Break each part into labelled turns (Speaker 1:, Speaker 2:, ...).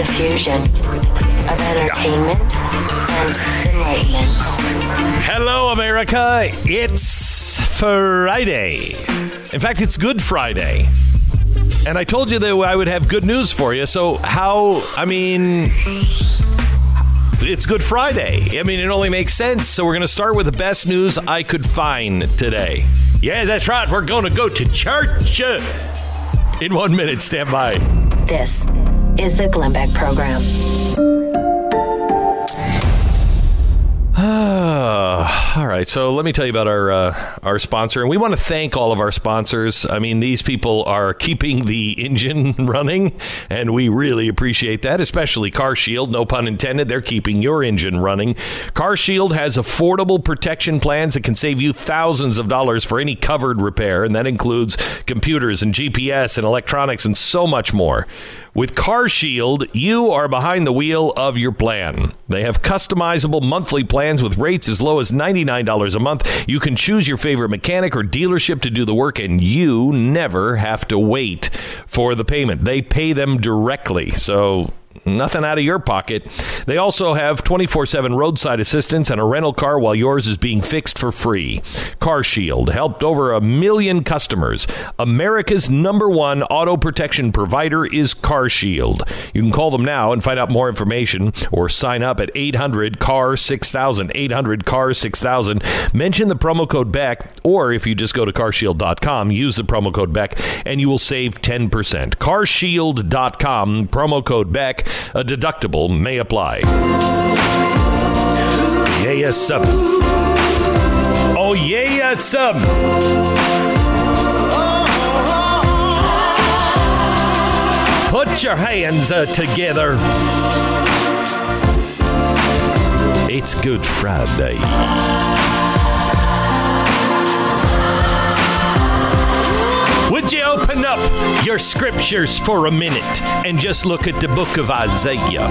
Speaker 1: the fusion of entertainment and enlightenment.
Speaker 2: Hello, America. It's Friday. In fact, it's Good Friday. And I told you that I would have good news for you. So, how, I mean, it's Good Friday. I mean, it only makes sense. So, we're going to start with the best news I could find today. Yeah, that's right. We're going to go to church. In one minute, stand by.
Speaker 1: This is the Glenn Beck Program.
Speaker 2: All right, so let me tell you about our uh, our sponsor, and we want to thank all of our sponsors. I mean, these people are keeping the engine running, and we really appreciate that. Especially Car Shield, no pun intended. They're keeping your engine running. Car Shield has affordable protection plans that can save you thousands of dollars for any covered repair, and that includes computers and GPS and electronics and so much more. With Car Shield, you are behind the wheel of your plan. They have customizable monthly plans with rates as low as $99 a month. You can choose your favorite mechanic or dealership to do the work, and you never have to wait for the payment. They pay them directly. So Nothing out of your pocket. They also have 24 7 roadside assistance and a rental car while yours is being fixed for free. Car Shield helped over a million customers. America's number one auto protection provider is Car Shield. You can call them now and find out more information or sign up at 800 CAR 6000. 800 CAR 6000. Mention the promo code Beck, or if you just go to carshield.com, use the promo code Beck, and you will save 10%. Carshield.com, promo code Beck. A deductible may apply. Yeah, yes, sir. Oh, yeah, yes, sir. Put your hands uh, together. It's Good Friday. You open up your scriptures for a minute and just look at the book of Isaiah?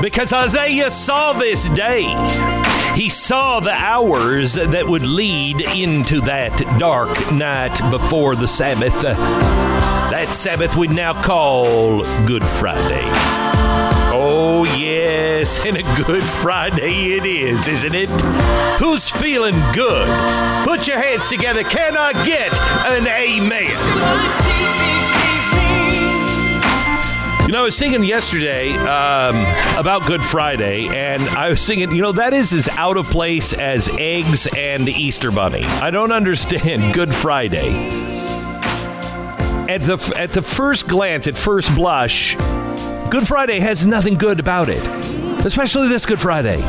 Speaker 2: Because Isaiah saw this day. He saw the hours that would lead into that dark night before the Sabbath. That Sabbath we now call Good Friday. Oh, yes, and a good Friday it is, isn't it? Who's feeling good? Put your hands together. Can I get an amen? You know, I was singing yesterday um, about Good Friday, and I was singing, you know, that is as out of place as eggs and Easter Bunny. I don't understand Good Friday. At the, at the first glance, at first blush, Good Friday has nothing good about it, especially this Good Friday.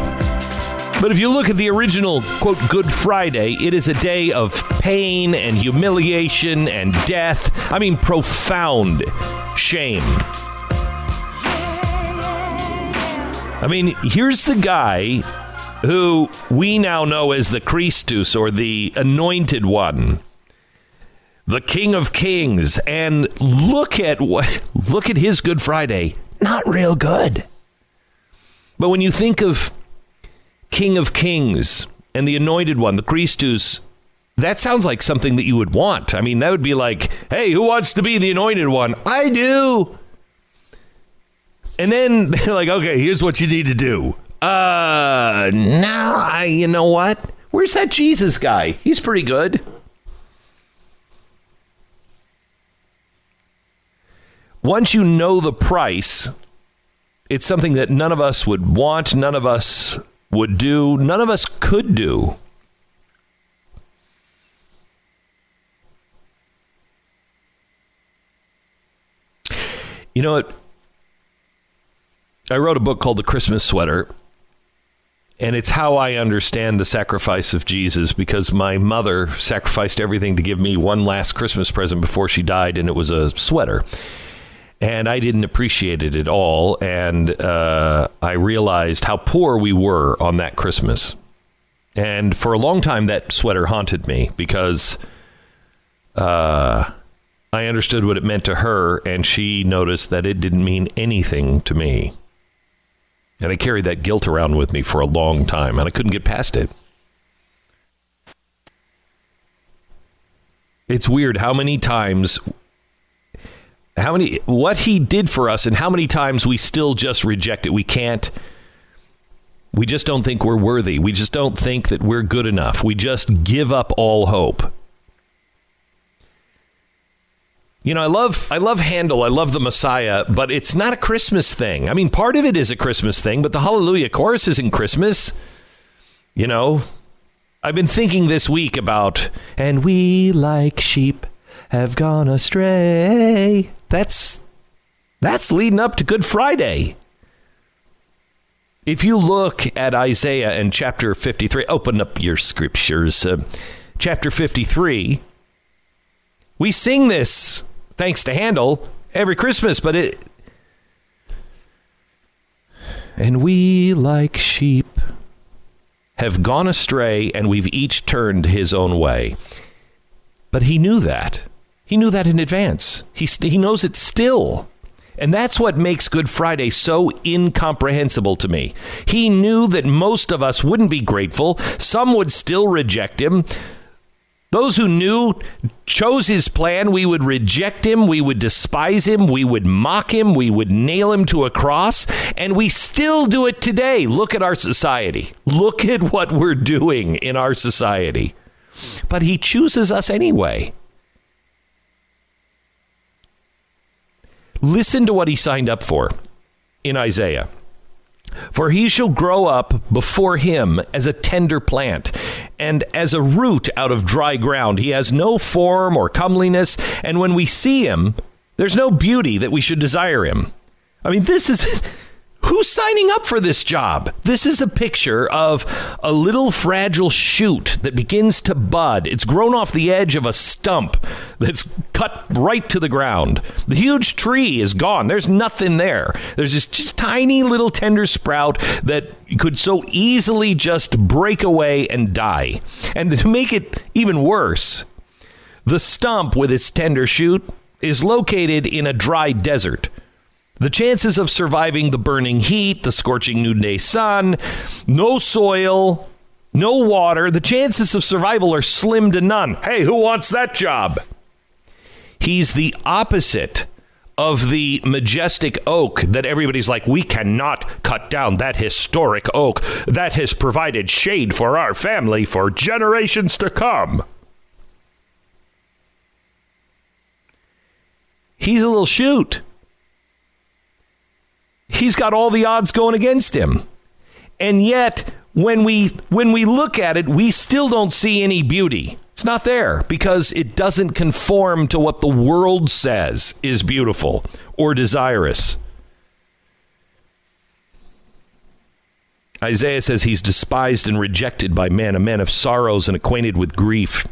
Speaker 2: But if you look at the original, quote, Good Friday, it is a day of pain and humiliation and death. I mean, profound shame. I mean, here's the guy who we now know as the Christus or the anointed one the King of Kings, and look at what look at his Good Friday. Not real good. But when you think of King of Kings and the Anointed One, the Christus, that sounds like something that you would want. I mean, that would be like, hey, who wants to be the Anointed One? I do. And then they're like, okay, here's what you need to do. Uh, no, I, you know what? Where's that Jesus guy? He's pretty good. Once you know the price, it's something that none of us would want, none of us would do, none of us could do. You know what? I wrote a book called The Christmas Sweater, and it's how I understand the sacrifice of Jesus because my mother sacrificed everything to give me one last Christmas present before she died, and it was a sweater and I didn't appreciate it at all. And uh, I realized how poor we were on that Christmas. And for a long time, that sweater haunted me because uh, I understood what it meant to her, and she noticed that it didn't mean anything to me. And I carried that guilt around with me for a long time, and I couldn't get past it. It's weird how many times How many what he did for us and how many times we still just reject it. We can't we just don't think we're worthy. We just don't think that we're good enough. We just give up all hope. You know, I love I love Handel, I love the Messiah, but it's not a Christmas thing. I mean, part of it is a Christmas thing, but the Hallelujah chorus isn't Christmas. You know, I've been thinking this week about and we like sheep have gone astray. That's that's leading up to Good Friday. If you look at Isaiah and chapter 53, open up your scriptures. Uh, chapter 53, we sing this thanks to Handel every Christmas, but it. And we, like sheep, have gone astray, and we've each turned his own way. But he knew that. He knew that in advance. He, he knows it still. And that's what makes Good Friday so incomprehensible to me. He knew that most of us wouldn't be grateful, some would still reject him. Those who knew chose his plan. We would reject him. We would despise him. We would mock him. We would nail him to a cross. And we still do it today. Look at our society. Look at what we're doing in our society. But he chooses us anyway. Listen to what he signed up for in Isaiah. For he shall grow up before him as a tender plant, and as a root out of dry ground. He has no form or comeliness, and when we see him, there's no beauty that we should desire him. I mean, this is Who's signing up for this job? This is a picture of a little fragile shoot that begins to bud. It's grown off the edge of a stump that's cut right to the ground. The huge tree is gone. There's nothing there. There's this just tiny little tender sprout that could so easily just break away and die. And to make it even worse, the stump with its tender shoot is located in a dry desert. The chances of surviving the burning heat, the scorching noonday sun, no soil, no water, the chances of survival are slim to none. Hey, who wants that job? He's the opposite of the majestic oak that everybody's like, we cannot cut down that historic oak that has provided shade for our family for generations to come. He's a little shoot he's got all the odds going against him. And yet, when we when we look at it, we still don't see any beauty. It's not there because it doesn't conform to what the world says is beautiful or desirous. Isaiah says he's despised and rejected by men, a man of sorrows and acquainted with grief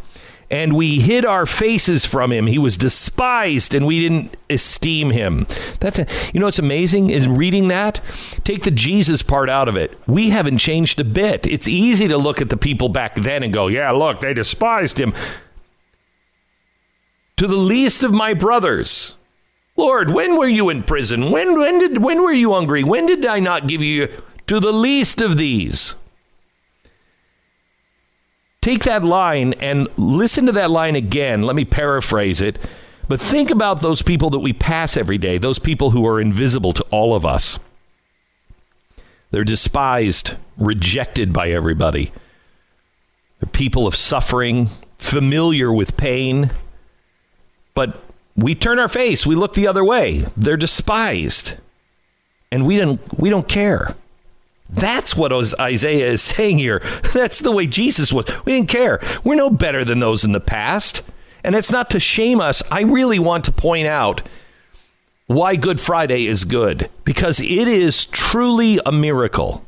Speaker 2: and we hid our faces from him. He was despised and we didn't esteem him. That's a, you know what's amazing is reading that. Take the Jesus part out of it. We haven't changed a bit. It's easy to look at the people back then and go, "Yeah, look, they despised him." To the least of my brothers, Lord, when were you in prison? When when did when were you hungry? When did I not give you to the least of these? Take that line and listen to that line again. Let me paraphrase it. But think about those people that we pass every day, those people who are invisible to all of us. They're despised, rejected by everybody. They're people of suffering, familiar with pain. But we turn our face, we look the other way. They're despised. And we don't we don't care. That's what Isaiah is saying here. That's the way Jesus was. We didn't care. We're no better than those in the past. And it's not to shame us. I really want to point out why Good Friday is good because it is truly a miracle.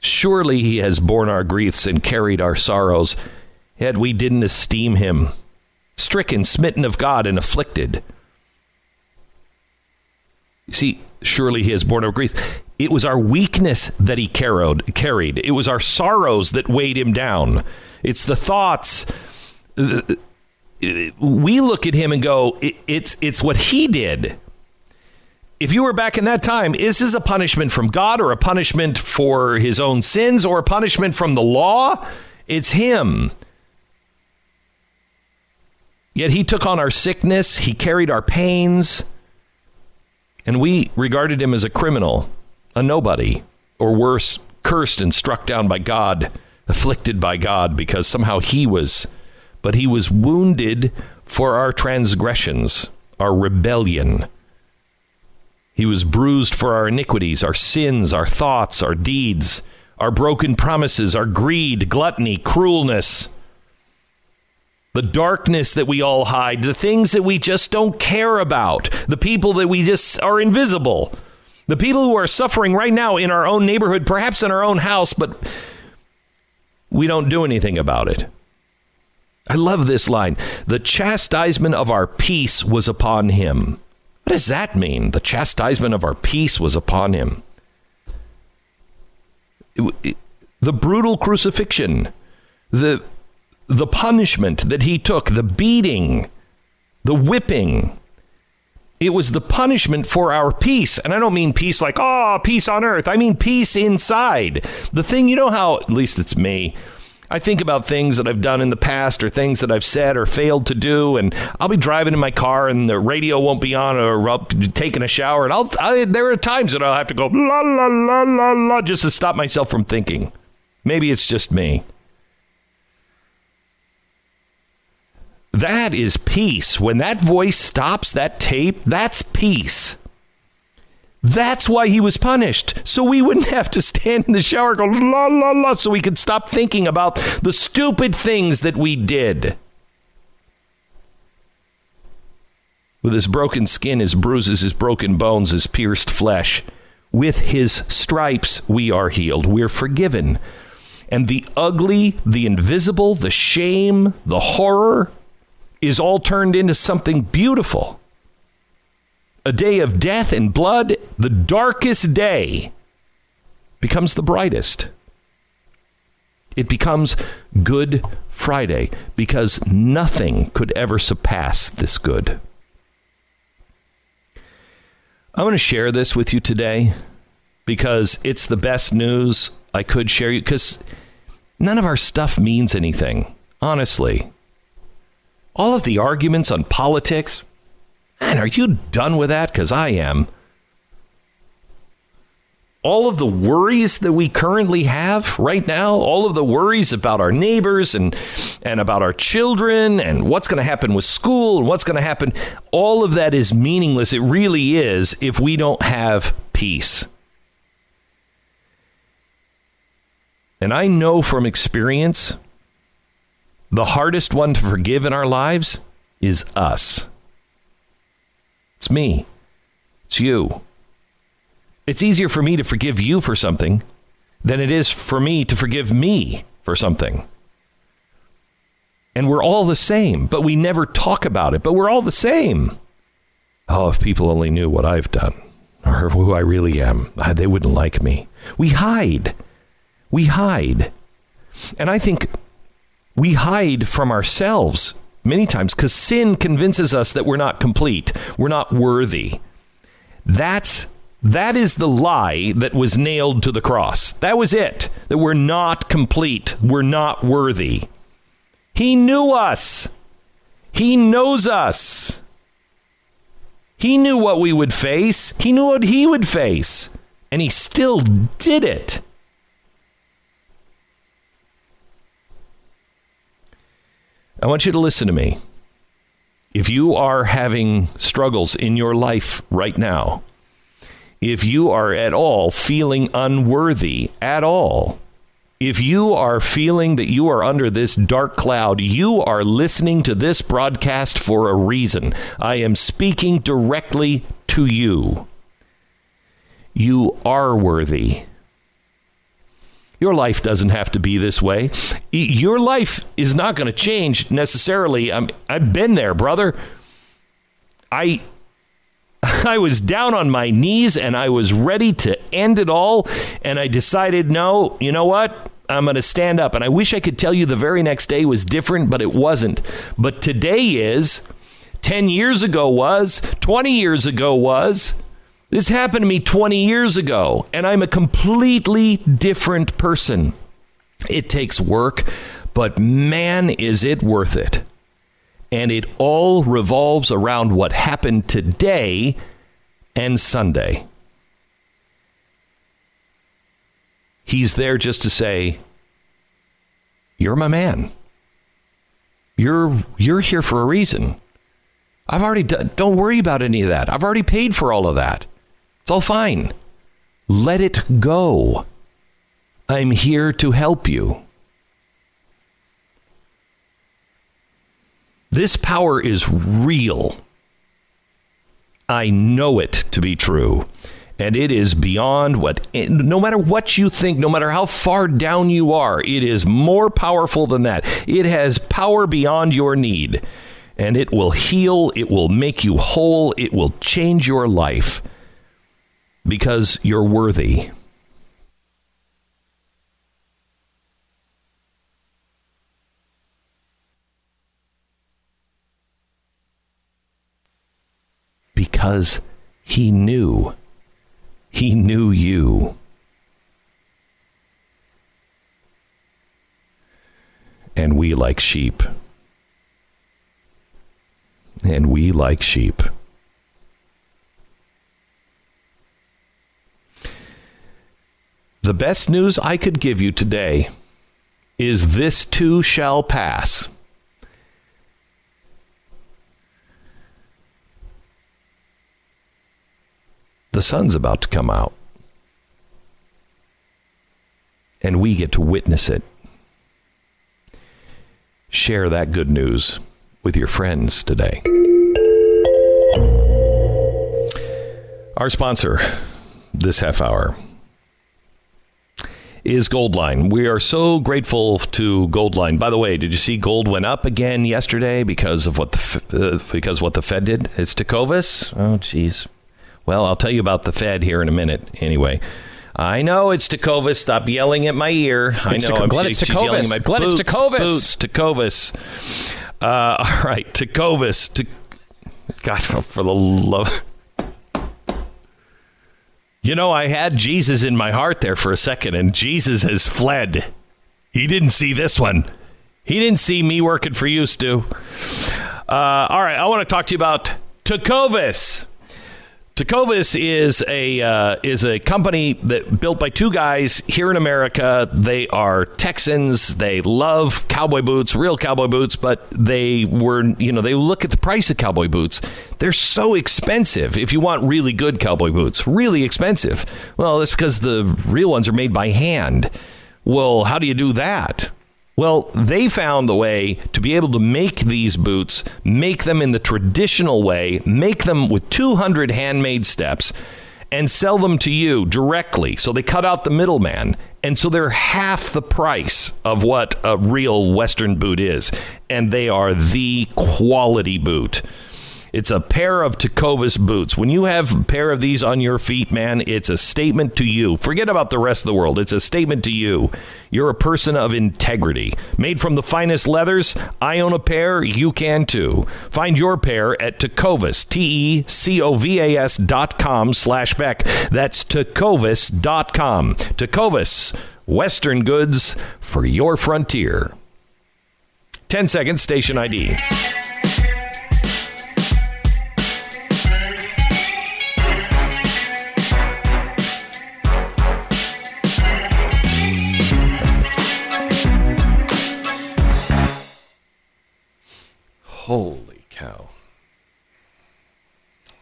Speaker 2: Surely he has borne our griefs and carried our sorrows, yet we didn't esteem him. Stricken, smitten of God, and afflicted. You see, surely he has borne our griefs. It was our weakness that he carried, carried. It was our sorrows that weighed him down. It's the thoughts. We look at him and go, it's, it's what he did. If you were back in that time, is this a punishment from God or a punishment for his own sins or a punishment from the law? It's him. Yet he took on our sickness, he carried our pains, and we regarded him as a criminal, a nobody, or worse, cursed and struck down by God, afflicted by God because somehow he was, but he was wounded for our transgressions, our rebellion. He was bruised for our iniquities, our sins, our thoughts, our deeds, our broken promises, our greed, gluttony, cruelness the darkness that we all hide, the things that we just don't care about, the people that we just are invisible, the people who are suffering right now in our own neighborhood, perhaps in our own house, but we don't do anything about it. I love this line. The chastisement of our peace was upon him. What does that mean? The chastisement of our peace was upon him. The brutal crucifixion, the the punishment that he took, the beating, the whipping, it was the punishment for our peace. And I don't mean peace like, oh, peace on earth. I mean peace inside. The thing, you know how, at least it's me, I think about things that I've done in the past or things that I've said or failed to do, and I'll be driving in my car and the radio won't be on, or I'll be taking a shower, and I'll I, there are times that I'll have to go la la la la la just to stop myself from thinking. Maybe it's just me. That is peace. When that voice stops that tape, that's peace. That's why he was punished. So we wouldn't have to stand in the shower go la la la so we could stop thinking about the stupid things that we did. With his broken skin, his bruises, his broken bones, his pierced flesh, with his stripes we are healed. We're forgiven. And the ugly, the invisible, the shame, the horror, is all turned into something beautiful. A day of death and blood, the darkest day, becomes the brightest. It becomes Good Friday because nothing could ever surpass this good. I want to share this with you today because it's the best news I could share you because none of our stuff means anything, honestly all of the arguments on politics. Man, are you done with that? Because I am. All of the worries that we currently have right now, all of the worries about our neighbors and, and about our children and what's going to happen with school and what's going to happen, all of that is meaningless. It really is if we don't have peace. And I know from experience the hardest one to forgive in our lives is us. It's me. It's you. It's easier for me to forgive you for something than it is for me to forgive me for something. And we're all the same, but we never talk about it, but we're all the same. Oh, if people only knew what I've done or who I really am, they wouldn't like me. We hide. We hide. And I think we hide from ourselves many times because sin convinces us that we're not complete, we're not worthy. That's that is the lie that was nailed to the cross. That was it. That we're not complete, we're not worthy. He knew us. He knows us. He knew what we would face. He knew what he would face. And he still did it. I want you to listen to me. If you are having struggles in your life right now, if you are at all feeling unworthy at all, if you are feeling that you are under this dark cloud, you are listening to this broadcast for a reason. I am speaking directly to you. You are worthy. Your life doesn't have to be this way. Your life is not going to change necessarily. I'm, I've been there, brother. I I was down on my knees and I was ready to end it all. And I decided, no, you know what? I'm going to stand up. And I wish I could tell you the very next day was different, but it wasn't. But today is, 10 years ago was, 20 years ago was. This happened to me 20 years ago, and I'm a completely different person. It takes work, but man, is it worth it. and it all revolves around what happened today and Sunday. He's there just to say, You're my man. You're, you're here for a reason. I've already done, don't worry about any of that. I've already paid for all of that. It's all fine. Let it go. I'm here to help you. This power is real. I know it to be true. And it is beyond what, no matter what you think, no matter how far down you are, it is more powerful than that. It has power beyond your need. And it will heal, it will make you whole, it will change your life because you're worthy. Because he knew. He knew you. And we like sheep. And we like sheep. The best news I could give you today is this too shall pass. The sun's about to come out. And we get to witness it. Share that good news with your friends today. Our sponsor this half hour is Goldline. We are so grateful to Goldline. By the way, did you see gold went up again yesterday because of what the uh, because what the Fed did? It's Tecovas. Oh, jeez. Well, I'll tell you about the Fed here in a minute. Anyway. I know it's Tecovas. Stop yelling at my ear.
Speaker 3: It's
Speaker 2: I know.
Speaker 3: Te- Glenn, it's Tecovas.
Speaker 2: My
Speaker 3: Glenn,
Speaker 2: boots,
Speaker 3: it's Tecovas.
Speaker 2: Boots. Uh, all right, Tecovas. Te- God, for the love. You know, I had Jesus in my heart there for a second, and Jesus has fled. He didn't see this one. He didn't see me working for you, Stu. Uh, all right, I want to talk to you about Tecovas. Tecovas is a uh, is a company that built by two guys here in America. They are Texans. They love cowboy boots, real cowboy boots, but they were you know they look at the price of cowboy boots. They're so expensive. If you want really good cowboy boots, really expensive. Well, that's because the real ones are made by hand. Well, how do you do that? Well, they found the way to be able to make these boots, make them in the traditional way, make them with 200 handmade steps, and sell them to you directly. So they cut out the middleman. And so they're half the price of what a real Western boot is. And they are the quality boot. It's a pair of Tecovas boots. When you have a pair of these on your feet, man, it's a statement to you. Forget about the rest of the world. It's a statement to you. You're a person of integrity. Made from the finest leathers. I own a pair. You can too. Find your pair at Tecovas, T E C O V A S dot com slash Beck. That's Tecovas dot com. Tecovas, Western goods for your frontier. 10 seconds, station ID. Holy cow.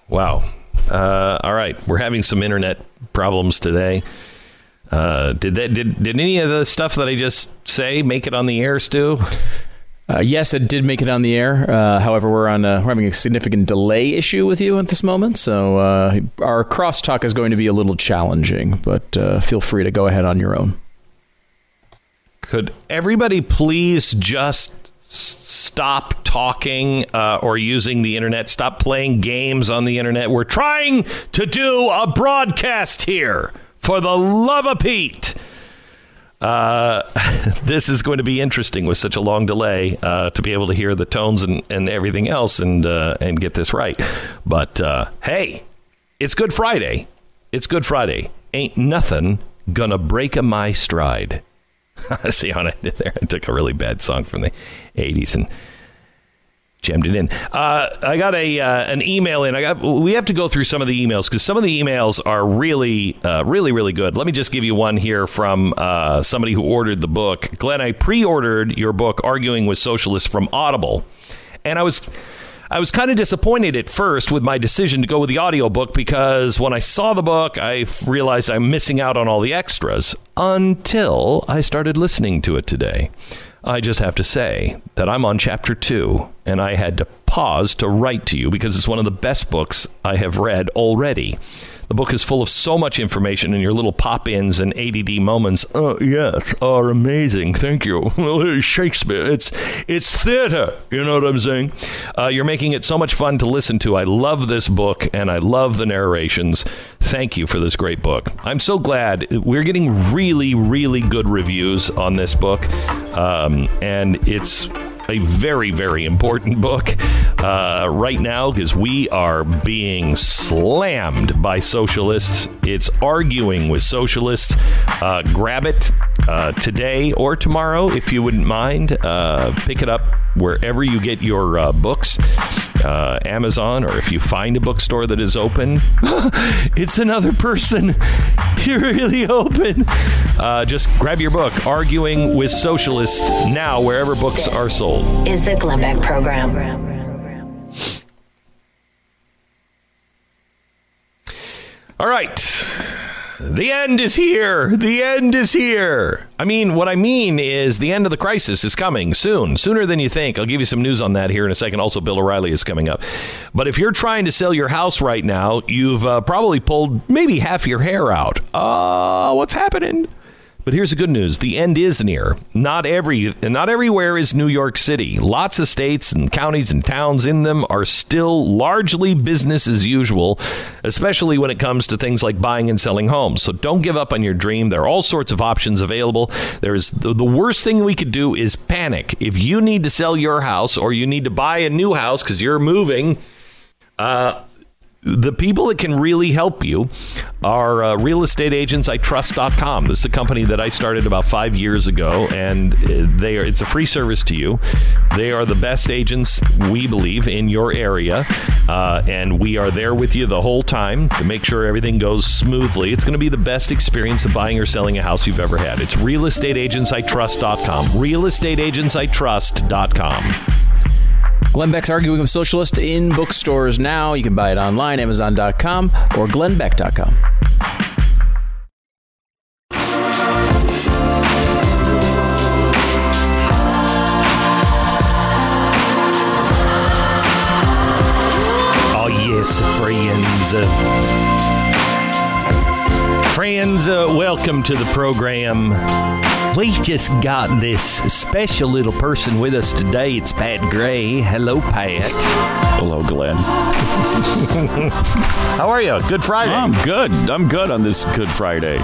Speaker 2: Wow. Uh, all right. We're having some internet problems today. Uh, did that did did any of the stuff that I just say make it on the air, Stu?
Speaker 3: Uh, yes, it did make it on the air. Uh, however, we're on a, we're having a significant delay issue with you at this moment, so uh, our crosstalk is going to be a little challenging. But uh, feel free to go ahead on your own.
Speaker 2: Could everybody please just stop talking uh, or using the internet? Stop playing games on the internet. We're trying to do a broadcast here. For the love of Pete. Uh, this is going to be interesting with such a long delay uh, to be able to hear the tones and, and everything else and uh, and get this right. But uh, hey, it's Good Friday. It's Good Friday. Ain't nothing gonna break a my stride. See how I did there? I took a really bad song from the '80s and jammed it in. Uh, I got a uh, an email in. I got. We have to go through some of the emails because some of the emails are really, uh, really, really good. Let me just give you one here from uh, somebody who ordered the book. Glenn, I pre-ordered your book, "Arguing with Socialists" from Audible, and I was. I was kind of disappointed at first with my decision to go with the audiobook because when I saw the book, I realized I'm missing out on all the extras until I started listening to it today. I just have to say that I'm on chapter two, and I had to pause to write to you because it's one of the best books I have read already. The book is full of so much information, and your little pop ins and ADD moments, oh, yes, are amazing. Thank you. Shakespeare. It's, it's theater. You know what I'm saying? Uh, you're making it so much fun to listen to. I love this book, and I love the narrations. Thank you for this great book. I'm so glad we're getting really, really good reviews on this book, um, and it's a very, very important book uh, right now because we are being slammed by socialists. It's arguing with socialists. Uh, grab it uh, today or tomorrow if you wouldn't mind. Uh, pick it up wherever you get your uh, books. Uh, Amazon, or if you find a bookstore that is open, it's another person. You're really open. Uh, just grab your book, Arguing with Socialists, now wherever books are sold.
Speaker 1: Is the Glenn Beck Program.
Speaker 2: All right. The end is here. The end is here. I mean, what I mean is the end of the crisis is coming soon, sooner than you think. I'll give you some news on that here in a second. Also, Bill O'Reilly is coming up. But if you're trying to sell your house right now, you've uh, probably pulled maybe half your hair out. Uh, what's happening? But here's the good news: the end is near. Not every, not everywhere is New York City. Lots of states and counties and towns in them are still largely business as usual, especially when it comes to things like buying and selling homes. So don't give up on your dream. There are all sorts of options available. There's the, the worst thing we could do is panic. If you need to sell your house or you need to buy a new house because you're moving. Uh, the people that can really help you are uh, realestateagentsitrust.com. This is a company that I started about five years ago, and uh, they are it's a free service to you. They are the best agents we believe in your area, uh, and we are there with you the whole time to make sure everything goes smoothly. It's going to be the best experience of buying or selling a house you've ever had. It's realestateagentsitrust.com. Realestateagentsitrust.com.
Speaker 3: Glenn Beck's Arguing with Socialists in bookstores now. You can buy it online, Amazon.com or glennbeck.com.
Speaker 2: Oh, friends. Friends, uh, welcome to the program. We've just got this special little person with us today. It's Pat Gray. Hello, Pat.
Speaker 4: Hello, Glenn.
Speaker 2: How are you? Good Friday.
Speaker 4: I'm good. I'm good on this Good Friday.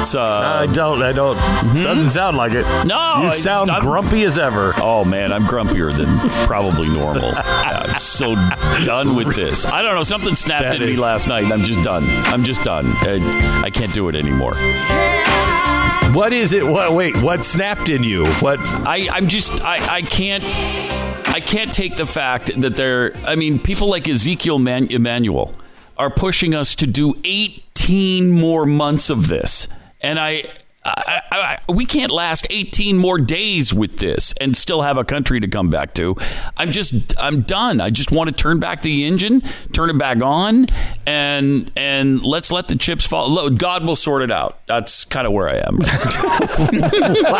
Speaker 4: It's, uh,
Speaker 2: I don't. I don't. Doesn't sound like it.
Speaker 4: No,
Speaker 2: you sound
Speaker 4: just-
Speaker 2: grumpy as ever.
Speaker 4: oh man, I'm grumpier than probably normal. I'm so done with this. I don't know. Something snapped
Speaker 2: That
Speaker 4: at me last night. and I'm just done. I'm just done. I, I can't do it anymore.
Speaker 2: What is it? What? Wait. What snapped in you? What?
Speaker 4: I, I'm just I, I can't I can't take the fact that they're I mean people like Ezekiel Man, Emanuel are pushing us to do 18 more months of this and I, I, I, I we can't last 18 more days with this and still have a country to come back to. I'm just I'm done. I just want to turn back the engine, turn it back on and and let's let the chips fall. God will sort it out. That's kind of where I am.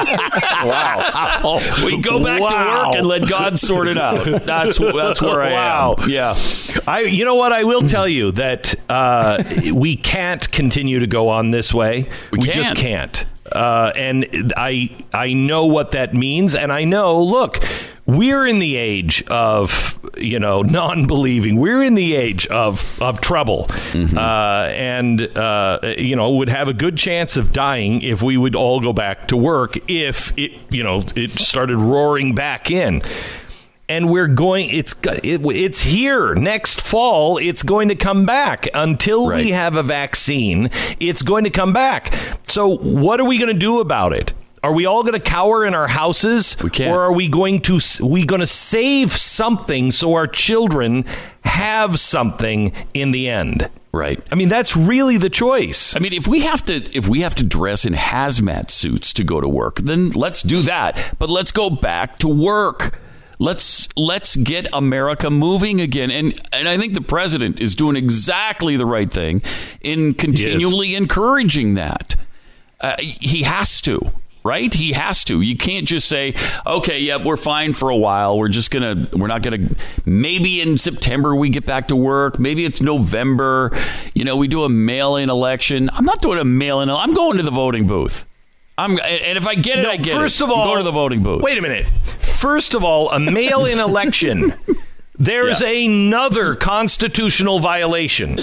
Speaker 4: wow. We go back to work and let God sort it out. That's that's where I
Speaker 2: Wow.
Speaker 4: am. Yeah.
Speaker 2: I. You know what? I will tell you that uh, we can't continue to go on this way.
Speaker 4: We
Speaker 2: just
Speaker 4: can't.
Speaker 2: Uh, and I I know what that means, and I know. Look, we're in the age of you know non-believing. We're in the age of of trouble, uh, and uh, you know would have a good chance of dying if we would all go back to work. If it you know it started roaring back in and we're going it's it, it's here next fall it's going to come back until we have a vaccine it's going to come back so what are we going to do about it Are we all going to cower in our houses,
Speaker 4: We can't.
Speaker 2: or are we going to we going to save something so our children have something in the end?
Speaker 4: Right.
Speaker 2: I mean, that's really the choice.
Speaker 4: I mean, if we have to if we have to dress in hazmat suits to go to work, then let's do that. But let's go back to work. Let's let's get America moving again. And and I think the president is doing exactly the right thing in continually encouraging that. Uh, he has to. Right? He has to. You can't just say, "Okay, yep, we're fine for a while. We're just going to we're not going to maybe in September we get back to work. Maybe it's November. You know, we do a mail-in election. I'm not doing a mail-in. I'm going to the voting booth. I'm and if I get it, I get
Speaker 2: first
Speaker 4: it.
Speaker 2: of all,
Speaker 4: go to the voting booth.
Speaker 2: Wait a minute. First of all, a mail-in election. There's
Speaker 4: Yeah.
Speaker 2: another constitutional violation.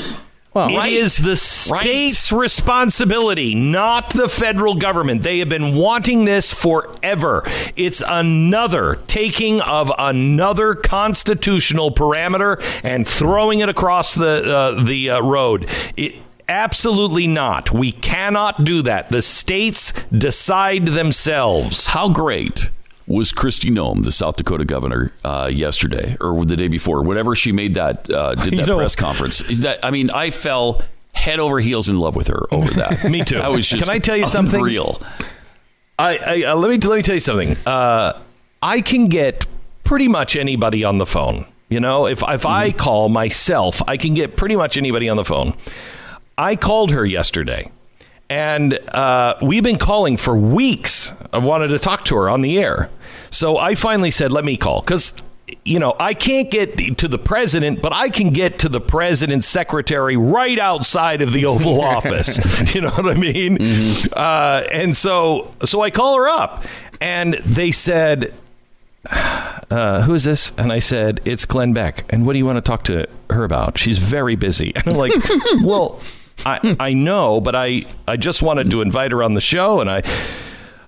Speaker 3: Well,
Speaker 2: It is
Speaker 4: Right.
Speaker 2: the state's responsibility, not the federal government. They have been wanting this forever. It's another taking of another constitutional parameter and throwing it across the uh, the uh, road. It, absolutely not. We cannot do that. The states decide themselves.
Speaker 4: How great was Kristi Noem, the South Dakota governor, uh, yesterday or the day before, whenever she made that uh, did
Speaker 2: You
Speaker 4: that
Speaker 2: know-
Speaker 4: press conference? That I mean, I fell head over heels in love with her over that.
Speaker 2: Me too.
Speaker 4: I was just
Speaker 2: Can I tell you something?
Speaker 4: Real.
Speaker 2: I, I uh, let me let me tell you something. Uh, I can get pretty much anybody on the phone. You know, if if I call myself, I can get pretty much anybody on the phone. I called her yesterday, and uh, we've been calling for weeks. I wanted to talk to her on the air, so I finally said, "Let me call," because. You know, I can't get to the president, but I can get to the president's secretary right outside of the Oval Office. You know what I mean? Uh, and so, so I call her up, and they said, uh, "Who is this?" And I said, "It's Glenn Beck." And what do you want to talk to her about? She's very busy. And I'm like, "Well, I I know, but I I just wanted to invite her on the show, and I."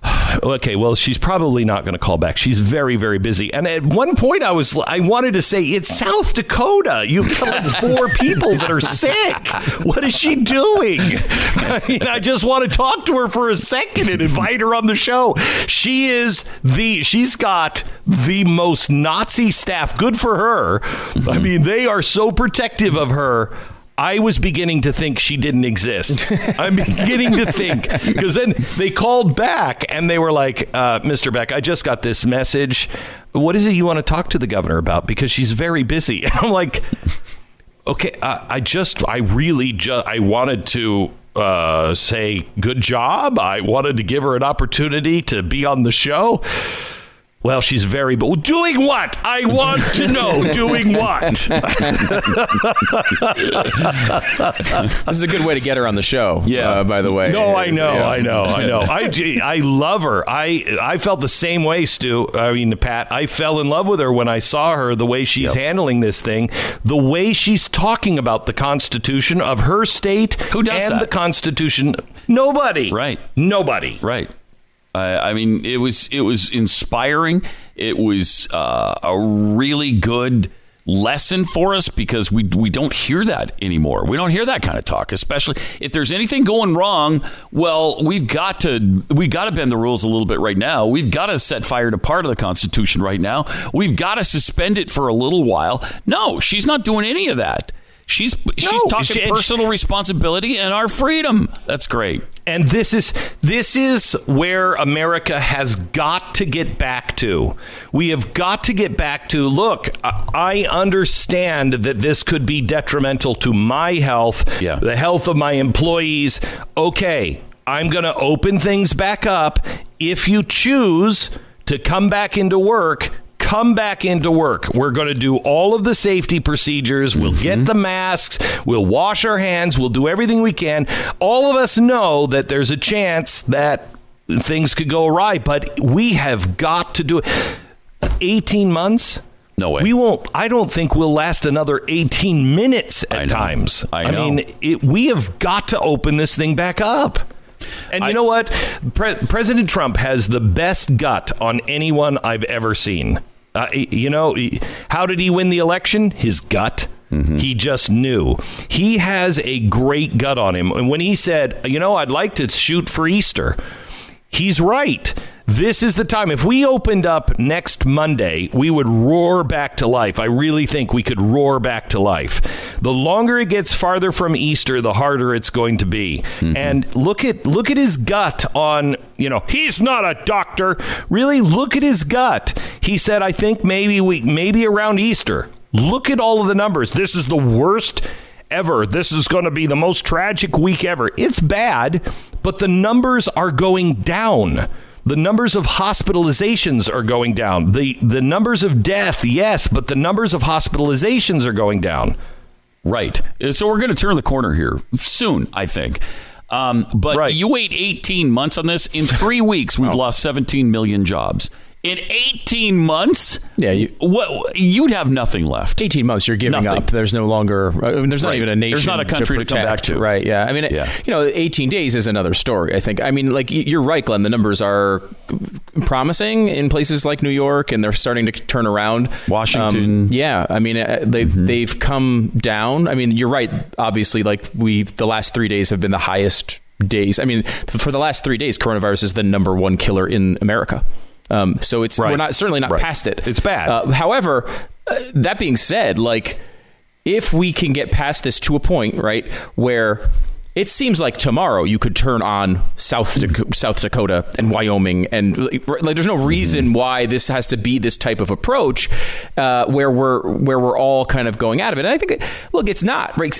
Speaker 2: Okay, well, she's probably not going to call back. She's very, very busy. And at one point, I was, I wanted to say, "It's South Dakota. You've got four people that are sick. What is she doing?" I mean, I just want to talk to her for a second and invite her on the show. She is the, she's got the most Nazi staff. Good for her. I mean, they are so protective of her. I was beginning to think she didn't exist. I'm beginning to think because then they called back and they were like, uh, "Mr. Beck, I just got this message. What is it you want to talk to the governor about? Because she's very busy." I'm like, "Okay, uh, I just, I really just, I wanted to." Uh, say good job. I wanted to give her an opportunity to be on the show. Well, she's very. But doing what? I want to know. doing what?
Speaker 3: This is a good way to get her on the show.
Speaker 4: Yeah.
Speaker 3: uh, by the way.
Speaker 2: No, I know,
Speaker 3: Yeah.
Speaker 2: I know, I know. I, I love her. I I felt the same way, Stu. I mean, Pat. I fell in love with her when I saw her. The way she's handling this thing, the way she's talking about the Constitution of her state,
Speaker 4: Who does
Speaker 2: and
Speaker 4: that?
Speaker 2: the Constitution. Nobody.
Speaker 4: Right.
Speaker 2: Nobody.
Speaker 4: Right. I I mean, it was it was inspiring. It was uh, a really good lesson for us because we we don't hear that anymore. We don't hear that kind of talk, especially if there's anything going wrong. Well, we've got to we got to bend the rules a little bit right now. We've got to set fire to part of the Constitution right now. We've got to suspend it for a little while. No, she's not doing any of that. She's she's
Speaker 2: No,
Speaker 4: talking
Speaker 2: she- and she-
Speaker 4: personal responsibility and our freedom. That's great.
Speaker 2: And this is this is where America has got to get back to. We have got to get back to look, I I understand that this could be detrimental to my health,
Speaker 4: Yeah.
Speaker 2: the health of my employees. Okay, I'm going to open things back up if you choose to come back into work come back into work. We're going to do all of the safety procedures. We'll get mm-hmm. the masks. We'll wash our hands. We'll do everything we can. All of us know that there's a chance that things could go awry, but we have got to do it. 18 months?
Speaker 4: No way.
Speaker 2: We won't. I don't think we'll last another 18 minutes at times.
Speaker 4: I know.
Speaker 2: times.
Speaker 4: I know.
Speaker 2: mean, it, we have got to open this thing back up. And you
Speaker 4: I-
Speaker 2: know what? Pre- President Trump has the best gut on anyone I've ever seen. Uh, you know, how did he win the election? His gut. He just knew. He has a great gut on him. And when he said, you know, I'd like to shoot for Easter, He's right. This is the time. If we opened up next Monday, we would roar back to life. I really think we could roar back to life. The longer it gets farther from Easter, the harder it's going to be. Mm-hmm. And look at look at his gut on, you know, he's not a doctor. Really look at his gut. He said I think maybe we maybe around Easter. Look at all of the numbers. This is the worst ever. This is going to be the most tragic week ever. It's bad, but the numbers are going down. The numbers of hospitalizations are going down. The the numbers of death, yes, but the numbers of hospitalizations are going down.
Speaker 4: Right. Uh, So we're going to turn the corner here soon, I think. Um, but
Speaker 2: Right.
Speaker 4: you wait 18 months on this. In three weeks, we've lost 17 million jobs. In 18 months,
Speaker 3: Yeah, you-
Speaker 4: what you'd have nothing left.
Speaker 3: 18 months you're giving
Speaker 4: Nothing.
Speaker 3: up. There's no longer I mean, there's not even a nation
Speaker 4: There's not a country to come back to.
Speaker 3: right yeah. I mean
Speaker 4: Yeah.
Speaker 3: you know 18 days is another story i think. I mean like you're right glenn the numbers are promising in places like new york and they're starting to turn around.
Speaker 4: Washington.
Speaker 3: Um, yeah i mean uh, they've they've come down. I mean you're right obviously like we the last three days have been the highest days. I mean for the last three days coronavirus is the number one killer in america um, so it's
Speaker 2: Right.
Speaker 3: we're not certainly not
Speaker 2: Right.
Speaker 3: past it
Speaker 2: It's bad.
Speaker 3: uh, however, uh, that being said, like if we can get past this to a point, right, where it seems like tomorrow you could turn on South Dak- South Dakota and Wyoming, and like there's no reason why this has to be this type of approach uh, where we're where we're all kind of going out of it. And I think, look, it's not right.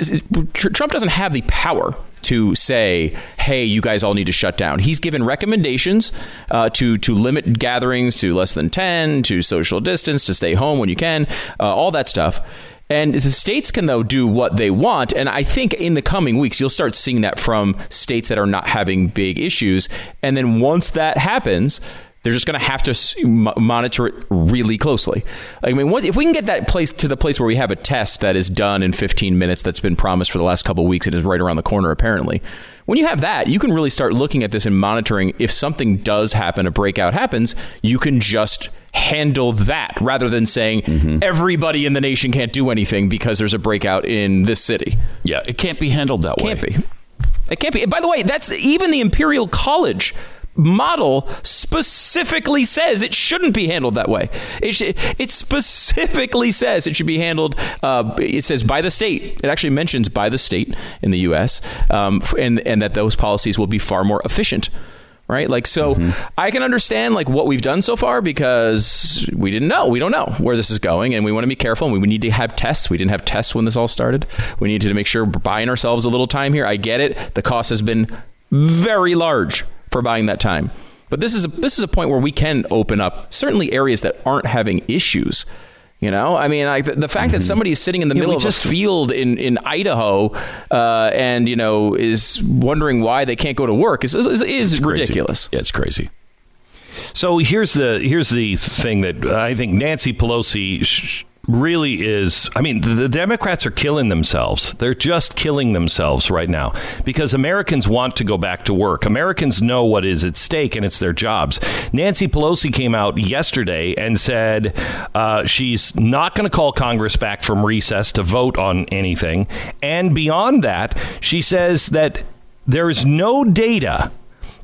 Speaker 3: Tr- Trump doesn't have the power to say, "Hey, you guys all need to shut down." He's given recommendations uh, to to limit gatherings to less than ten, to social distance, to stay home when you can, uh, all that stuff. And the states can though do what they want, and I think in the coming weeks you'll start seeing that from states that are not having big issues. And then once that happens, they're just going to have to monitor it really closely. I mean, what, if we can get that place to the place where we have a test that is done in 15 minutes that's been promised for the last couple weeks and is right around the corner, apparently. When you have that, you can really start looking at this and monitoring. If something does happen, a breakout happens, you can just handle that rather than saying everybody in the nation can't do anything because there's a breakout in this city.
Speaker 4: Yeah, it can't be handled that way.
Speaker 3: Can't be. It can't be. By the way, that's even the Imperial College model specifically says it shouldn't be handled that way. It, sh- it specifically says it should be handled. Uh, it says by the state. It actually mentions by the state in the U.S. Um, and and that those policies will be far more efficient. Right, like so, I can understand like what we've done so far because we didn't know, we don't know where this is going, and we want to be careful. And we need to have tests. We didn't have tests when this all started. We needed to make sure we're buying ourselves a little time here. I get it. The cost has been very large for buying that time, but this is a, this is a point where we can open up certainly areas that aren't having issues. You know, I mean, like the, the fact that somebody is sitting in the
Speaker 2: Yeah,
Speaker 3: middle of
Speaker 2: just-
Speaker 3: a field in in Idaho uh, and you know is wondering why they can't go to work is is, is
Speaker 4: Crazy.
Speaker 3: ridiculous.
Speaker 4: Yeah, it's crazy.
Speaker 2: So here's the here's the thing that I think Nancy Pelosi sh- really is. I mean, the, the Democrats are killing themselves. They're just killing themselves right now because Americans want to go back to work. Americans know what is at stake, and it's their jobs. Nancy Pelosi came out yesterday and said uh, she's not going to call Congress back from recess to vote on anything, and beyond that, she says that there is no data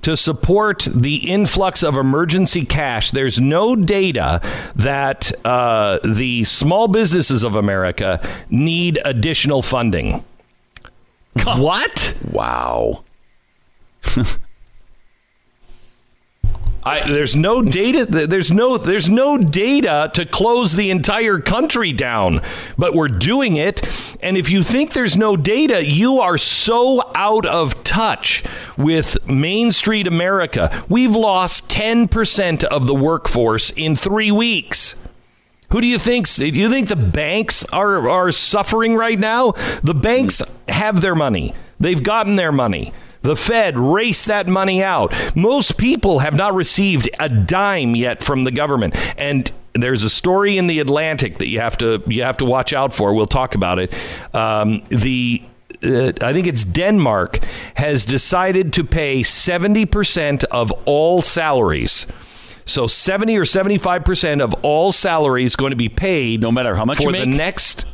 Speaker 2: to support the influx of emergency cash. There's no data that uh, the small businesses of America need additional funding. what?
Speaker 4: Wow.
Speaker 2: I, there's no data. There's no. There's no data to close the entire country down, but we're doing it. And if you think there's no data, you are so out of touch with Main Street America. We've lost ten percent of the workforce in three weeks. Who do you think? Do you think the banks are are suffering right now? The banks hmm. have their money. They've gotten their money. The Fed raced that money out. Most people have not received a dime yet from the government. And there's a story in the Atlantic that you have to you have to watch out for. We'll talk about it. Um, the uh, I think it's Denmark has decided to pay 70% of all salaries. So 70 or 75% of all salaries going to be paid
Speaker 4: No matter how much
Speaker 2: for
Speaker 4: you
Speaker 2: the next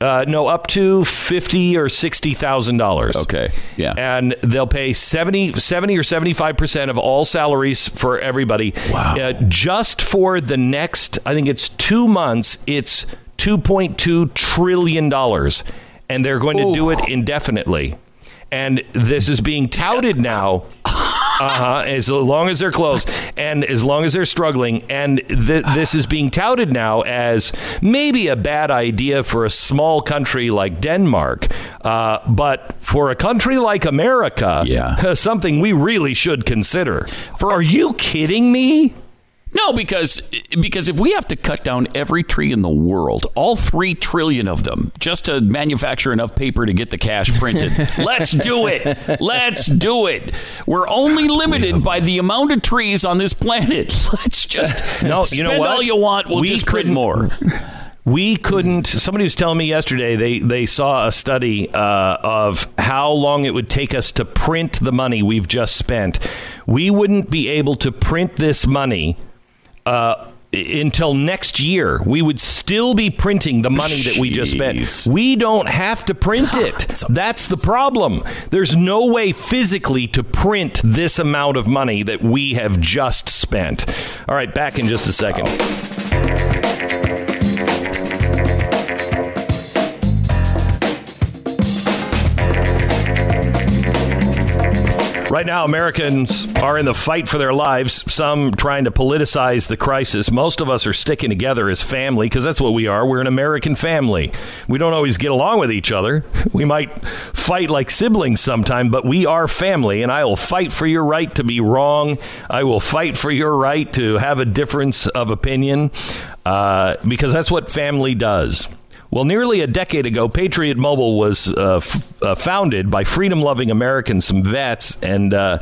Speaker 2: Uh, no, up to fifty or sixty thousand dollars.
Speaker 4: Okay, yeah.
Speaker 2: and they'll pay 70, 70 or seventy five percent of all salaries for everybody.
Speaker 4: Wow.
Speaker 2: Uh, just for the next, I think it's two months. It's two point two trillion dollars, and they're going to do it indefinitely. And this is being touted now. Uh-huh, as long as they're closed and as long as they're struggling. And th- this is being touted now as maybe a bad idea for a small country like Denmark uh, but for a country like America
Speaker 4: Yeah.
Speaker 2: something we really should consider. For are you kidding me
Speaker 4: No, because because if we have to cut down every tree in the world, all three trillion of them, just to manufacture enough paper to get the cash printed, let's do it. Let's do it. We're only limited by the amount of trees on this planet. Let's just
Speaker 2: No,
Speaker 4: spend
Speaker 2: you know what?
Speaker 4: all you want. We'll
Speaker 2: We
Speaker 4: just print
Speaker 2: couldn't-
Speaker 4: more.
Speaker 2: We couldn't. Somebody was telling me yesterday they they saw a study uh, of how long it would take us to print the money we've just spent. We wouldn't be able to print this money. Uh, until next year, we would still be printing the money that we just spent. We don't have to print it. That's the problem. There's no way physically to print this amount of money that we have just spent. All right, back in just a second. Right now, Americans are in the fight for their lives, some trying to politicize the crisis. Most of us are sticking together as family because that's what we are. We're an American family. We don't always get along with each other. We might fight like siblings sometime, but we are family, and I will fight for your right to be wrong. I will fight for your right to have a difference of opinion uh, because that's what family does. Well, nearly a decade ago, Patriot Mobile was uh, f- uh, founded by freedom loving Americans, some vets, and uh,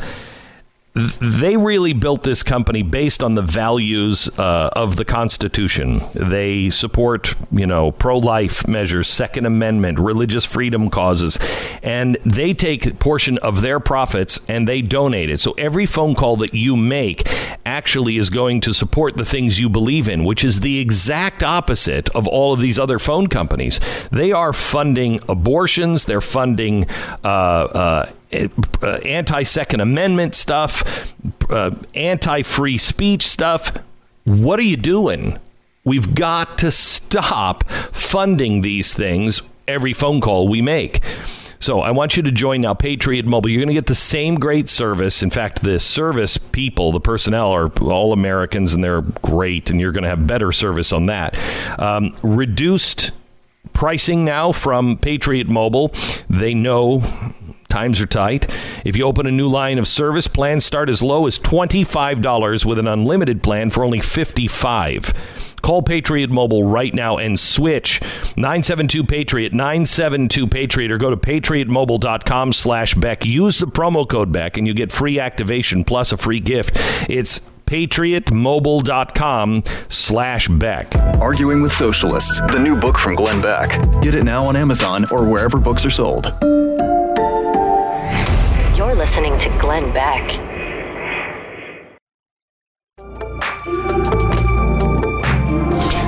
Speaker 2: they really built this company based on the values uh, of the Constitution. They support, you know, pro life measures, Second Amendment, religious freedom causes, and they take a portion of their profits and they donate it. So every phone call that you make actually is going to support the things you believe in, which is the exact opposite of all of these other phone companies. They are funding abortions, they're funding uh, uh, uh, anti Second Amendment stuff, uh, anti free speech stuff. What are you doing? We've got to stop funding these things every phone call we make. So I want you to join now Patriot Mobile. You're going to get the same great service. In fact, the service people, the personnel are all Americans and they're great, and you're going to have better service on that. Um, reduced pricing now from Patriot Mobile. They know times are tight. If you open a new line of service, plans start as low as $25 with an unlimited plan for only 55. Call Patriot Mobile right now and switch 972 Patriot 972 Patriot or go to patriotmobile.com slash Beck. Use the promo code Beck and you get free activation plus a free gift. It's patriotmobile.com slash Beck.
Speaker 5: Arguing with Socialists, the new book from Glenn Beck. Get it now on Amazon or wherever books are sold.
Speaker 1: You're listening to Glenn Beck.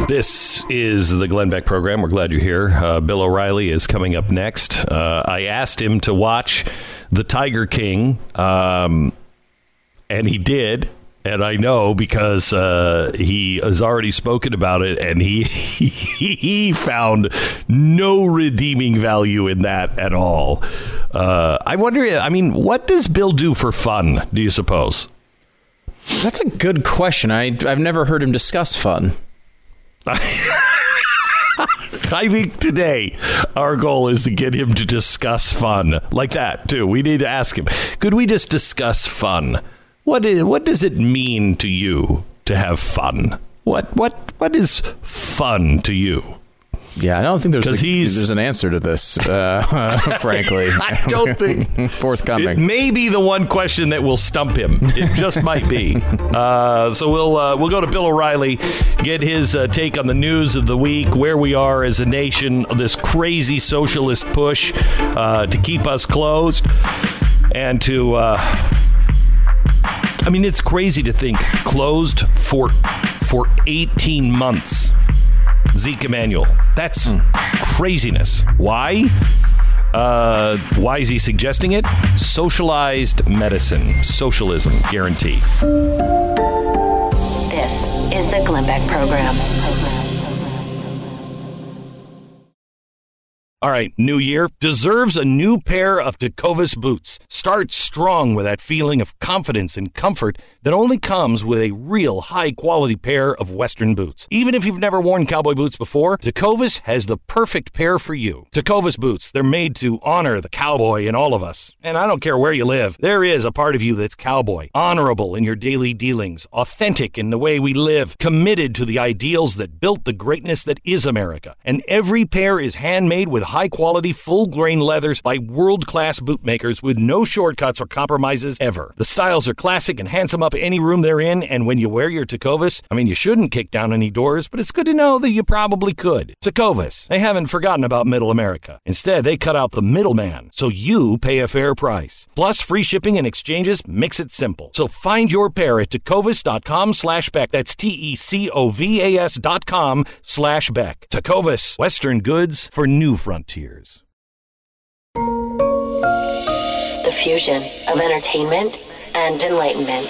Speaker 2: This is the Glenn Beck program. We're glad you're here. Uh, Bill O'Reilly is coming up next. Uh, I asked him to watch The Tiger King, um, and he did. And I know because uh, he has already spoken about it, and he he found no redeeming value in that at all. Uh, I wonder. I mean, what does Bill do for fun? Do you suppose?
Speaker 3: That's a good question. I, I've never heard him discuss fun.
Speaker 2: I think today our goal is to get him to discuss fun like that too. We need to ask him. Could we just discuss fun? What is, what does it mean to you to have fun? What what what is fun to you?
Speaker 3: Yeah, I don't think there's a,
Speaker 2: he's-
Speaker 3: there's an answer to this. Uh, frankly,
Speaker 2: I don't think
Speaker 3: forthcoming.
Speaker 2: It may be the one question that will stump him. It just might be. Uh, so we'll uh, we'll go to Bill O'Reilly, get his uh, take on the news of the week, where we are as a nation, this crazy socialist push uh, to keep us closed, and to. I mean, it's crazy to think closed for for 18 months. Zeke Emanuel. That's craziness. Why? Uh, why is he suggesting it? Socialized medicine, socialism, guarantee.
Speaker 1: This is the Glenn Beck Program.
Speaker 2: All right, new year deserves a new pair of Tecovas boots. Start strong with that feeling of confidence and comfort that only comes with a real high quality pair of Western boots. Even if you've never worn cowboy boots before, Tecovas has the perfect pair for you. Tecovas boots, they're made to honor the cowboy in all of us. And I don't care where you live, there is a part of you that's cowboy, honorable in your daily dealings, authentic in the way we live, committed to the ideals that built the greatness that is America. And every pair is handmade with high quality, full grain leathers by world class bootmakers with no shortcuts or compromises ever. The styles are classic and handsome up any room they're in, and when you wear your Tecovas, I mean, you shouldn't kick down any doors, but it's good to know that you probably could. Tecovas, they haven't forgotten about middle America. Instead, they cut out the middleman, so you pay a fair price. Plus, free shipping and exchanges makes it simple. So find your pair at tecovas.com slash Beck. That's T-E-C-O-V-A-S dot com slash Beck. Tecovas, Western goods for new frontiers.
Speaker 1: The fusion of entertainment and enlightenment.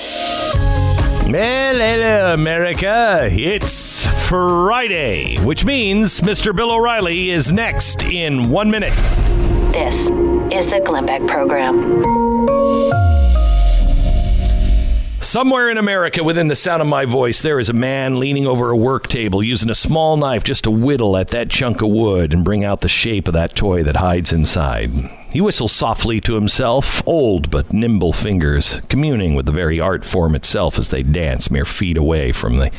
Speaker 2: Well, hello, America. It's Friday, which means Mr. Bill O'Reilly is next in one minute.
Speaker 1: This is the Glenn Beck Program.
Speaker 2: Somewhere in America, within the sound of my voice, there is a man leaning over a work table using a small knife just to whittle at that chunk of wood and bring out the shape of that toy that hides inside. He whistles softly to himself, old but nimble fingers, communing with the very art form itself as they dance mere feet away from the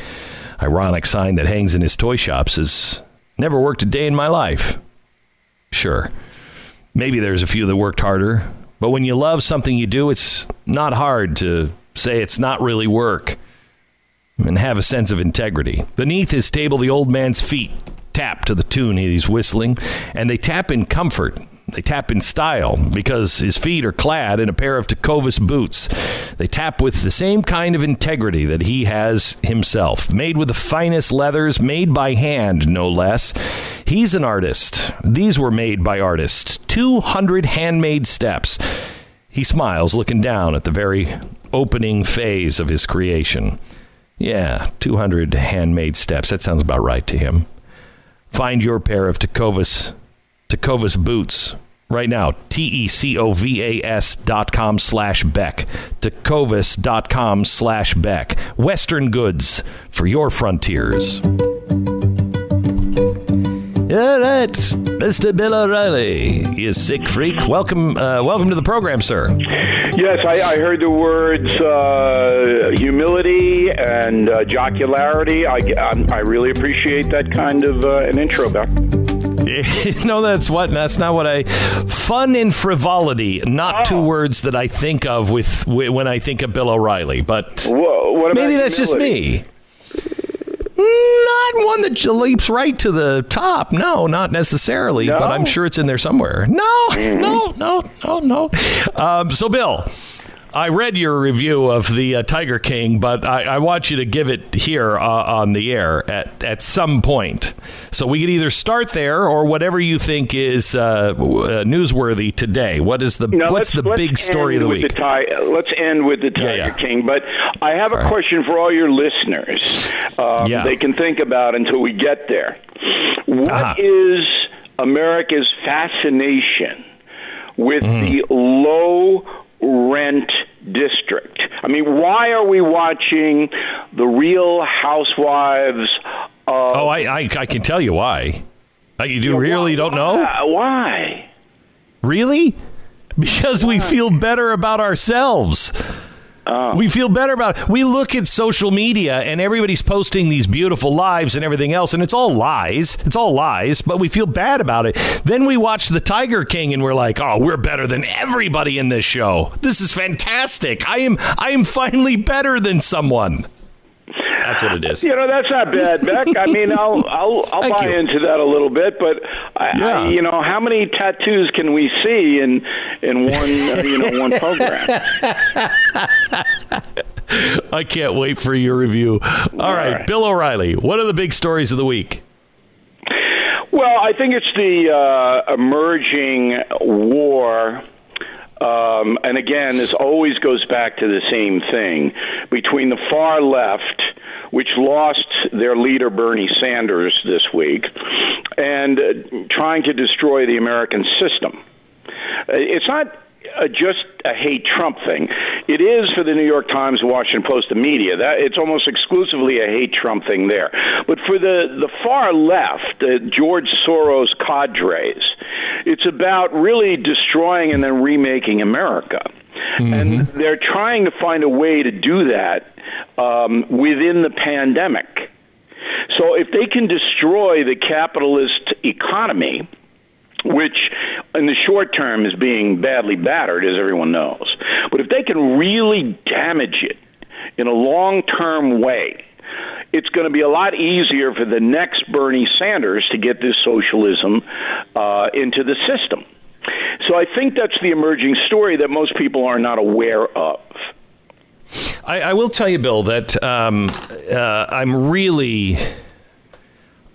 Speaker 2: ironic sign that hangs in his toy shops as never worked a day in my life. Sure, maybe there's a few that worked harder, but when you love something you do, it's not hard to say it's not really work and have a sense of integrity. Beneath his table, the old man's feet tap to the tune he's whistling, and they tap in comfort. They tap in style because his feet are clad in a pair of Tecovas boots. They tap with the same kind of integrity that he has himself, made with the finest leathers, made by hand, no less. He's an artist. These were made by artists. 200 handmade steps. He smiles, looking down at the very opening phase of his creation. Yeah, 200 handmade steps. That sounds about right to him. Find your pair of Tecovas, Tecovas boots right now. T E C O V A S dot com slash Beck. Tecovas dot com slash Beck. Western goods for your frontiers. All right, Mr. Bill O'Reilly, you sick freak. Welcome, uh, welcome to the program, sir.
Speaker 6: Yes, I, I heard the words uh, humility and uh, jocularity. I, I, I really appreciate that kind of uh, an intro, Beck.
Speaker 2: no, that's what. That's not what I. Fun and frivolity, not two words that I think of with when I think of Bill O'Reilly. But
Speaker 6: about
Speaker 2: maybe that's just me. Not one that leaps right to the top. No, not necessarily.
Speaker 6: No?
Speaker 2: But I'm sure it's in there somewhere. No, no, no, no, no. Um, so, Bill, I read your review of the uh, Tiger King, but I, I want you to give it here uh, on the air at, at some point. So we could either start there or whatever you think is uh, uh, newsworthy today. What is the
Speaker 6: Now,
Speaker 2: what's the big story of the week?
Speaker 6: ti- let's end with the Tiger
Speaker 2: yeah.
Speaker 6: King. But I have a
Speaker 2: right.
Speaker 6: question for all your listeners. Um,
Speaker 2: Yeah.
Speaker 6: They can think about until we get there. What is
Speaker 2: Uh-huh.
Speaker 6: America's fascination with
Speaker 2: Mm-hmm.
Speaker 6: the low rent district? I mean, why are we watching the Real Housewives? Of,
Speaker 2: oh, I, I I can tell you why. Uh, you do really don't know?
Speaker 6: Why? why?
Speaker 2: Really? Because we feel better about ourselves. Oh. We feel better about We look at social media and everybody's posting these beautiful lives and everything else, and it's all lies. It's all lies, but we feel bad about it. Then we watch The Tiger King and we're like, oh, we're better than everybody in this show. This is fantastic. I am I am finally better than someone. That's what it is.
Speaker 6: You know, that's not bad, Beck. I mean, I'll I'll I'll
Speaker 2: Thank
Speaker 6: buy
Speaker 2: you.
Speaker 6: into that a little bit, but I,
Speaker 2: Yeah.
Speaker 6: I, you know, how many tattoos can we see in in one uh, you know one program?
Speaker 2: I can't wait for your review. All right,
Speaker 6: right.
Speaker 2: Bill O'Reilly, what are the big stories of the week?
Speaker 6: Well, I think it's the uh, emerging war. Um, and again, this always goes back to the same thing between the far left, which lost their leader Bernie Sanders this week, and uh, trying to destroy the American system. Uh, It's not uh, just a hate Trump thing. It is for the New York Times, Washington Post, the media. That it's almost exclusively a hate Trump thing there. But for the the far left, the George Soros cadres, it's about really destroying and then remaking America. And they're trying to find a way to do that um, within the pandemic. So if they can destroy the capitalist economy, which in the short term is being badly battered, as everyone knows. But if they can really damage it in a long term way, it's going to be a lot easier for the next Bernie Sanders to get this socialism uh, into the system. So I think that's the emerging story that most people are not aware of.
Speaker 2: I, I will tell you, Bill, that um, uh, I'm really.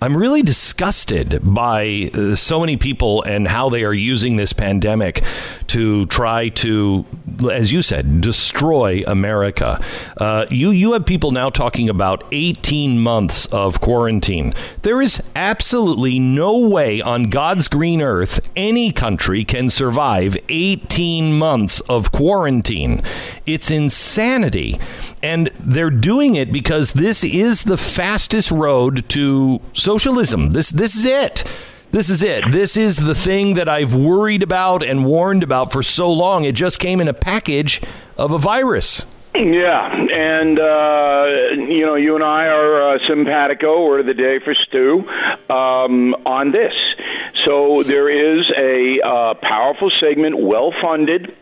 Speaker 2: I'm really disgusted by uh, so many people and how they are using this pandemic to try to, as you said, destroy America. Uh, you you have people now talking about 18 months of quarantine. There is absolutely no way on God's green earth any country can survive 18 months of quarantine. It's insanity. And they're doing it because this is the fastest road to socialism. This this is it. This is it. This is the thing that I've worried about and warned about for so long. It just came in a package of a virus.
Speaker 6: Yeah, and uh, you know, you and I are uh, simpatico or the day for Stu um, on this. So there is a uh, powerful segment, well funded.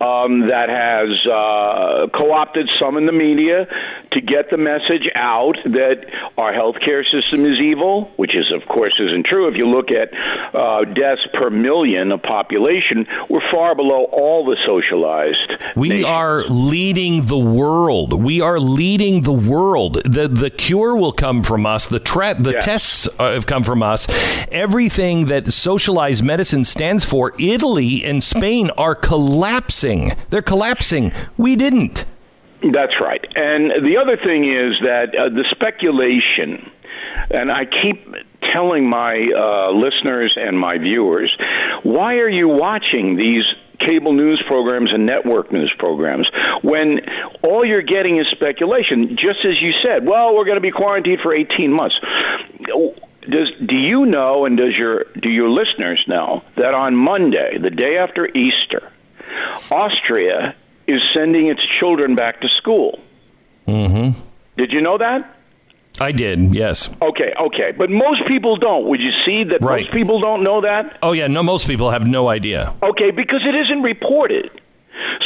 Speaker 6: Um, that has uh, co-opted some in the media to get the message out that our healthcare system is evil, which is, of course, isn't true. If you look at uh, deaths per million of population, we're far below all the socialized.
Speaker 2: We
Speaker 6: nations.
Speaker 2: are leading the world. We are leading the world. The the cure will come from us. The tra- the tests uh, have come from us. Everything that socialized medicine stands for, Italy and Spain are collapsing. They're collapsing. We didn't.
Speaker 6: That's right. And the other thing is that uh, the speculation, and I keep telling my uh, listeners and my viewers, why are you watching these cable news programs and network news programs when all you're getting is speculation? Just as you said, well, we're going to be quarantined for 18 months. Does do you know and does your do your listeners know that on Monday, the day after Easter, Austria is sending its children back to school?
Speaker 2: Mm-hmm.
Speaker 6: Did you know that?
Speaker 2: I did. Yes.
Speaker 6: Okay, okay. But most people don't. Would you see that
Speaker 2: Right.
Speaker 6: most people don't know that?
Speaker 2: Oh yeah. No, most people have no idea.
Speaker 6: Okay, because it isn't reported.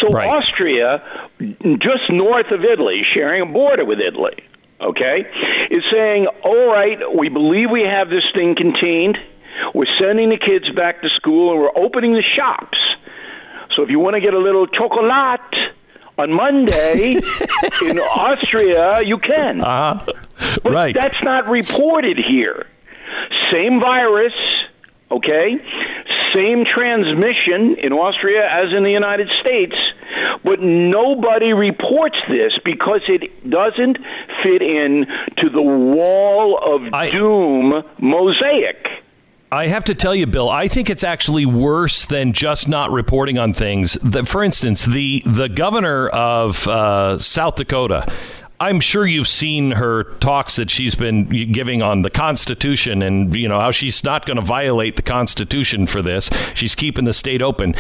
Speaker 6: So
Speaker 2: Right.
Speaker 6: Austria, just north of Italy, sharing a border with Italy, okay, is saying, all right, we believe we have this thing contained. We're sending the kids back to school and we're opening the shops. So if you want to get a little chocolate on Monday in Austria, you can.
Speaker 2: Uh huh.
Speaker 6: But
Speaker 2: Right.
Speaker 6: that's not reported here. Same virus, okay? Same transmission in Austria as in the United States, but nobody reports this because it doesn't fit in to the wall of
Speaker 2: I-
Speaker 6: doom mosaic.
Speaker 2: I have to tell you, Bill, I think it's actually worse than just not reporting on things. The, for instance, the the governor of uh, South Dakota. I'm sure you've seen her talks that she's been giving on the Constitution and you know how she's not going to violate the Constitution for this. She's keeping the state open.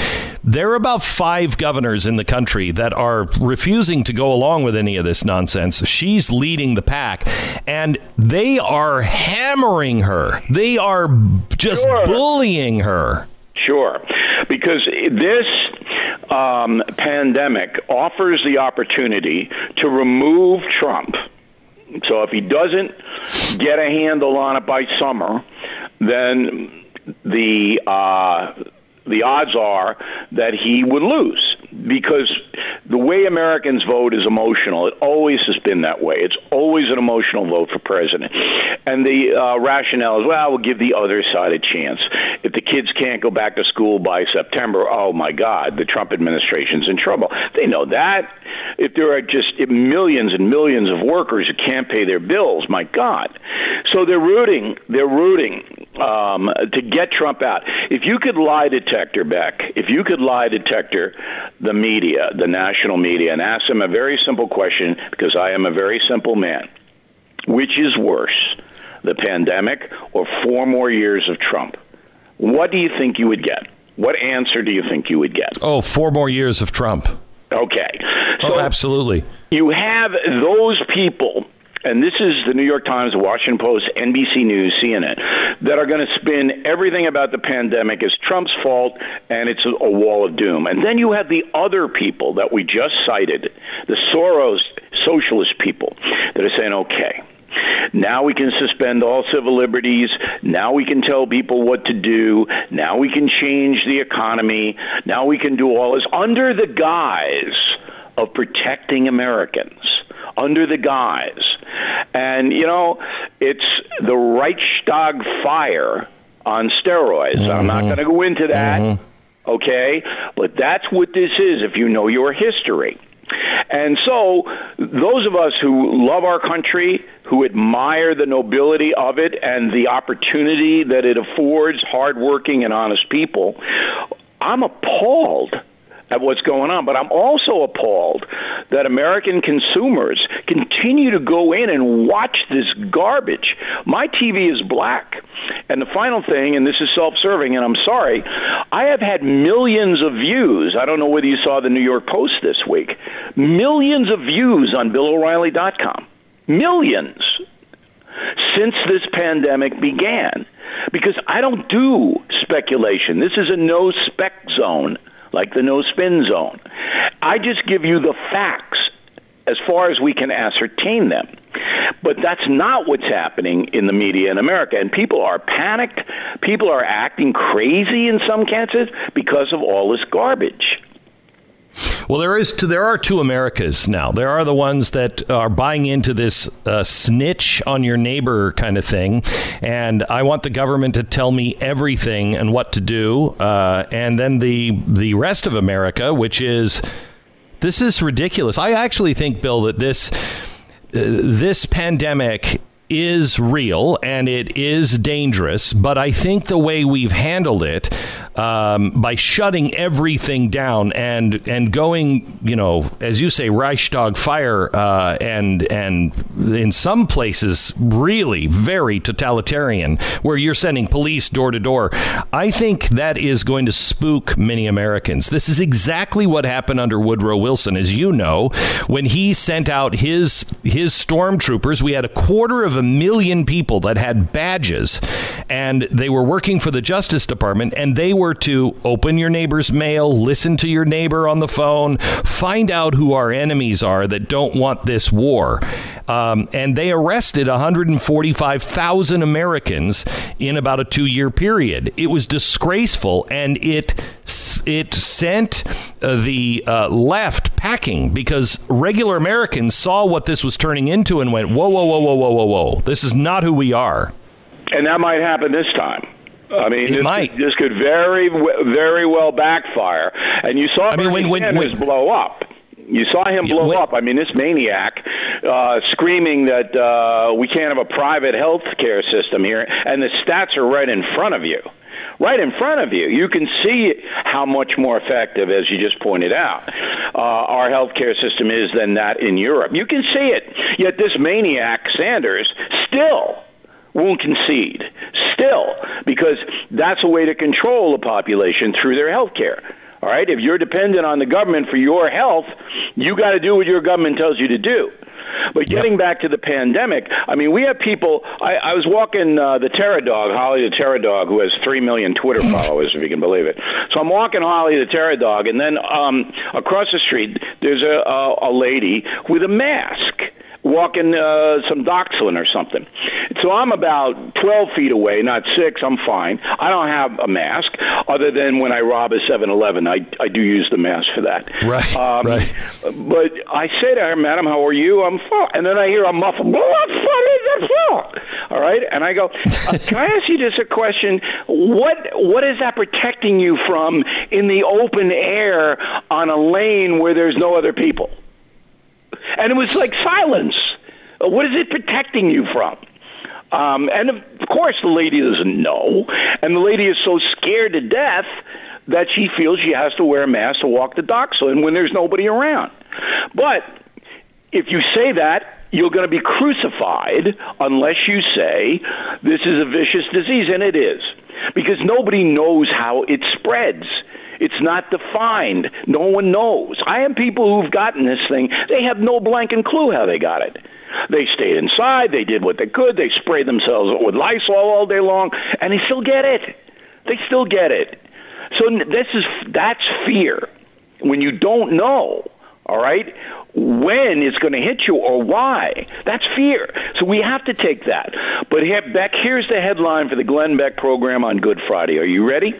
Speaker 2: There are about five governors in the country that are refusing to go along with any of this nonsense. She's leading the pack, and they are hammering her. They are just
Speaker 6: Sure.
Speaker 2: bullying her.
Speaker 6: Sure, because this um, pandemic offers the opportunity to remove Trump. So if he doesn't get a handle on it by summer, then the uh, the odds are that he would lose because the way Americans vote is emotional. It always has been that way. It's always an emotional vote for president. And the uh, rationale is, well, we'll give the other side a chance. If the kids can't go back to school by September, oh my God, the Trump administration's in trouble. They know that. If there are just millions and millions of workers who can't pay their bills, my God. So they're rooting. They're rooting um, to get Trump out. If you could lie detector, Beck, if you could lie detector the media, the national media, and ask them a very simple question, because I am a very simple man which is worse, the pandemic or four more years of Trump? What do you think you would get? What answer do you think you would get?
Speaker 2: Oh, four more years of Trump.
Speaker 6: Okay.
Speaker 2: So oh, absolutely.
Speaker 6: You have those people and this is the New York Times, Washington Post, NBC News, CNN, that are going to spin everything about the pandemic as Trump's fault and it's a wall of doom. And then you have the other people that we just cited, the Soros socialist people, that are saying, okay, now we can suspend all civil liberties. Now we can tell people what to do. Now we can change the economy. Now we can do all this under the guise of protecting Americans. Under the guise. And, you know, it's the Reichstag fire on steroids. Mm-hmm. I'm not mm-hmm. going to go into that. Mm-hmm. Okay? But that's what this is if you know your history. And so, those of us who love our country, who admire the nobility of it and the opportunity that it affords hardworking and honest people, I'm appalled at what's going on. But I'm also appalled that American consumers continue to go in and watch this garbage. My TV is black. And the final thing, and this is self serving, and I'm sorry, I have had millions of views. I don't know whether you saw the New York Post this week. Millions of views on BillO'Reilly.com. Millions since this pandemic began. Because I don't do speculation. This is a no spec zone like the no spin zone. I just give you the facts as far as we can ascertain them. But that's not what's happening in the media in America. And people are panicked. People are acting crazy in some cases because of all this garbage.
Speaker 2: Well, there is there are two Americas now. There are the ones that are buying into this uh, snitch on your neighbor kind of thing, and I want the government to tell me everything and what to do. Uh, and then the the rest of America, which is this is ridiculous. I actually think, Bill, that this. Uh, this pandemic is real and it is dangerous, but I think the way we've handled it um, by shutting everything down and and going, you know, as you say, Reichstag fire, uh, and and in some places really very totalitarian, where you're sending police door to door. I think that is going to spook many Americans. This is exactly what happened under Woodrow Wilson, as you know, when he sent out his his stormtroopers. We had a quarter of a million people that had badges, and they were working for the Justice Department, and they were to open your neighbor's mail, listen to your neighbor on the phone, find out who our enemies are that don't want this war. Um, and they arrested 145,000 Americans in about a two year period. It was disgraceful, and it it sent uh, the uh, left packing because regular Americans saw what this was turning into and went, whoa, whoa, whoa, whoa, whoa, whoa, whoa. This is not who we are.
Speaker 6: And that might happen this time. I mean,
Speaker 2: it
Speaker 6: this,
Speaker 2: might.
Speaker 6: this could very, very well backfire. And you saw
Speaker 2: I mean, when, when, when,
Speaker 6: blow up. You saw him blow when, up. I mean, this maniac uh, screaming that uh, we can't have a private health care system here, and the stats are right in front of you right in front of you. You can see how much more effective, as you just pointed out, uh, our healthcare system is than that in Europe. You can see it. Yet this maniac, Sanders, still won't concede. Still, because that's a way to control the population through their health care. All right, if you're dependent on the government for your health, you got to do what your government tells you to do. But getting yep. back to the pandemic, I mean, we have people. I, I was walking uh, the Terror Dog, Holly the Terror Dog, who has three million Twitter followers, if you can believe it. So I'm walking Holly the Terror Dog, and then um, across the street there's a, a, a lady with a mask walking uh, some dachshund or something. So I'm about 12 feet away, not six. I'm fine. I don't have a mask other than when I rob a 7-Eleven. I I do use the mask for that.
Speaker 2: Right,
Speaker 6: Um,
Speaker 2: right.
Speaker 6: But I say to her, "Madam, how are you?" I'm fine. And then I hear a muffled, "What fun is the fault?" All right, and I go, uh, "Can I ask you just a question? What what is that protecting you from in the open air on a lane where there's no other people?" And it was like silence. Uh, What is it protecting you from? Um, and of course, the lady doesn't know, and the lady is so scared to death that she feels she has to wear a mask to walk the and when there's nobody around. But if you say that, you're going to be crucified unless you say this is a vicious disease, and it is, because nobody knows how it spreads. It's not defined. No one knows. I have people who've gotten this thing. They have no blanking clue how they got it. They stayed inside. They did what they could. They sprayed themselves with Lysol all day long, and they still get it. They still get it. So this is that's fear. When you don't know, all right, when it's going to hit you or why, that's fear. So we have to take that. But Beck, here's the headline for the Glenn Beck program on Good Friday. Are you ready?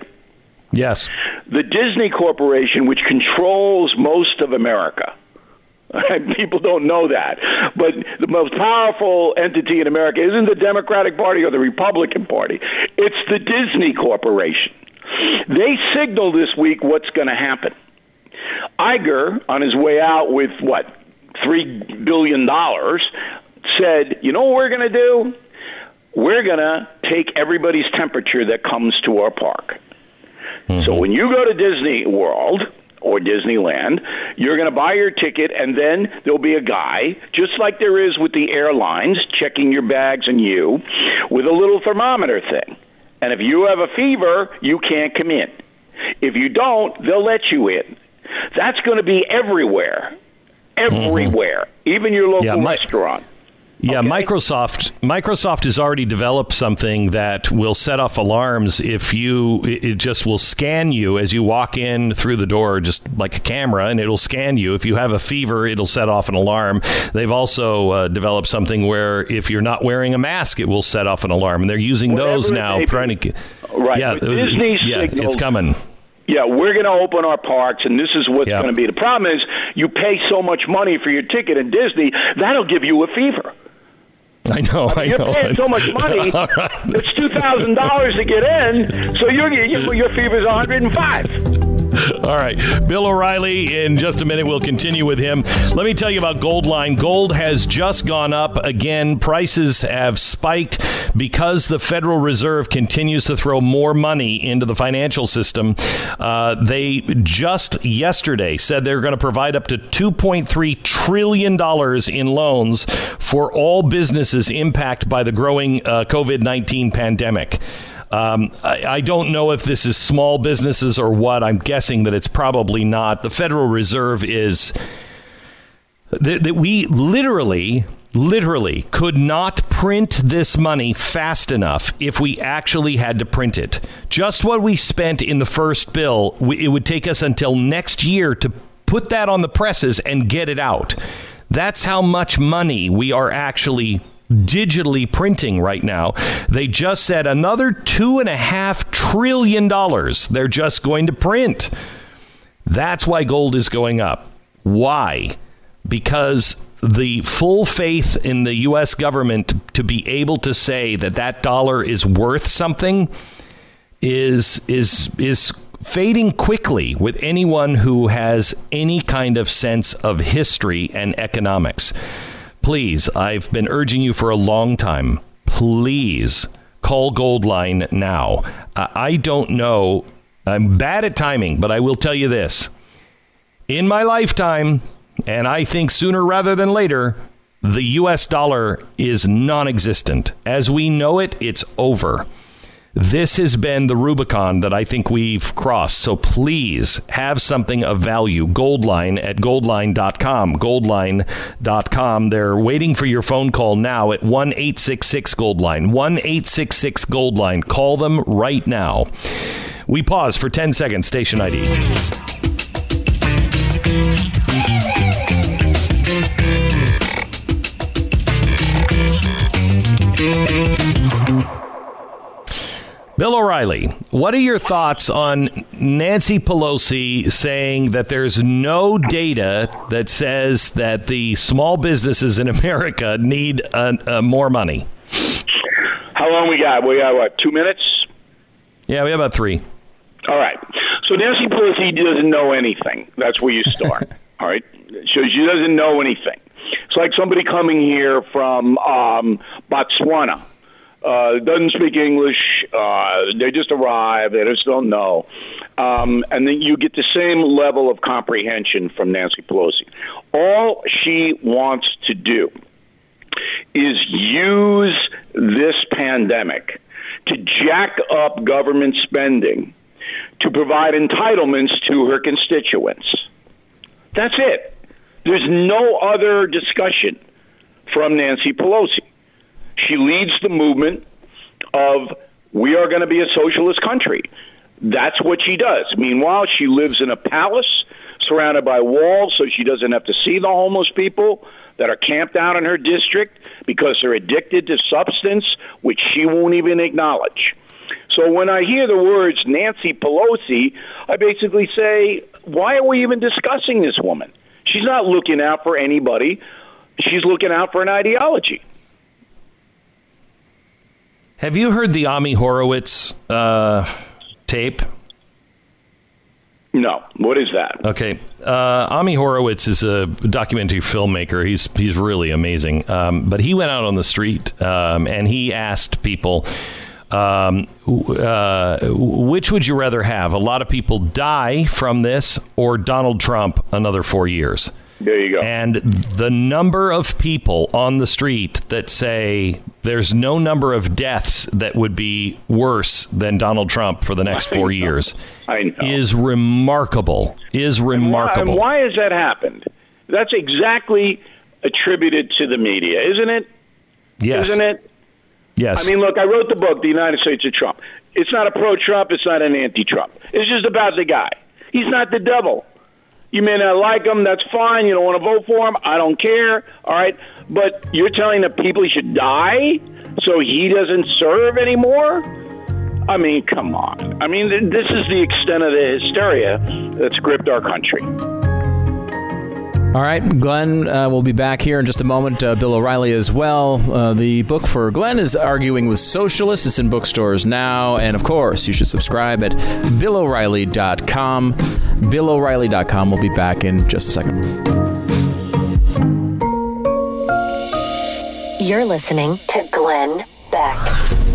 Speaker 2: Yes.
Speaker 6: The Disney Corporation, which controls most of America. People don't know that. But the most powerful entity in America isn't the Democratic Party or the Republican Party, it's the Disney Corporation. They signal this week what's going to happen. Iger, on his way out with what, $3 billion, said, You know what we're going to do? We're going to take everybody's temperature that comes to our park. So mm-hmm. when you go to Disney World or Disneyland, you're going to buy your ticket, and then there'll be a guy, just like there is with the airlines, checking your bags and you, with a little thermometer thing. And if you have a fever, you can't come in. If you don't, they'll let you in. That's going to be everywhere, mm-hmm. everywhere, even your local
Speaker 2: Yeah, my-
Speaker 6: restaurant.
Speaker 2: Yeah,
Speaker 6: Okay.
Speaker 2: Microsoft Microsoft has already developed something that will set off alarms if you it just will scan you as you walk in through the door just like a camera and it'll scan you if you have a fever it'll set off an alarm. They've also uh, developed something where if you're not wearing a mask it will set off an alarm and they're using those
Speaker 6: Whatever it
Speaker 2: now trying to
Speaker 6: Right,
Speaker 2: Yeah, uh,
Speaker 6: Disney
Speaker 2: yeah, it's coming.
Speaker 6: Yeah, we're going to open our parks, and this is what's
Speaker 2: Yeah.
Speaker 6: going to be. The problem is, you pay so much money for your ticket at Disney, that'll give you a fever.
Speaker 2: I know, I
Speaker 6: You're
Speaker 2: know.
Speaker 6: paying so much money;
Speaker 2: right.
Speaker 6: it's two thousand dollars to get in. So your your, your fever's one hundred and five.
Speaker 2: All right. Bill O'Reilly, in just a minute, we'll continue with him. Let me tell you about Goldline. Gold has just gone up again. Prices have spiked because the Federal Reserve continues to throw more money into the financial system. Uh, they just yesterday said they're going to provide up to $2.3 trillion in loans for all businesses impacted by the growing uh, COVID 19 pandemic. Um, I, I don't know if this is small businesses or what. I'm guessing that it's probably not. The Federal Reserve is that, that we literally literally could not print this money fast enough if we actually had to print it just what we spent in the first bill we, it would take us until next year to put that on the presses and get it out that's how much money we are actually digitally printing right now. They just said another two and a half trillion dollars they're just going to print. That's why gold is going up. Why? Because the full faith in the U.S. government to be able to say that that dollar is worth something is is is fading quickly with anyone who has any kind of sense of history and economics. Please, I've been urging you for a long time. Please call Goldline now. I I don't know. I'm bad at timing, but I will tell you this. In my lifetime, and I think sooner rather than later, the US dollar is non existent. As we know it, it's over. This has been the Rubicon that I think we've crossed. So please have something of value. Goldline at goldline.com. Goldline.com. They're waiting for your phone call now at 1 866 Goldline. 1 866 Goldline. Call them right now. We pause for 10 seconds. Station ID. Bill O'Reilly, what are your thoughts on Nancy Pelosi saying that there's no data that says that the small businesses in America need uh, uh, more money?
Speaker 6: How long we got? We got what? Two minutes?
Speaker 2: Yeah, we have about three.
Speaker 6: All right. So Nancy Pelosi doesn't know anything. That's where you start. All right. So she doesn't know anything. It's like somebody coming here from um, Botswana. Uh, doesn't speak English. Uh, they just arrive. They just don't know. Um, and then you get the same level of comprehension from Nancy Pelosi. All she wants to do is use this pandemic to jack up government spending to provide entitlements to her constituents. That's it. There's no other discussion from Nancy Pelosi. She leads the movement of we are going to be a socialist country. That's what she does. Meanwhile, she lives in a palace surrounded by walls so she doesn't have to see the homeless people that are camped out in her district because they're addicted to substance, which she won't even acknowledge. So when I hear the words Nancy Pelosi, I basically say, why are we even discussing this woman? She's not looking out for anybody. She's looking out for an ideology.
Speaker 2: Have you heard the Ami Horowitz uh, tape?
Speaker 6: No. What is that?
Speaker 2: Okay, uh, Ami Horowitz is a documentary filmmaker. He's he's really amazing. Um, but he went out on the street um, and he asked people, um, uh, which would you rather have? A lot of people die from this, or Donald Trump another four years?
Speaker 6: There you go.
Speaker 2: And the number of people on the street that say there's no number of deaths that would be worse than Donald Trump for the next four years
Speaker 6: I know.
Speaker 2: is remarkable. Is
Speaker 6: And why,
Speaker 2: remarkable.
Speaker 6: and why has that happened? That's exactly attributed to the media, isn't it?
Speaker 2: yes.
Speaker 6: Isn't it?
Speaker 2: Yes.
Speaker 6: I mean, look, I wrote the book, The United States of Trump. It's not a pro Trump, it's not an anti Trump. It's just about the guy. He's not the devil. You may not like him, that's fine. You don't want to vote for him, I don't care. All right. But you're telling the people he should die so he doesn't serve anymore? I mean, come on. I mean, this is the extent of the hysteria that's gripped our country.
Speaker 3: All right, Glenn uh, will be back here in just a moment. Uh, Bill O'Reilly as well. Uh, the book for Glenn is Arguing with Socialists. It's in bookstores now. And of course, you should subscribe at BillO'Reilly.com. BillO'Reilly.com. We'll be back in just a second.
Speaker 1: You're listening to Glenn Beck.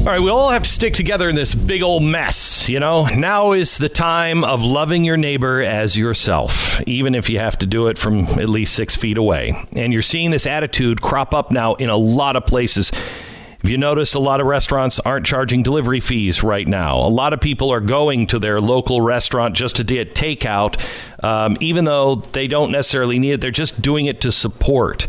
Speaker 2: All right, we all have to stick together in this big old mess, you know? Now is the time of loving your neighbor as yourself, even if you have to do it from at least six feet away. And you're seeing this attitude crop up now in a lot of places. If you notice, a lot of restaurants aren't charging delivery fees right now. A lot of people are going to their local restaurant just to get takeout, um, even though they don't necessarily need it. They're just doing it to support.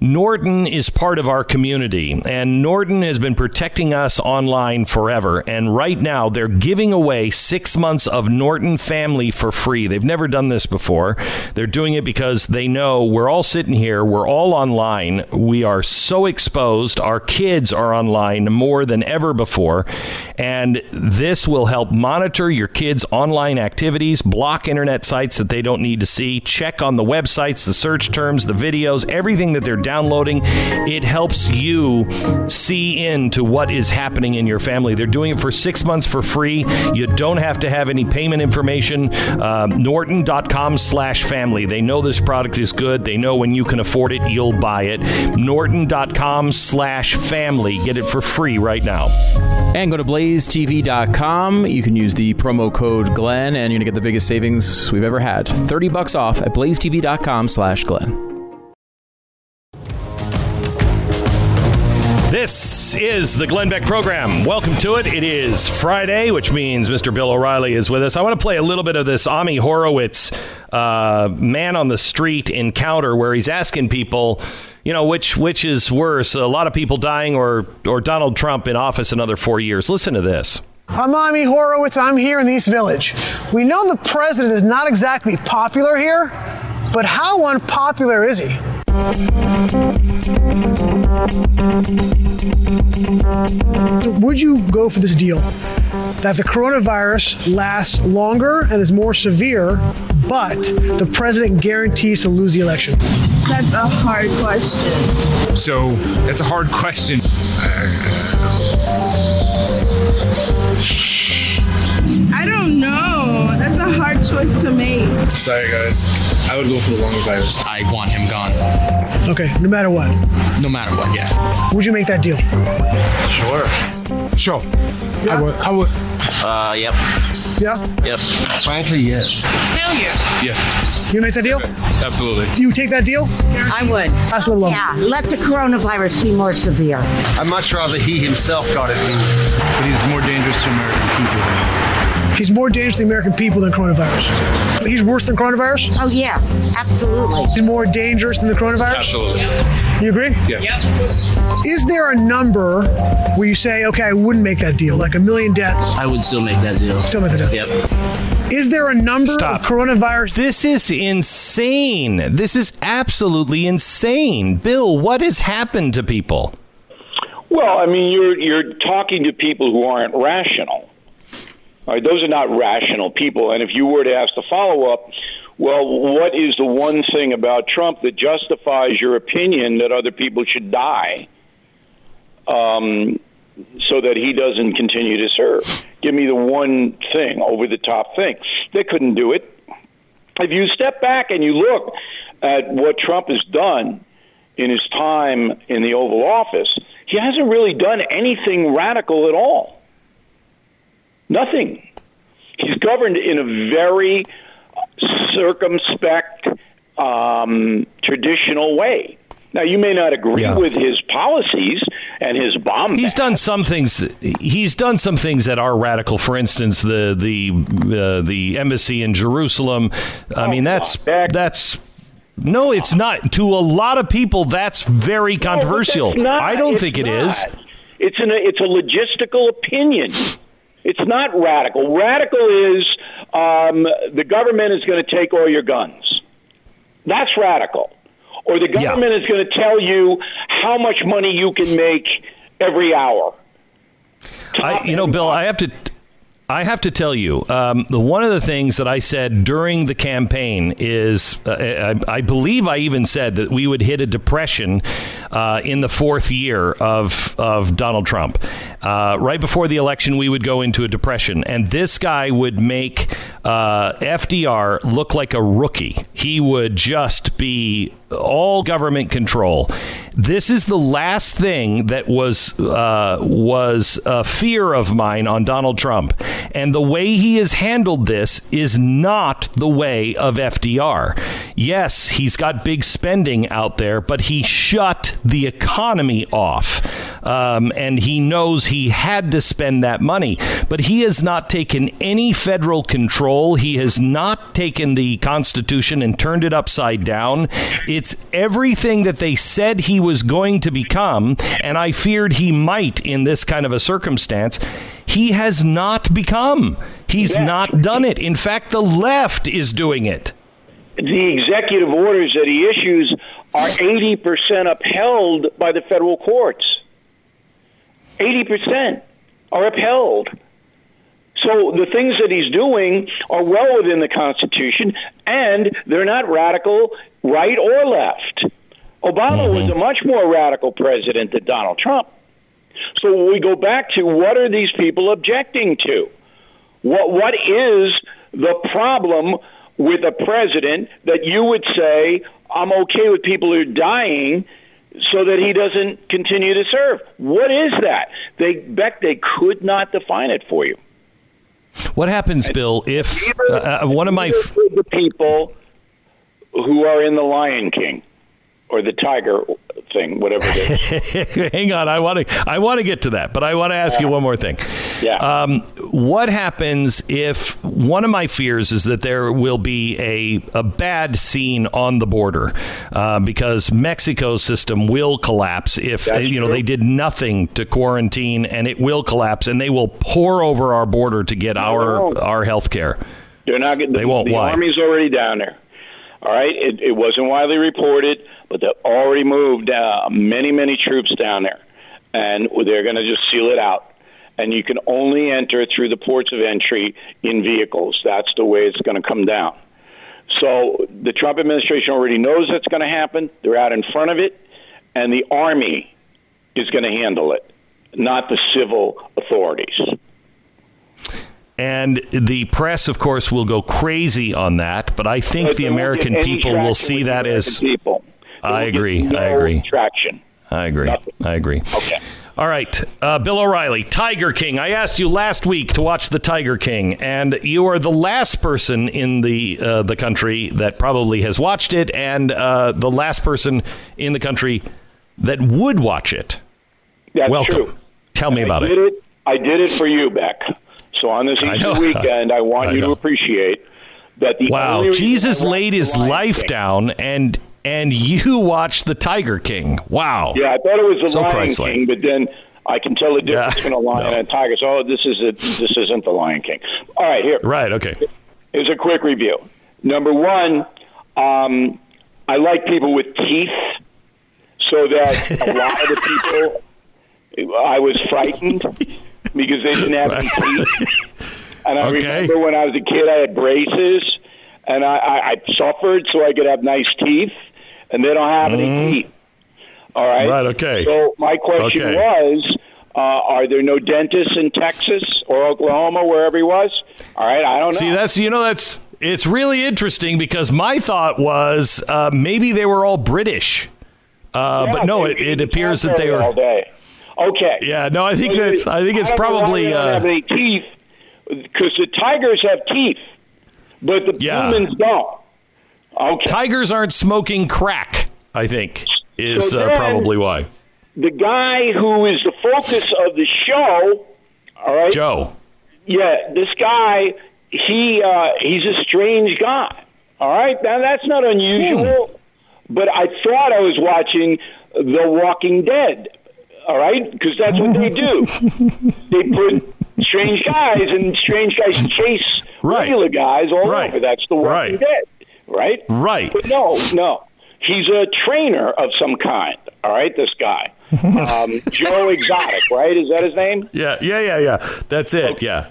Speaker 2: Norton is part of our community, and Norton has been protecting us online forever. And right now, they're giving away six months of Norton Family for free. They've never done this before. They're doing it because they know we're all sitting here, we're all online, we are so exposed. Our kids are online more than ever before. And this will help monitor your kids' online activities, block internet sites that they don't need to see, check on the websites, the search terms, the videos, everything that they're downloading. It helps you see into what is happening in your family. They're doing it for six months for free. You don't have to have any payment information. Um, Norton.com slash family. They know this product is good. They know when you can afford it, you'll buy it. Norton.com slash family. Get it for free right now.
Speaker 3: And go to blazetv.com. You can use the promo code Glenn, and you're going to get the biggest savings we've ever had. 30 bucks off at blazetv.com slash Glenn.
Speaker 2: This is the Glenn Beck program. Welcome to it. It is Friday, which means Mr. Bill O'Reilly is with us. I want to play a little bit of this Ami Horowitz uh, man on the street encounter where he's asking people, you know, which which is worse, a lot of people dying or or Donald Trump in office another four years. Listen to this.
Speaker 7: I'm Ami Horowitz. I'm here in the East Village. We know the president is not exactly popular here, but how unpopular is he? Would you go for this deal that the coronavirus lasts longer and is more severe, but the president guarantees to lose the election?
Speaker 8: That's a hard question.
Speaker 9: So that's a hard question.
Speaker 8: I don't know. That's a hard choice to make.
Speaker 10: Sorry, guys. I would go for the longer virus.
Speaker 11: I want him gone.
Speaker 7: Okay, no matter what.
Speaker 11: No matter what, yeah.
Speaker 7: Would you make that deal?
Speaker 10: Sure.
Speaker 9: Sure. I would. I would.
Speaker 11: Uh, yep.
Speaker 7: Yeah?
Speaker 11: Yep.
Speaker 10: Frankly, yes.
Speaker 8: Hell yeah.
Speaker 10: Yeah,
Speaker 7: You make that deal?
Speaker 10: absolutely.
Speaker 7: Do you take that deal?
Speaker 12: I would.
Speaker 7: That's level
Speaker 12: Yeah, let the coronavirus be more severe.
Speaker 10: I'm not sure that he himself got it, but he's more dangerous to American people.
Speaker 7: He's more dangerous to the American people than coronavirus. He's worse than coronavirus?
Speaker 12: Oh, yeah, absolutely.
Speaker 7: He's more dangerous than the coronavirus?
Speaker 10: Absolutely.
Speaker 7: You agree?
Speaker 10: Yeah. Yep.
Speaker 7: Is there a number where you say, okay, I wouldn't make that deal, like a million deaths?
Speaker 11: I would still make that deal.
Speaker 7: Still make the deal.
Speaker 11: Yep.
Speaker 7: Is there a number
Speaker 2: Stop.
Speaker 7: of coronavirus?
Speaker 2: This is insane. This is absolutely insane. Bill, what has happened to people?
Speaker 6: Well, I mean, you're you're talking to people who aren't rational. All right, those are not rational people. And if you were to ask the follow up, well, what is the one thing about Trump that justifies your opinion that other people should die, um, so that he doesn't continue to serve? Give me the one thing, over the top thing. They couldn't do it. If you step back and you look at what Trump has done in his time in the Oval Office, he hasn't really done anything radical at all. Nothing. He's governed in a very circumspect, um, traditional way. Now, you may not agree
Speaker 2: Yeah.
Speaker 6: with his policies and his bomb.
Speaker 2: He's done some things. He's done some things that are radical. For instance, the the uh, the embassy in Jerusalem. I mean, that's that's no, it's not. To a lot of people, that's very controversial.
Speaker 6: It's not.
Speaker 2: I don't think it is.
Speaker 6: not. It's an it's a logistical opinion. It's not radical. Radical is um, the government is going to take all your guns. That's radical. Or the government is going to tell you how much money you can make every hour.
Speaker 2: I, you know, Bill, I have to. I have to tell you, um, the one of the things that I said during the campaign is, uh, I, I believe I even said that we would hit a depression uh, in the fourth year of of Donald Trump. Uh, right before the election, we would go into a depression, and this guy would make uh, FDR look like a rookie. He would just be all government control. This is the last thing that was uh, was a fear of mine on Donald Trump, and the way he has handled this is not the way of FDR. Yes, he's got big spending out there, but he shut the economy off, um, and he knows he had to spend that money. But he has not taken any federal control. He has not taken the Constitution and turned it upside down. It's everything that they said he was going to become, and I feared he might in this kind of a circumstance. He has not become. He's not done it. In fact, the left is doing it.
Speaker 6: The executive orders that he issues are 80% upheld by the federal courts. 80% are upheld. So the things that he's doing are well within the Constitution, and they're not radical right or left. Obama was a much more radical president than Donald Trump. So we go back to what are these people objecting to? What what is the problem with a president that you would say I'm okay with people who are dying so that he doesn't continue to serve? What is that? They Beck they could not define it for you.
Speaker 2: What happens, Bill, if uh, uh, one of my
Speaker 6: the people who are in the Lion King or the tiger thing, whatever it is.
Speaker 2: Hang on, I want to I want to get to that, but I want to ask you one more thing.
Speaker 6: Yeah.
Speaker 2: Um, what happens if one of my fears is that there will be a a bad scene on the border uh, because Mexico's system will collapse if
Speaker 6: That's
Speaker 2: you know
Speaker 6: true.
Speaker 2: they did nothing to quarantine and it will collapse and they will pour over our border to get our our health care.
Speaker 6: They're not. The,
Speaker 2: They won't.
Speaker 6: The
Speaker 2: Why?
Speaker 6: army's already down there. All right, it, it wasn't widely reported, but they've already moved uh, many, many troops down there, and they're going to just seal it out. And you can only enter through the ports of entry in vehicles. That's the way it's going to come down. So the Trump administration already knows that's going to happen. They're out in front of it, and the Army is going to handle it, not the civil authorities.
Speaker 2: And the press, of course, will go crazy on that. But I think
Speaker 6: But
Speaker 2: the American people will see that as.
Speaker 6: people.
Speaker 2: I agree.
Speaker 6: no
Speaker 2: I agree.
Speaker 6: Traction.
Speaker 2: I agree. I agree.
Speaker 6: Okay.
Speaker 2: All right, uh, Bill O'Reilly, Tiger King. I asked you last week to watch the Tiger King, and you are the last person in the uh, the country that probably has watched it, and uh, the last person in the country that would watch it.
Speaker 6: That's
Speaker 2: Welcome.
Speaker 6: true.
Speaker 2: Tell me
Speaker 6: I
Speaker 2: about
Speaker 6: did
Speaker 2: it.
Speaker 6: it. I did it for you, Beck. So on this Easter
Speaker 2: know.
Speaker 6: weekend, I want
Speaker 2: I
Speaker 6: you to appreciate that the
Speaker 2: Wow, Jesus laid his life down, and and you watched the Tiger King. Wow.
Speaker 6: Yeah, I thought it was the
Speaker 2: So
Speaker 6: Lion
Speaker 2: Christ-like.
Speaker 6: King, but then I can tell the difference
Speaker 2: Yeah.
Speaker 6: between a lion
Speaker 2: No.
Speaker 6: and a tiger. So, oh, this is it. This isn't the Lion King. All right, here.
Speaker 2: Right. Okay.
Speaker 6: Here's a quick review. Number one, um, I like people with teeth, so that a lot of the people, I was frightened because they didn't have any teeth. And I
Speaker 2: Okay.
Speaker 6: remember when I was a kid, I had braces, and I, I, I suffered so I could have nice teeth, and they don't have any teeth. All right.
Speaker 2: Mm-hmm. Right, okay.
Speaker 6: So my question
Speaker 2: Okay.
Speaker 6: was, uh, are there no dentists in Texas or Oklahoma, wherever he was? All right, I don't know.
Speaker 2: See, that's you know that's it's really interesting because my thought was uh, maybe they were all British, uh,
Speaker 6: Yeah,
Speaker 2: but no, it, it appears that they
Speaker 6: there all
Speaker 2: were.
Speaker 6: day. Okay.
Speaker 2: Yeah, no, I think
Speaker 6: Well,
Speaker 2: that's I think it's
Speaker 6: why
Speaker 2: probably.
Speaker 6: they don't
Speaker 2: Uh,
Speaker 6: have any teeth because the tigers have teeth, but the
Speaker 2: Yeah.
Speaker 6: humans don't. Okay.
Speaker 2: tigers aren't smoking crack. I think is
Speaker 6: So
Speaker 2: uh, probably why.
Speaker 6: The guy who is the focus of the show, all right,
Speaker 2: Joe.
Speaker 6: Yeah, this guy, he uh, he's a strange guy. All right, now that's not unusual,
Speaker 2: Hmm.
Speaker 6: but I thought I was watching The Walking Dead. All right, because that's what they do. they put strange guys, and strange guys chase
Speaker 2: Right.
Speaker 6: regular guys all
Speaker 2: Right.
Speaker 6: over. That's The Walking
Speaker 2: Right.
Speaker 6: Dead, right?
Speaker 2: Right.
Speaker 6: But no, no. He's a trainer of some kind. All right, this guy, um, Joe Exotic, right? Is that his name?
Speaker 2: Yeah, yeah, yeah, yeah. That's it. Yeah.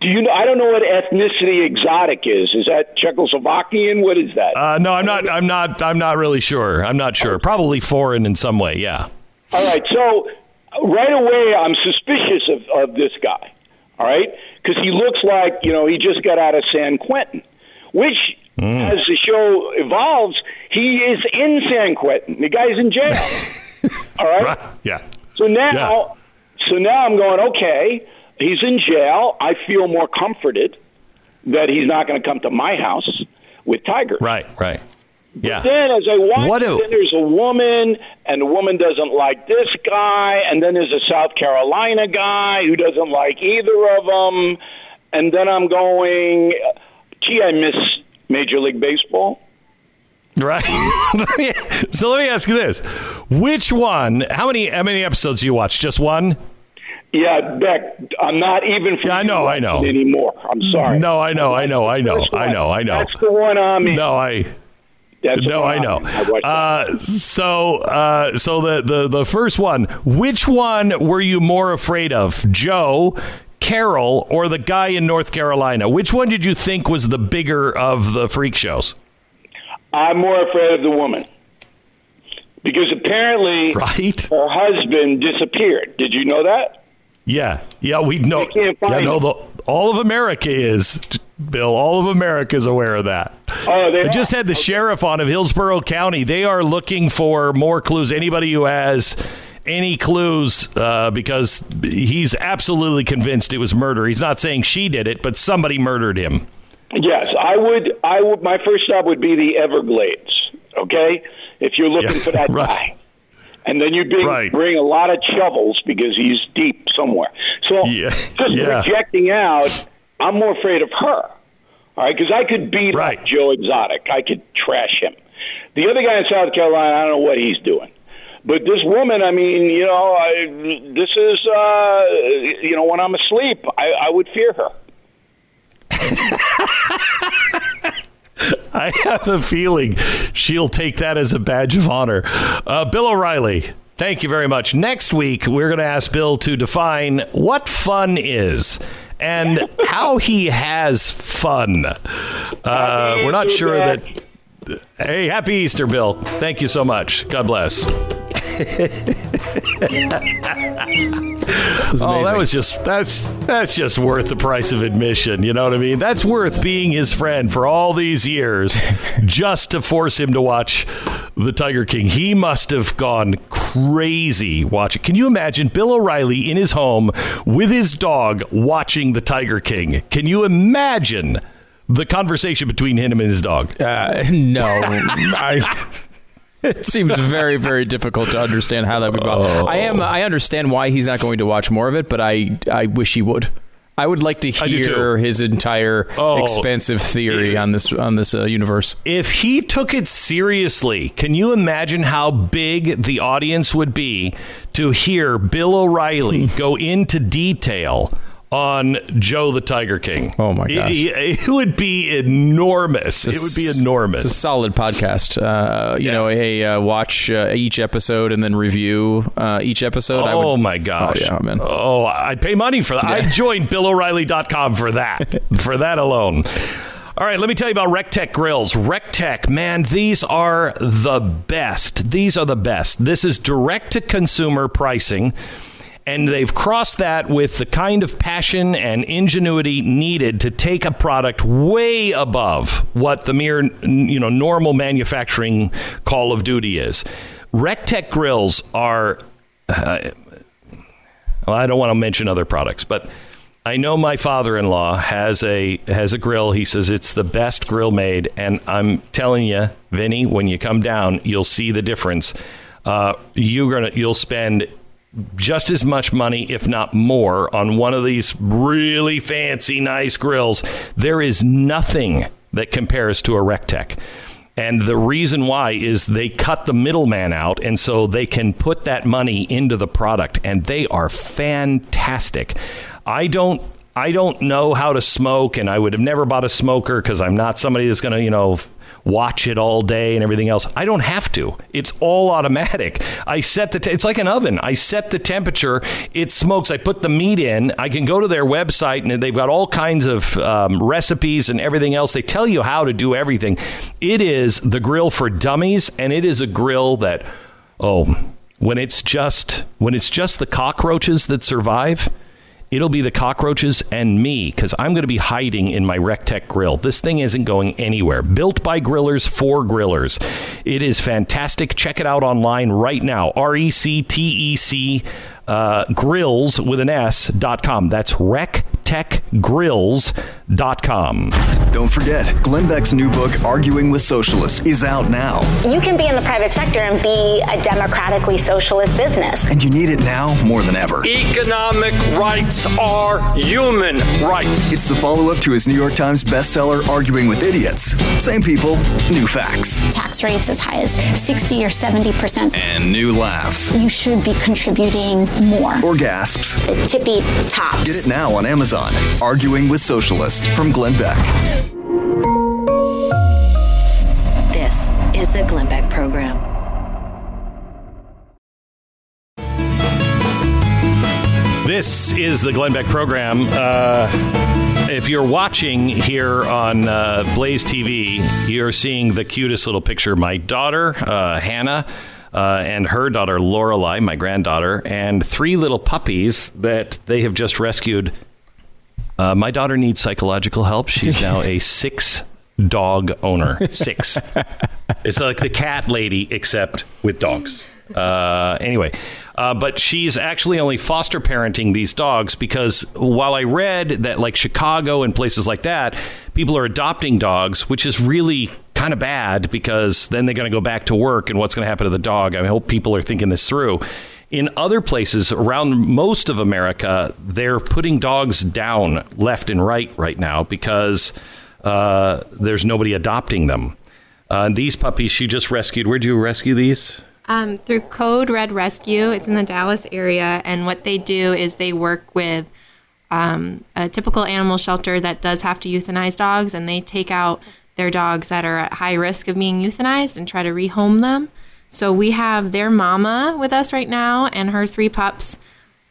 Speaker 6: Do you know? I don't know what ethnicity exotic is. Is that Czechoslovakian? What is that?
Speaker 2: Uh, no, I'm not. I'm not. I'm not really sure. I'm not sure. Probably foreign in some way. Yeah.
Speaker 6: All right. So right away, I'm suspicious of, of this guy. All right, because he looks like you know he just got out of San Quentin, which Mm. as the show evolves, he is in San Quentin. The guy's in jail. All right.
Speaker 2: Right. Yeah.
Speaker 6: So now,
Speaker 2: Yeah.
Speaker 6: so now I'm going. Okay, he's in jail. I feel more comforted that he's not going to come to my house with Tiger.
Speaker 2: Right. Right. Yeah.
Speaker 6: Then, as I watch,
Speaker 2: What do-
Speaker 6: then there's a woman, and the woman doesn't like this guy, and then there's a South Carolina guy who doesn't like either of them, and then I'm going, gee, I miss Major League Baseball.
Speaker 2: Right. So let me ask you this: Which one? How many? How many episodes do you watch? Just one?
Speaker 6: Yeah, Beck, I'm not even.
Speaker 2: Yeah, I know, I know.
Speaker 6: anymore. I'm sorry.
Speaker 2: No, I know, I know, I know, I know, I know.
Speaker 6: That's the one I'm in.
Speaker 2: No, I.
Speaker 6: That's
Speaker 2: No, I know.
Speaker 6: I'm in. I watched that.
Speaker 2: Uh, so, uh, so the, the the first one. Which one were you more afraid of, Joe, Carol, or the guy in North Carolina? Which one did you think was the bigger of the freak shows?
Speaker 6: I'm more afraid of the woman because apparently
Speaker 2: Right.
Speaker 6: her husband disappeared. Did you know that?
Speaker 2: Yeah, yeah, we know.
Speaker 6: They can't find
Speaker 2: yeah, no, the, all of America is Bill. All of America is aware of that.
Speaker 6: Oh, they
Speaker 2: I just had the sheriff on of Hillsborough County. They are looking for more clues. Anybody who has any clues, uh, because he's absolutely convinced it was murder. He's not saying she did it, but somebody murdered him.
Speaker 6: Yes, I would. I would. My first stop would be the Everglades. Okay, if you're looking
Speaker 2: Yeah,
Speaker 6: for that
Speaker 2: right.
Speaker 6: guy, and then you bring
Speaker 2: Right.
Speaker 6: bring a lot of shovels because he's deep somewhere. So
Speaker 2: Yeah,
Speaker 6: just
Speaker 2: yeah.
Speaker 6: projecting out, I'm more afraid of her. All right, because I could beat
Speaker 2: Right.
Speaker 6: Joe Exotic. I could trash him. The other guy in South Carolina, I don't know what he's doing. But this woman, I mean, you know, I, this is, uh, you know, when I'm asleep, I, I would fear her.
Speaker 2: I have a feeling she'll take that as a badge of honor. Uh, Bill O'Reilly, thank you very much. Next week, we're going to ask Bill to define what fun is and how he has fun. Uh, we're not sure that. Hey, happy Easter, Bill. Thank you so much. God bless. Oh, that was just that's that's just worth the price of admission. You know what I mean? That's worth being his friend for all these years, just to force him to watch the Tiger King. He must have gone crazy watching. Can you imagine Bill O'Reilly in his home with his dog watching the Tiger King? Can you imagine? The conversation between him and his dog.
Speaker 3: Uh, no, I it seems very very difficult to understand how that would go.
Speaker 2: Oh.
Speaker 3: I am I understand why he's not going to watch more of it, but I I wish he would. I would like to
Speaker 2: I do too.
Speaker 3: hear his entire
Speaker 2: Oh.
Speaker 3: expansive theory on this on this uh, universe.
Speaker 2: If he took it seriously, can you imagine how big the audience would be to hear Bill O'Reilly go into detail on Joe the Tiger King?
Speaker 3: Oh my gosh.
Speaker 2: It, it would be enormous. It would be enormous.
Speaker 3: It's a solid podcast. Uh, you know, a uh, watch uh, each episode and then review uh, each episode. I
Speaker 2: oh
Speaker 3: would,
Speaker 2: my gosh.
Speaker 3: Oh, yeah, man.
Speaker 2: Oh, I'd pay money for that. I'd join BillO'Reilly.com for that. for that alone. All right, let me tell you about Rec Tec grills. Rec Tec, man, these are the best. These are the best. This is direct to consumer pricing. And they've crossed that with the kind of passion and ingenuity needed to take a product way above what the mere, you know, normal manufacturing call of duty is. Rec Tec grills are uh, well, I don't want to mention other products, but I know my father-in-law has a has a grill. He says it's the best grill made, and I'm telling you, Vinny, when you come down, you'll see the difference. Uh, you're gonna you'll spend just as much money, if not more, on one of these really fancy, nice grills. There is nothing that compares to a Rec Tec. And the reason why is they cut the middleman out, and so they can put that money into the product, and they are fantastic. I don't. I don't know how to smoke, and I would have never bought a smoker because I'm not somebody that's going to, you know, watch it all day and everything else. I don't have to. It's all automatic. I set the. It's like an oven. I set the temperature. It smokes. I put the meat in. I can go to their website and they've got all kinds of um, recipes and everything else. They tell you how to do everything. It is the grill for dummies, and it is a grill that, oh, when it's just when it's just the cockroaches that survive. It'll be the cockroaches and me because I'm going to be hiding in my Rec Tec grill. This thing isn't going anywhere. Built by grillers for grillers. It is fantastic. Check it out online right now. R E C T E C uh, grills with an S dot com. That's rectecgrills.com.
Speaker 5: Don't forget, Glenn Beck's new book, Arguing with Socialists, is out now.
Speaker 13: You can be in the private sector and be a democratically socialist business.
Speaker 5: And you need it now more than ever.
Speaker 14: Economic rights are human rights.
Speaker 5: It's the follow up to his New York Times bestseller, Arguing with Idiots. Same people, new facts.
Speaker 15: Tax rates as high as 60 or 70%.
Speaker 5: And new laughs.
Speaker 15: You should be contributing more.
Speaker 5: Or gasps.
Speaker 15: The tippy tops.
Speaker 5: Get it now on Amazon. Arguing with Socialists from Glenn Beck.
Speaker 1: This is the Glenn Beck Program.
Speaker 2: This is the Glenn Beck program. Uh, if you're watching here on uh, Blaze TV, you're seeing the cutest little picture. My daughter, uh, Hannah, uh, and her daughter, Lorelai, my granddaughter, and three little puppies that they have just rescued. Uh, my daughter needs psychological help. She's now a six dog owner. Six. it's like the cat lady, except with dogs. Uh, anyway, uh, but she's actually only foster parenting these dogs because while I read that, like Chicago and places like that, people are adopting dogs, which is really kind of bad because then they're going to go back to work and what's going to happen to the dog. I hope people are thinking this through. In other places around most of America, they're putting dogs down left and right right now because uh, there's nobody adopting them. Uh, these puppies she just rescued. Where'd you rescue these?
Speaker 16: Um, through Code Red Rescue, it's in the Dallas area, and what they do is they work with um, a typical animal shelter that does have to euthanize dogs, and they take out their dogs that are at high risk of being euthanized and try to rehome them. So we have their mama with us right now and her three pups.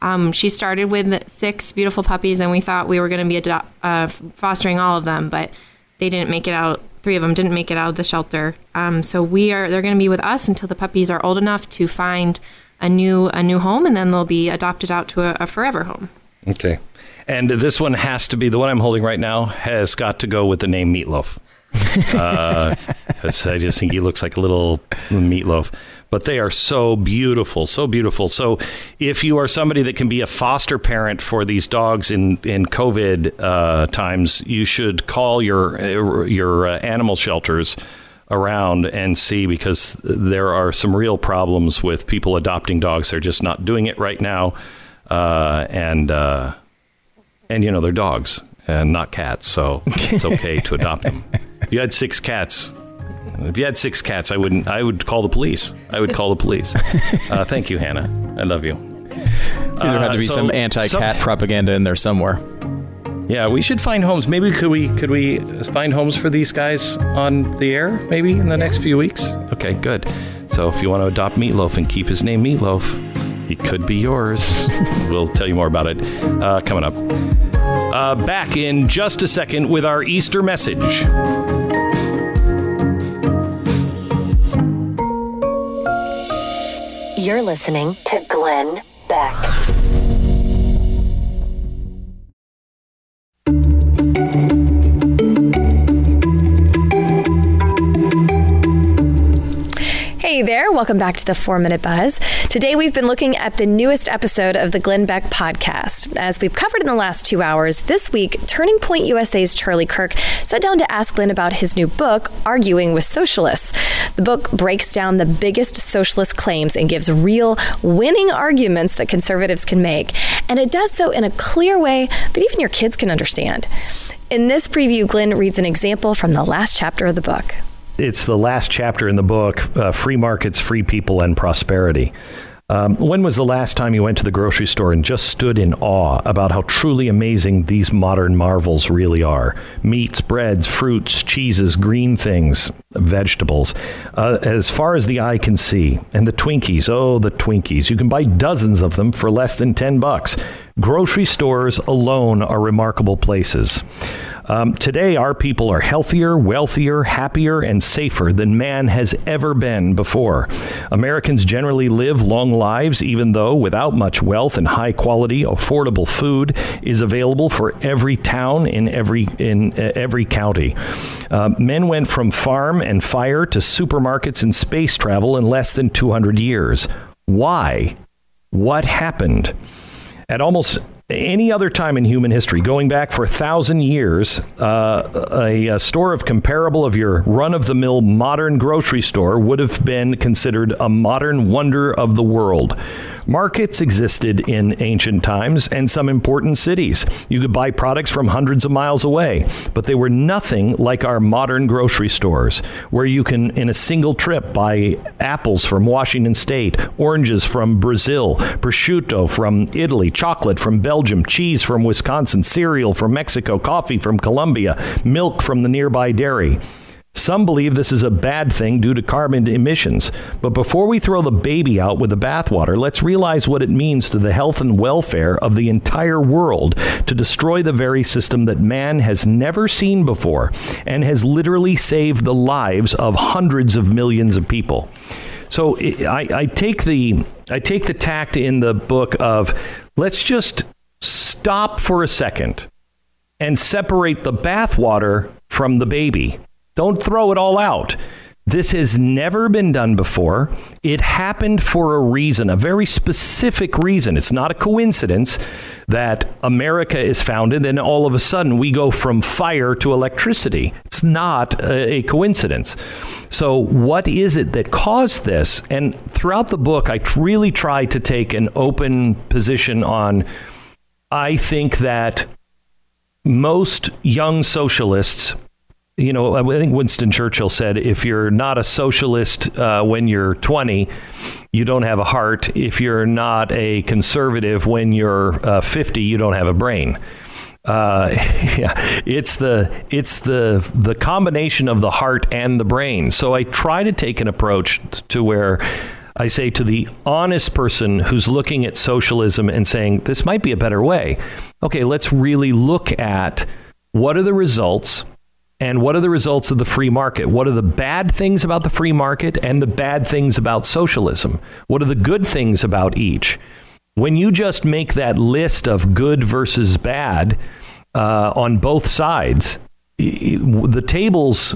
Speaker 16: Um, she started with six beautiful puppies, and we thought we were going to be adop- uh, fostering all of them, but they didn't make it out. Three of them didn't make it out of the shelter. Um, so we are they're going to be with us until the puppies are old enough to find a new a new home, and then they'll be adopted out to a, a forever home.
Speaker 2: Okay. And this one has to be the one I'm holding right now has got to go with the name Meatloaf. Uh, I just think he looks like a little meatloaf. But they are so beautiful, so beautiful. So, if you are somebody that can be a foster parent for these dogs in in COVID uh, times, you should call your your uh, animal shelters around and see because there are some real problems with people adopting dogs. They're just not doing it right now, uh, and uh, and you know they're dogs and not cats, so it's okay to adopt them. If you had six cats, if you had six cats, I wouldn't. I would call the police. I would call the police. Uh, thank you, Hannah. I love you.
Speaker 3: There had to be
Speaker 2: Uh, so
Speaker 3: some anti-cat propaganda in there somewhere.
Speaker 2: Yeah, we should find homes. Maybe could we could we find homes for these guys on the air? Maybe in the next few weeks. Okay, good. So if you want to adopt Meatloaf and keep his name Meatloaf, he could be yours. we'll tell you more about it uh, coming up. Uh, back in just a second with our Easter message.
Speaker 1: You're listening to Glenn Beck.
Speaker 17: Hey there, welcome back to the Four Minute Buzz. Today we've been looking at the newest episode of the Glenn Beck podcast. As we've covered in the last two hours, this week, Turning Point USA's Charlie Kirk sat down to ask Glenn about his new book, Arguing with Socialists. The book breaks down the biggest socialist claims and gives real winning arguments that conservatives can make. And it does so in a clear way that even your kids can understand. In this preview, Glenn reads an example from the last chapter of the book
Speaker 2: it's the last chapter in the book uh, Free Markets, Free People, and Prosperity. Um, when was the last time you went to the grocery store and just stood in awe about how truly amazing these modern marvels really are? Meats, breads, fruits, cheeses, green things, vegetables, uh, as far as the eye can see. And the Twinkies, oh, the Twinkies. You can buy dozens of them for less than 10 bucks. Grocery stores alone are remarkable places. Um, today, our people are healthier, wealthier, happier, and safer than man has ever been before. Americans generally live long lives, even though without much wealth and high quality, affordable food is available for every town in every in uh, every county. Uh, men went from farm and fire to supermarkets and space travel in less than 200 years. Why? What happened? At almost any other time in human history, going back for a thousand years, uh, a, a, store of comparable of your run of the mill modern grocery store would have been considered a modern wonder of the world. Markets existed in ancient times and some important cities. You could buy products from hundreds of miles away, but they were nothing like our modern grocery stores, where you can, in a single trip, buy apples from Washington State, oranges from Brazil, prosciutto from Italy, chocolate from Belgium, cheese from Wisconsin, cereal from Mexico, coffee from Colombia, milk from the nearby dairy. Some believe this is a bad thing due to carbon emissions. But before we throw the baby out with the bathwater, let's realize what it means to the health and welfare of the entire world to destroy the very system that man has never seen before and has literally saved the lives of hundreds of millions of people. So I, I take the I take the tact in the book of let's just stop for a second and separate the bathwater from the baby. Don't throw it all out. This has never been done before. It happened for a reason, a very specific reason. It's not a coincidence that America is founded and all of a sudden we go from fire to electricity. It's not a, a coincidence. So, what is it that caused this? And throughout the book, I really try to take an open position on. I think that most young socialists you know, I think Winston Churchill said, if you're not a socialist uh, when you're 20, you don't have a heart. If you're not a conservative when you're uh, 50, you don't have a brain. Uh, yeah, it's the it's the the combination of the heart and the brain. So I try to take an approach to where I say to the honest person who's looking at socialism and saying this might be a better way. Okay, let's really look at what are the results and what are the results of the free market? What are the bad things about the free market and the bad things about socialism? What are the good things about each? When you just make that list of good versus bad uh, on both sides, the tables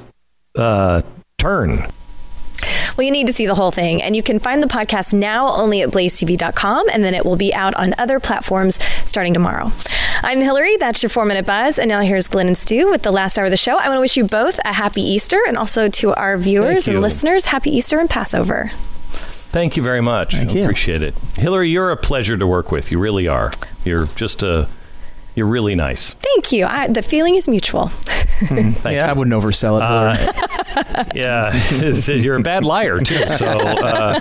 Speaker 2: uh, turn.
Speaker 17: Well, you need to see the whole thing. And you can find the podcast now only at blazetv.com, and then it will be out on other platforms starting tomorrow. I'm Hillary. That's your four minute buzz. And now here's Glenn and Stu with the last hour of the show. I want to wish you both a happy Easter and also to our viewers and listeners, happy Easter and Passover.
Speaker 2: Thank you very much.
Speaker 3: Thank
Speaker 2: I
Speaker 3: you.
Speaker 2: appreciate it. Hillary, you're a pleasure to work with. You really are. You're just a, you're really nice.
Speaker 17: Thank you. I, the feeling is mutual.
Speaker 2: Thank
Speaker 3: yeah, I wouldn't oversell it. Hillary.
Speaker 2: yeah, you're a bad liar too. So uh,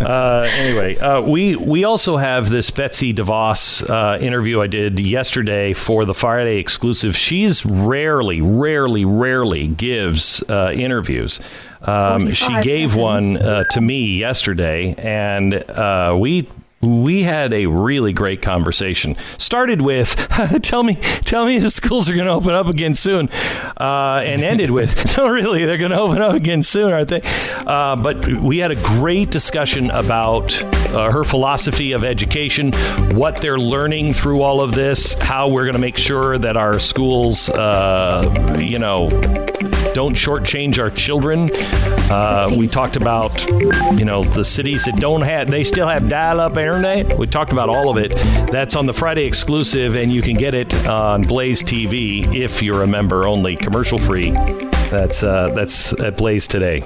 Speaker 2: uh, anyway, uh, we we also have this Betsy DeVos uh, interview I did yesterday for the Friday exclusive. She's rarely, rarely, rarely gives uh, interviews. Um, she gave
Speaker 18: seconds.
Speaker 2: one uh, to me yesterday, and uh, we we had a really great conversation. Started with, "Tell me, tell me, the schools are going to open up again soon," uh, and ended with, "No, really, they're going to open up again soon, aren't they?" Uh, but we had a great discussion about uh, her philosophy of education, what they're learning through all of this, how we're going to make sure that our schools, uh, you know, don't shortchange our children. Uh, we talked about, you know, the cities that don't have, they still have dial-up internet. We talked about all of it. That's on the Friday exclusive, and you can get it on Blaze TV if you're a member only, commercial free. That's uh, that's at Blaze today.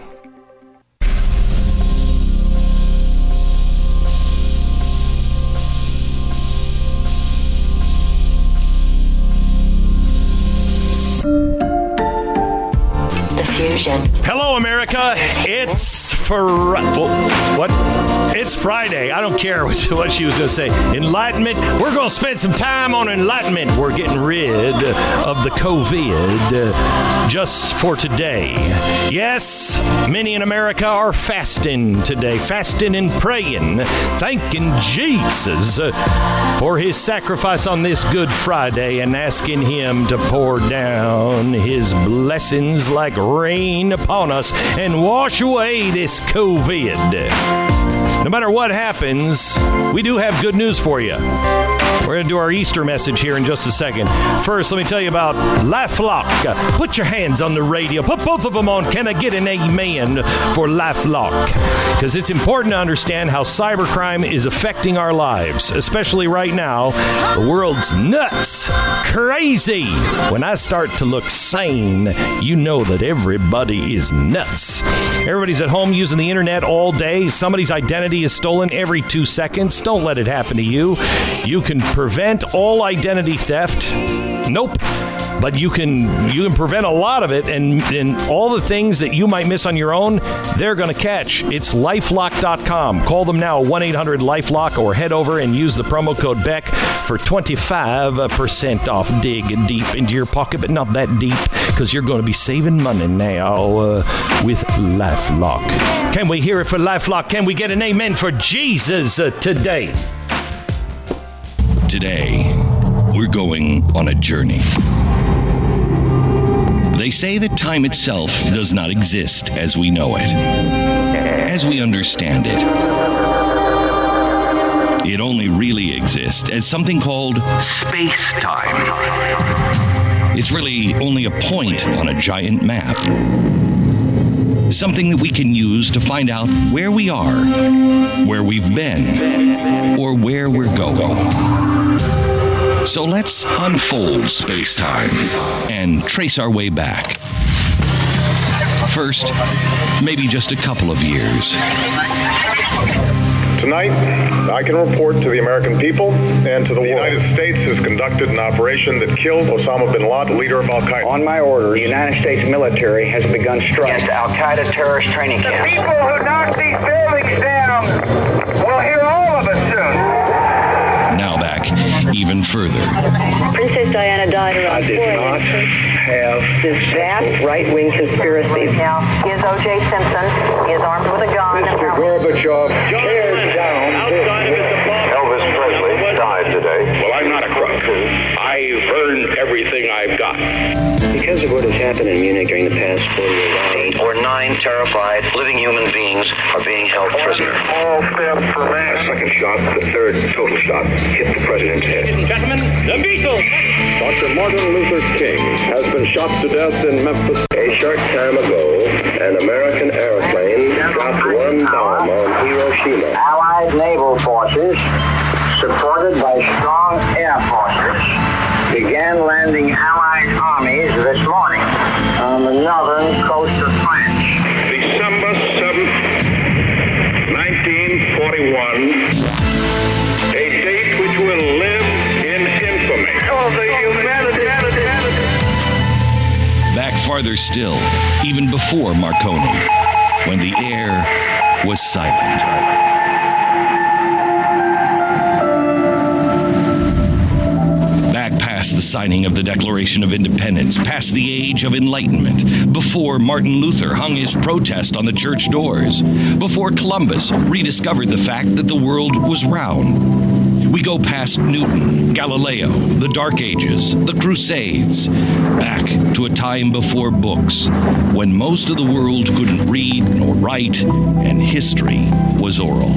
Speaker 2: America. It's for what? It's Friday. I don't care what what she was going to say. Enlightenment. We're going to spend some time on enlightenment. We're getting rid of the COVID uh, just for today. Yes, many in America are fasting today, fasting and praying, thanking Jesus uh, for his sacrifice on this Good Friday and asking him to pour down his blessings like rain upon us and wash away this COVID. No matter what happens, we do have good news for you. We're going to do our Easter message here in just a second. First, let me tell you about LifeLock. Put your hands on the radio. Put both of them on. Can I get an amen for LifeLock? Because it's important to understand how cybercrime is affecting our lives, especially right now. The world's nuts, crazy. When I start to look sane, you know that everybody is nuts. Everybody's at home using the internet all day. Somebody's identity is stolen every two seconds. Don't let it happen to you. You can prevent all identity theft. Nope. But you can you can prevent a lot of it and, and all the things that you might miss on your own, they're gonna catch. It's lifelock.com. Call them now, 1-800-LifeLock, or head over and use the promo code Beck for 25% off. Dig deep into your pocket, but not that deep, because you're gonna be saving money now uh, with LifeLock. Can we hear it for LifeLock? Can we get an amen for Jesus uh, today?
Speaker 18: Today, we're going on a journey. They say that time itself does not exist as we know it, as we understand it. It only really exists as something called space time. It's really only a point on a giant map. Something that we can use to find out where we are, where we've been, or where we're going. So let's unfold space time and trace our way back. First, maybe just a couple of years.
Speaker 19: Tonight, I can report to the American people and to the, world. The United States has conducted an operation that killed Osama bin Laden, leader of Al Qaeda.
Speaker 20: On my orders, the United States military has begun strikes against Al Qaeda terrorist training camps.
Speaker 21: The
Speaker 20: camps.
Speaker 21: people who knock these buildings down will hear
Speaker 18: even further.
Speaker 21: Princess Diana died around
Speaker 19: I did not have
Speaker 21: this vast right-wing conspiracy.
Speaker 22: Now, is O.J. Simpson. He is armed with a gun.
Speaker 19: Mr. Gorbachev tear down outside of his
Speaker 23: Elvis Presley died today.
Speaker 24: Well, I'm not a crook. I've earned everything I've got.
Speaker 25: Because of what has happened in Munich during the past 48 hours,
Speaker 23: Or nine terrified living human beings are being held prisoner.
Speaker 19: All steps remain.
Speaker 23: A second shot, the third total shot, hit the president's head.
Speaker 14: Ladies and gentlemen, the Beatles.
Speaker 19: Dr. Martin Luther King has been shot to death in Memphis.
Speaker 23: A short time ago, an American airplane dropped one bomb on Hiroshima.
Speaker 20: Allied naval forces, supported by strong air forces, began landing Allied armies this morning on the northern coast of France.
Speaker 19: December 7th, 1941. A date which will live in infamy. Oh, the humanity.
Speaker 18: Back farther still, even before Marconi, when the air was silent. Past the signing of the Declaration of Independence, past the age of enlightenment, before Martin Luther hung his protest on the church doors, before Columbus rediscovered the fact that the world was round. We go past Newton, Galileo, the Dark Ages, the Crusades, back to a time before books, when most of the world couldn't read nor write, and history was oral.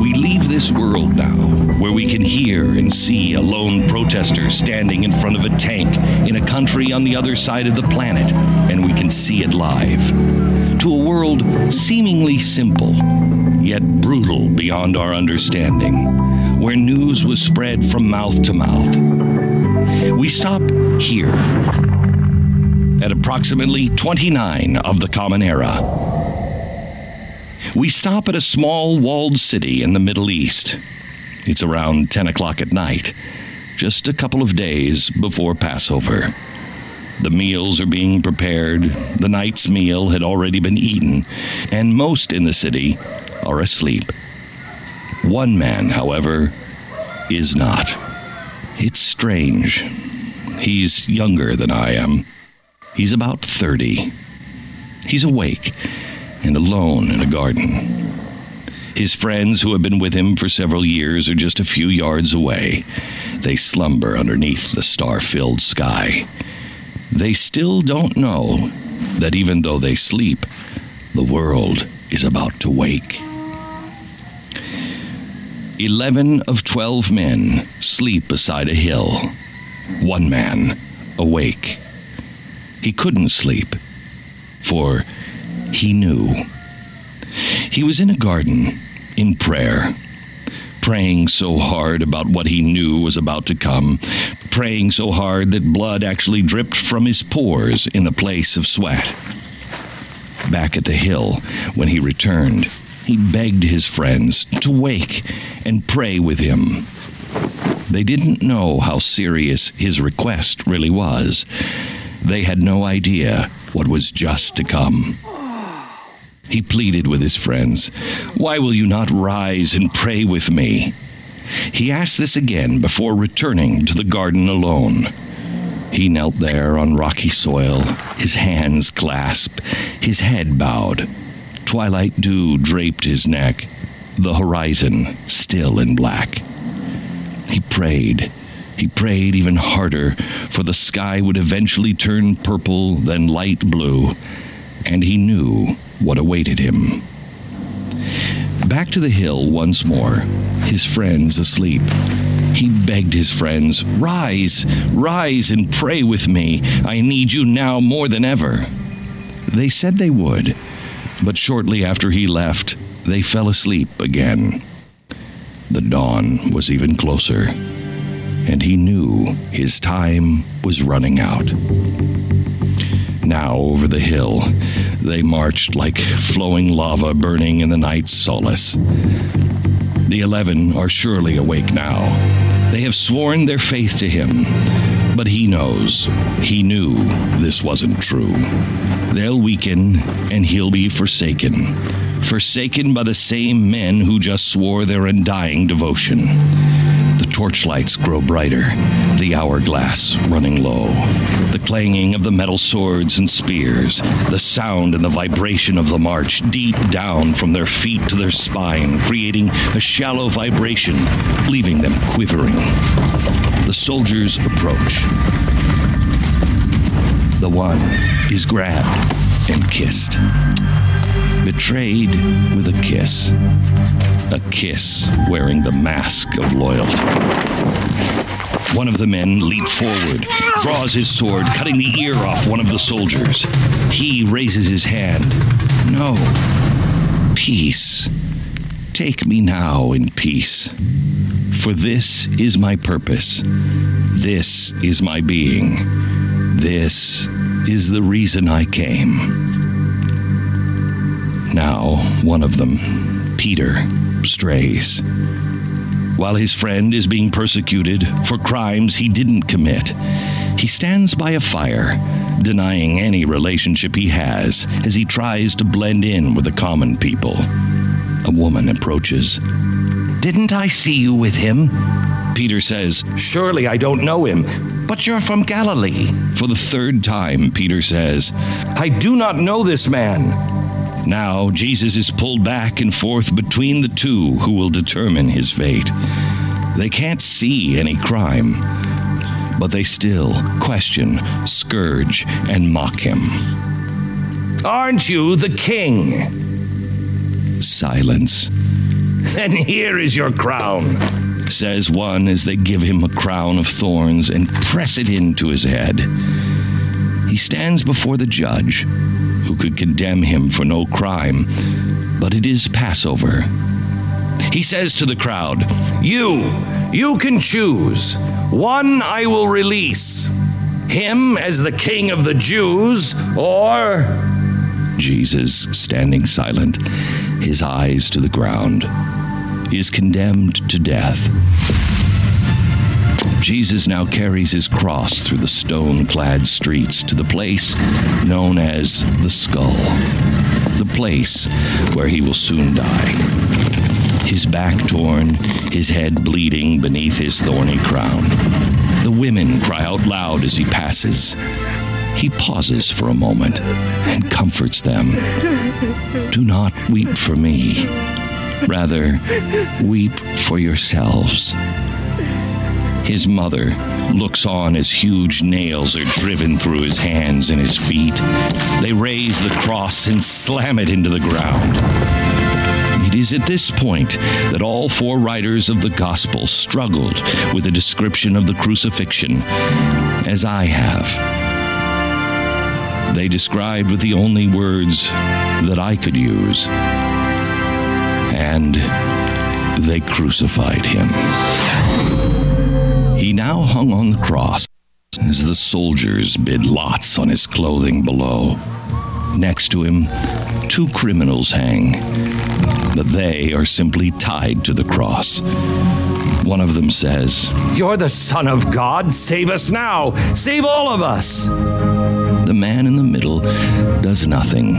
Speaker 18: We leave this world now, where we can hear and see a lone protester standing in front of a tank in a country on the other side of the planet, and we can see it live. To a world seemingly simple, yet brutal beyond our understanding, where news was spread from mouth to mouth. We stop here, at approximately 29 of the Common Era. We stop at a small walled city in the Middle East. It's around 10 o'clock at night, just a couple of days before Passover. The meals are being prepared, the night's meal had already been eaten, and most in the city are asleep. One man, however, is not. It's strange. He's younger than I am. He's about 30. He's awake and alone in a garden. His friends who have been with him for several years are just a few yards away. They slumber underneath the star filled sky. They still don't know that even though they sleep, the world is about to wake. Eleven of twelve men sleep beside a hill. One man awake. He couldn't sleep, for he knew. He was in a garden, in prayer, praying so hard about what he knew was about to come, praying so hard that blood actually dripped from his pores in a place of sweat. Back at the hill, when he returned, he begged his friends to wake and pray with him. They didn't know how serious his request really was. They had no idea what was just to come. He pleaded with his friends, Why will you not rise and pray with me? He asked this again before returning to the garden alone. He knelt there on rocky soil, his hands clasped, his head bowed. Twilight dew draped his neck, the horizon still in black. He prayed. He prayed even harder, for the sky would eventually turn purple, then light blue, and he knew what awaited him. Back to the hill once more, his friends asleep. He begged his friends, Rise, rise and pray with me. I need you now more than ever. They said they would, but shortly after he left, they fell asleep again. The dawn was even closer, and he knew his time was running out. Now, over the hill, they marched like flowing lava burning in the night's solace. The eleven are surely awake now. They have sworn their faith to him, but he knows, he knew this wasn't true. They'll weaken, and he'll be forsaken. Forsaken by the same men who just swore their undying devotion. Torchlights grow brighter, the hourglass running low. The clanging of the metal swords and spears, the sound and the vibration of the march deep down from their feet to their spine, creating a shallow vibration, leaving them quivering. The soldiers approach. The one is grabbed and kissed. Betrayed with a kiss. A kiss wearing the mask of loyalty. One of the men leaps forward, draws his sword, cutting the ear off one of the soldiers. He raises his hand. No. Peace. Take me now in peace. For this is my purpose. This is my being. This is the reason I came. Now, one of them, Peter, strays. While his friend is being persecuted for crimes he didn't commit, he stands by a fire, denying any relationship he has as he tries to blend in with the common people. A woman approaches. Didn't I see you with him? Peter says, Surely I don't know him, but you're from Galilee. For the third time, Peter says, I do not know this man. Now, Jesus is pulled back and forth between the two who will determine his fate. They can't see any crime, but they still question, scourge, and mock him. Aren't you the king? Silence. Then here is your crown, says one as they give him a crown of thorns and press it into his head. He stands before the judge, could condemn him for no crime, but it is Passover. He says to the crowd, You, you can choose. One I will release, him as the king of the Jews, or. Jesus, standing silent, his eyes to the ground, is condemned to death. Jesus now carries his cross through the stone clad streets to the place known as the skull, the place where he will soon die. His back torn, his head bleeding beneath his thorny crown. The women cry out loud as he passes. He pauses for a moment and comforts them. Do not weep for me. Rather, weep for yourselves. His mother looks on as huge nails are driven through his hands and his feet. They raise the cross and slam it into the ground. It is at this point that all four writers of the Gospel struggled with a description of the crucifixion, as I have. They described with the only words that I could use. And they crucified him. He now hung on the cross as the soldiers bid lots on his clothing below. Next to him, two criminals hang, but they are simply tied to the cross. One of them says, You're the Son of God. Save us now. Save all of us. The man in the middle does nothing,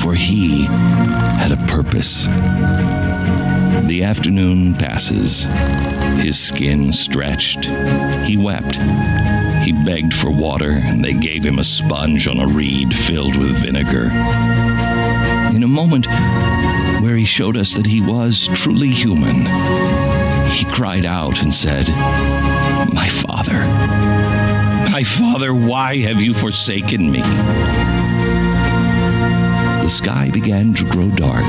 Speaker 18: for he had a purpose. The afternoon passes. His skin stretched. He wept. He begged for water, and they gave him a sponge on a reed filled with vinegar. In a moment where he showed us that he was truly human, he cried out and said, My Father, my Father, why have you forsaken me? The sky began to grow dark.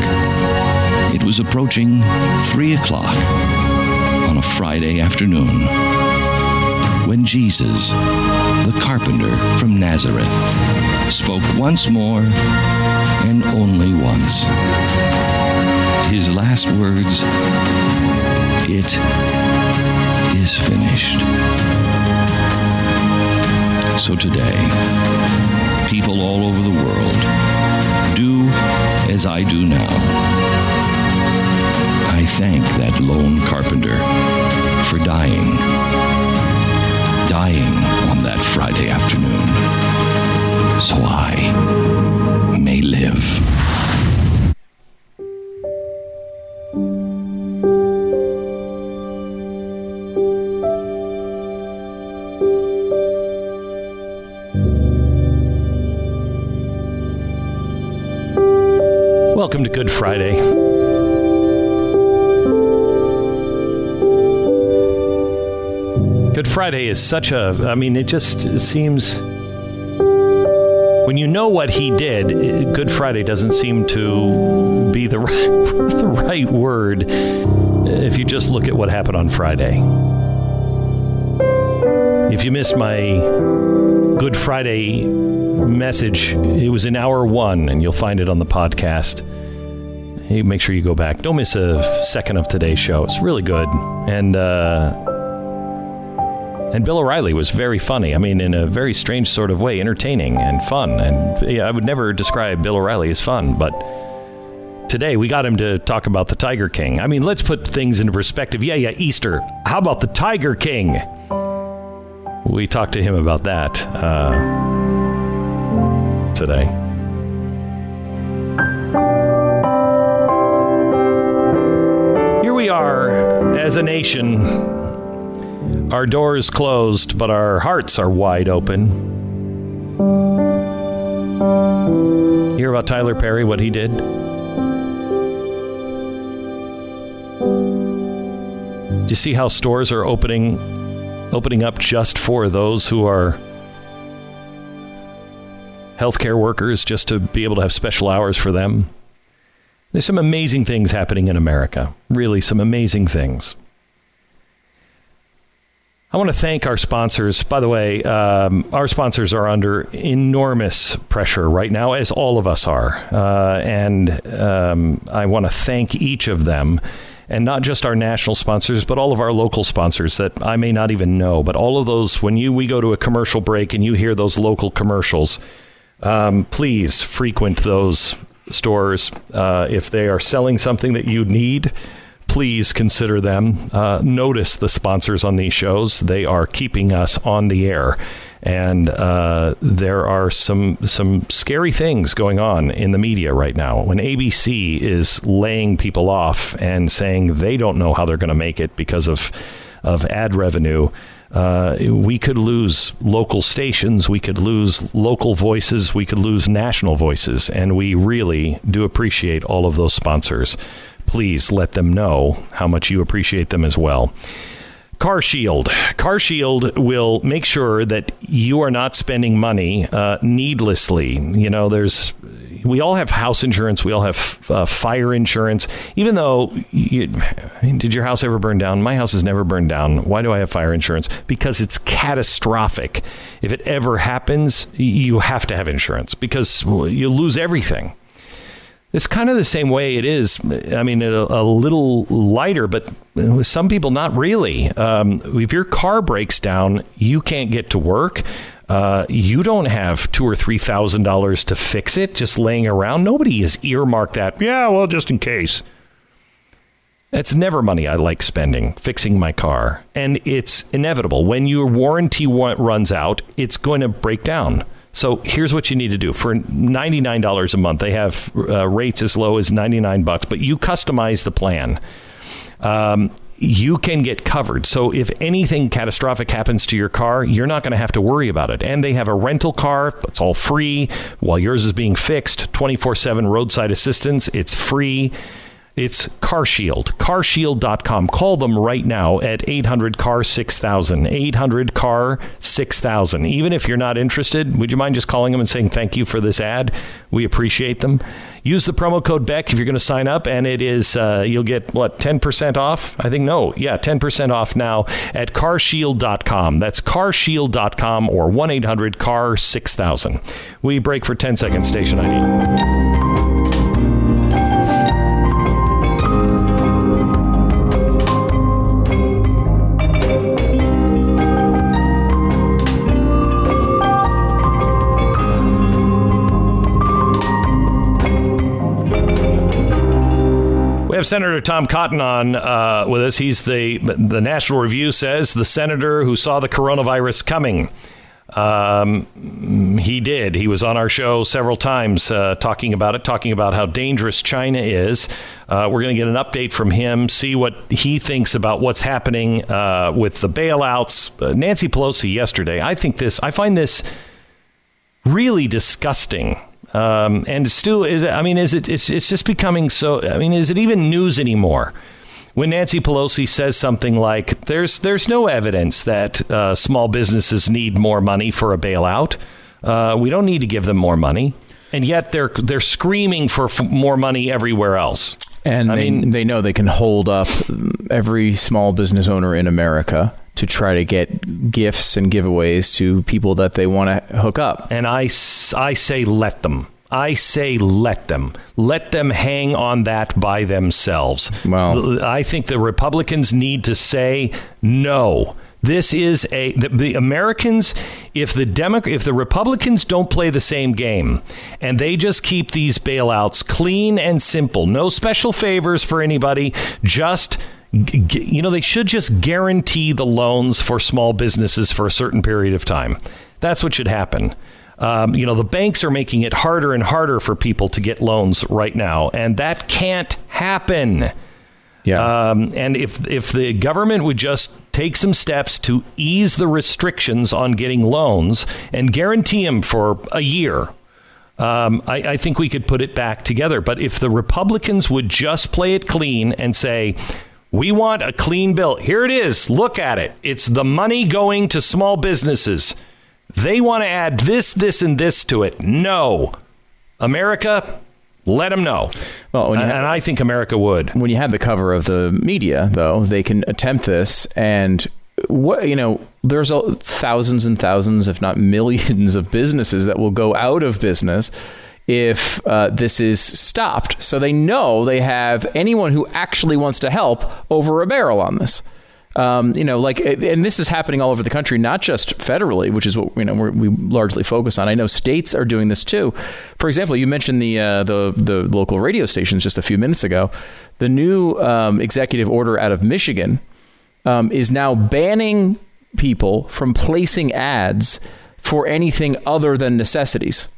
Speaker 18: It was approaching three o'clock on a Friday afternoon when Jesus, the carpenter from Nazareth, spoke once more and only once. His last words, It is finished. So today, people all over the world do as I do now. I thank that lone carpenter for dying, dying on that Friday afternoon, so I may live.
Speaker 2: Welcome to Good Friday. Friday is such a, I mean, it just seems. When you know what he did, Good Friday doesn't seem to be the right, the right word if you just look at what happened on Friday. If you missed my Good Friday message, it was in hour one, and you'll find it on the podcast. Hey, make sure you go back. Don't miss a second of today's show. It's really good. And, uh, and Bill O'Reilly was very funny. I mean, in a very strange sort of way, entertaining and fun. And yeah, I would never describe Bill O'Reilly as fun, but today we got him to talk about the Tiger King. I mean, let's put things into perspective. Yeah, yeah, Easter. How about the Tiger King? We talked to him about that uh, today. Here we are as a nation our doors closed, but our hearts are wide open. Hear about Tyler Perry, what he did? Do you see how stores are opening opening up just for those who are healthcare workers just to be able to have special hours for them? There's some amazing things happening in America. Really some amazing things. I want to thank our sponsors. By the way, um, our sponsors are under enormous pressure right now, as all of us are. Uh, and um, I want to thank each of them. And not just our national sponsors, but all of our local sponsors that I may not even know. But all of those, when you we go to a commercial break and you hear those local commercials, um, please frequent those stores uh, if they are selling something that you need please consider them. Uh, notice the sponsors on these shows; they are keeping us on the air, and uh, there are some some scary things going on in the media right now. When ABC is laying people off and saying they don't know how they're going to make it because of of ad revenue. Uh, we could lose local stations, we could lose local voices, we could lose national voices, and we really do appreciate all of those sponsors please let them know how much you appreciate them as well. Car Shield. Car Shield will make sure that you are not spending money uh, needlessly. You know, there's we all have house insurance, we all have uh, fire insurance. Even though, you, did your house ever burn down? My house has never burned down. Why do I have fire insurance? Because it's catastrophic. If it ever happens, you have to have insurance because you lose everything. It's kind of the same way it is. I mean, a, a little lighter, but with some people, not really. Um, if your car breaks down, you can't get to work. Uh, you don't have two or three thousand dollars to fix it just laying around. Nobody has earmarked that. Yeah, well, just in case. It's never money I like spending fixing my car, and it's inevitable. When your warranty runs out, it's going to break down. So here's what you need to do for $99 a month. They have uh, rates as low as 99 bucks, but you customize the plan. Um, you can get covered. So if anything catastrophic happens to your car, you're not going to have to worry about it. And they have a rental car, it's all free while yours is being fixed, 24/7 roadside assistance, it's free. It's CarShield, carshield.com. Call them right now at 800 CAR 6000. 800 CAR 6000. Even if you're not interested, would you mind just calling them and saying thank you for this ad? We appreciate them. Use the promo code Beck if you're going to sign up, and it is, uh, you'll get what, 10% off? I think no. Yeah, 10% off now at carshield.com. That's carshield.com or 1 800 CAR 6000. We break for 10 seconds, station ID. We have Senator Tom Cotton on uh, with us. He's the the National Review says the senator who saw the coronavirus coming. Um, he did. He was on our show several times uh, talking about it, talking about how dangerous China is. Uh, we're going to get an update from him, see what he thinks about what's happening uh, with the bailouts. Uh, Nancy Pelosi yesterday. I think this. I find this really disgusting Um, and Stu, is it, I mean, is it? It's, it's just becoming so. I mean, is it even news anymore? When Nancy Pelosi says something like, "There's there's no evidence that uh, small businesses need more money for a bailout. Uh, we don't need to give them more money," and yet they're they're screaming for f- more money everywhere else.
Speaker 3: And
Speaker 2: I
Speaker 3: they,
Speaker 2: mean-
Speaker 3: they know they can hold up every small business owner in America to try to get gifts and giveaways to people that they want to hook up.
Speaker 2: And I, I say let them. I say let them. Let them hang on that by themselves.
Speaker 3: Well,
Speaker 2: I think the Republicans need to say no. This is a the, the Americans. If the Demo, if the Republicans don't play the same game, and they just keep these bailouts clean and simple, no special favors for anybody, just you know, they should just guarantee the loans for small businesses for a certain period of time. That's what should happen. Um, you know, the banks are making it harder and harder for people to get loans right now, and that can't happen.
Speaker 3: Yeah.
Speaker 2: Um, and if if the government would just take some steps to ease the restrictions on getting loans and guarantee them for a year, um, I, I think we could put it back together. But if the Republicans would just play it clean and say, we want a clean bill. Here it is. Look at it. It's the money going to small businesses. They want to add this, this, and this to it. No. America, let them know.
Speaker 3: Well, when you
Speaker 2: and,
Speaker 3: have-
Speaker 2: and I think America would.
Speaker 3: when you have the cover of the media, though, they can attempt this, and what you know, there's a, thousands and thousands, if not millions, of businesses that will go out of business if uh, this is stopped. So they know they have anyone who actually wants to help over a barrel on this. Um, you know, like, and this is happening all over the country, not just federally, which is what you know we largely focus on. I know states are doing this too. For example, you mentioned the uh, the the local radio stations just a few minutes ago. The new um, executive order out of Michigan um, is now banning people from placing ads for anything other than necessities.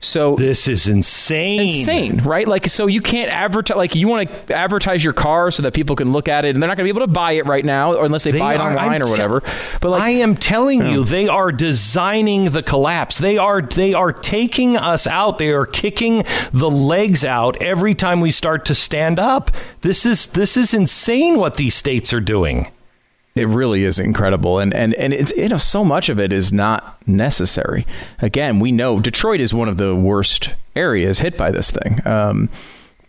Speaker 3: So
Speaker 2: this is insane.
Speaker 3: Insane, right? Like, so you can't advertise. Like, you want to advertise your car so that people can look at it, and they're not going to be able to buy it right now, or unless they, buy it
Speaker 2: are-
Speaker 3: online
Speaker 2: I'm
Speaker 3: or whatever.
Speaker 2: te-
Speaker 3: But like,
Speaker 2: I am telling you, hmm. they are designing the collapse. They are they are taking us out. They are kicking the legs out every time we start to stand up. This is this is insane what these states are doing.
Speaker 3: It really is incredible, and and and it's you know so much of it is not necessary. Again, we know Detroit is one of the worst areas hit by this thing. Um,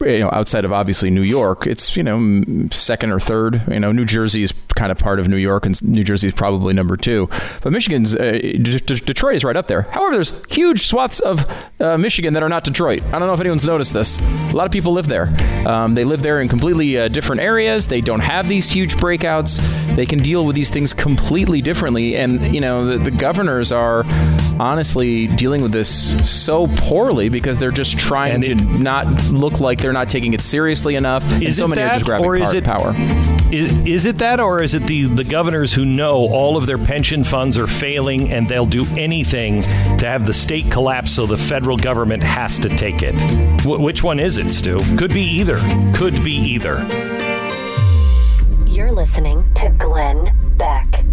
Speaker 3: you know, outside of obviously New York, it's you know second or third. You know, New Jersey is kind of part of New York, and New Jersey is probably number two. But Michigan's uh, D- D- Detroit is right up there. However, there's huge swaths of uh, Michigan that are not Detroit. I don't know if anyone's noticed this. A lot of people live there. Um, they live there in completely uh, different areas. They don't have these huge breakouts. They can deal with these things completely differently. And you know, the, the governors are honestly dealing with this so poorly because they're just trying to not look like they're not taking it seriously enough. and
Speaker 2: Is
Speaker 3: so
Speaker 2: it
Speaker 3: many
Speaker 2: that,
Speaker 3: are just grabbing
Speaker 2: or is it
Speaker 3: power.
Speaker 2: Is, is it that, or is it the, the governors who know all of their pension funds are failing and they'll do anything to have the state collapse so the federal government has to take it? Wh- which one is it, Stu? Could be either. Could be either.
Speaker 1: You're listening to Glenn Beck.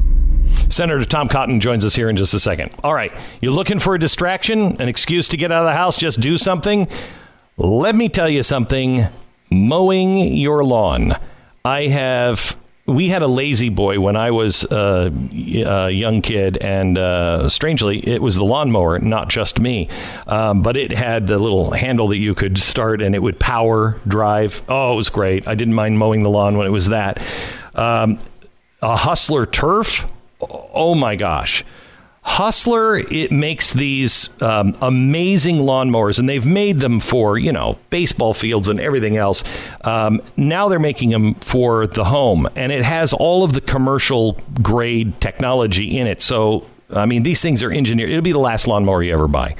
Speaker 2: Senator Tom Cotton joins us here in just a second. All right, you're looking for a distraction, an excuse to get out of the house, just do something? Let me tell you something mowing your lawn. I have. We had a lazy boy when I was a young kid, and uh, strangely, it was the lawnmower, not just me. Um, but it had the little handle that you could start, and it would power drive. Oh, it was great. I didn't mind mowing the lawn when it was that. Um, a Hustler Turf. Oh my gosh. Hustler, it makes these um, amazing lawnmowers, and they've made them for, you know, baseball fields and everything else. Um, now they're making them for the home, and it has all of the commercial grade technology in it. So, I mean, these things are engineered. It'll be the last lawnmower you ever buy.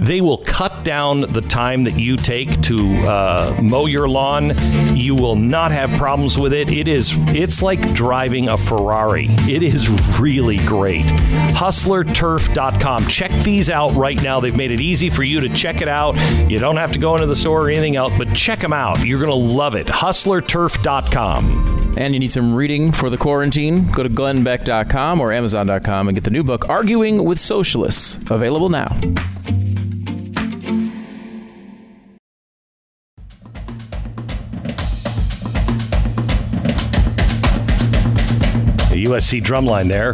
Speaker 2: They will cut down the time that you take to uh, mow your lawn. You will not have problems with it. It is it's like driving a Ferrari. It is really great. Hustlerturf.com. Check these out right now. They've made it easy for you to check it out. You don't have to go into the store or anything else, but check them out. You're going to love it. Hustlerturf.com.
Speaker 3: And you need some reading for the quarantine? Go to glennbeck.com or amazon.com and get the new book, Arguing with Socialists, available now.
Speaker 2: USC drumline there.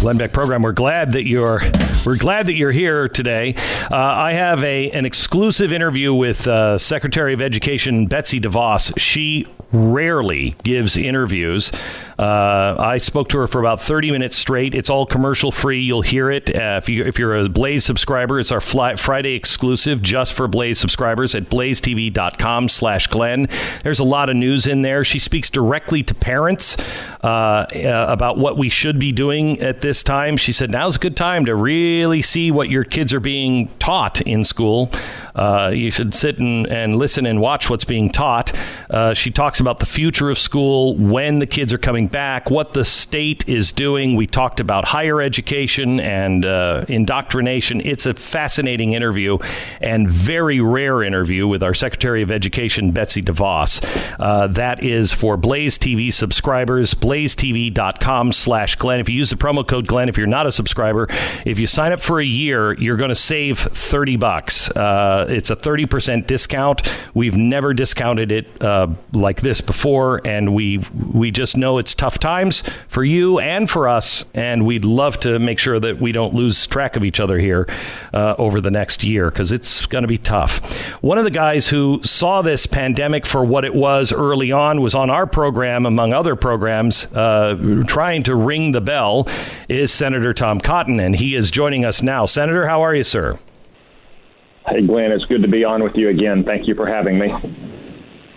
Speaker 2: Glenn Beck program. We're glad that you're we're glad that you're here today. Uh, I have a an exclusive interview with uh, Secretary of Education Betsy DeVos. She rarely gives interviews. Uh, I spoke to her for about 30 minutes straight. It's all commercial free. You'll hear it. Uh, if, you, if you're a Blaze subscriber, it's our fly, Friday exclusive just for Blaze subscribers at blazetv.com slash Glenn. There's a lot of news in there. She speaks directly to parents uh, uh, about what we should be doing at this time. She said, now's a good time to really see what your kids are being taught in school. Uh, you should sit and, and listen and watch what's being taught. Uh, she talks about the future of school, when the kids are coming back, what the state is doing. We talked about higher education and uh, indoctrination. It's a fascinating interview and very rare interview with our Secretary of Education, Betsy DeVos. Uh, that is for Blaze TV subscribers, blazetv.com slash Glenn. If you use the promo code Glenn, if you're not a subscriber, if you sign up for a year, you're going to save 30 bucks. Uh, it's a 30% discount. We've never discounted it uh, like this before, and we we just know it's tough times for you and for us, and we'd love to make sure that we don't lose track of each other here uh, over the next year because it's going to be tough. One of the guys who saw this pandemic for what it was early on was on our program, among other programs, uh, trying to ring the bell, is Senator Tom Cotton, and he is joining us now. Senator, how are you, sir?
Speaker 26: Hey, Glenn, it's good to be on with you again. Thank you for having me.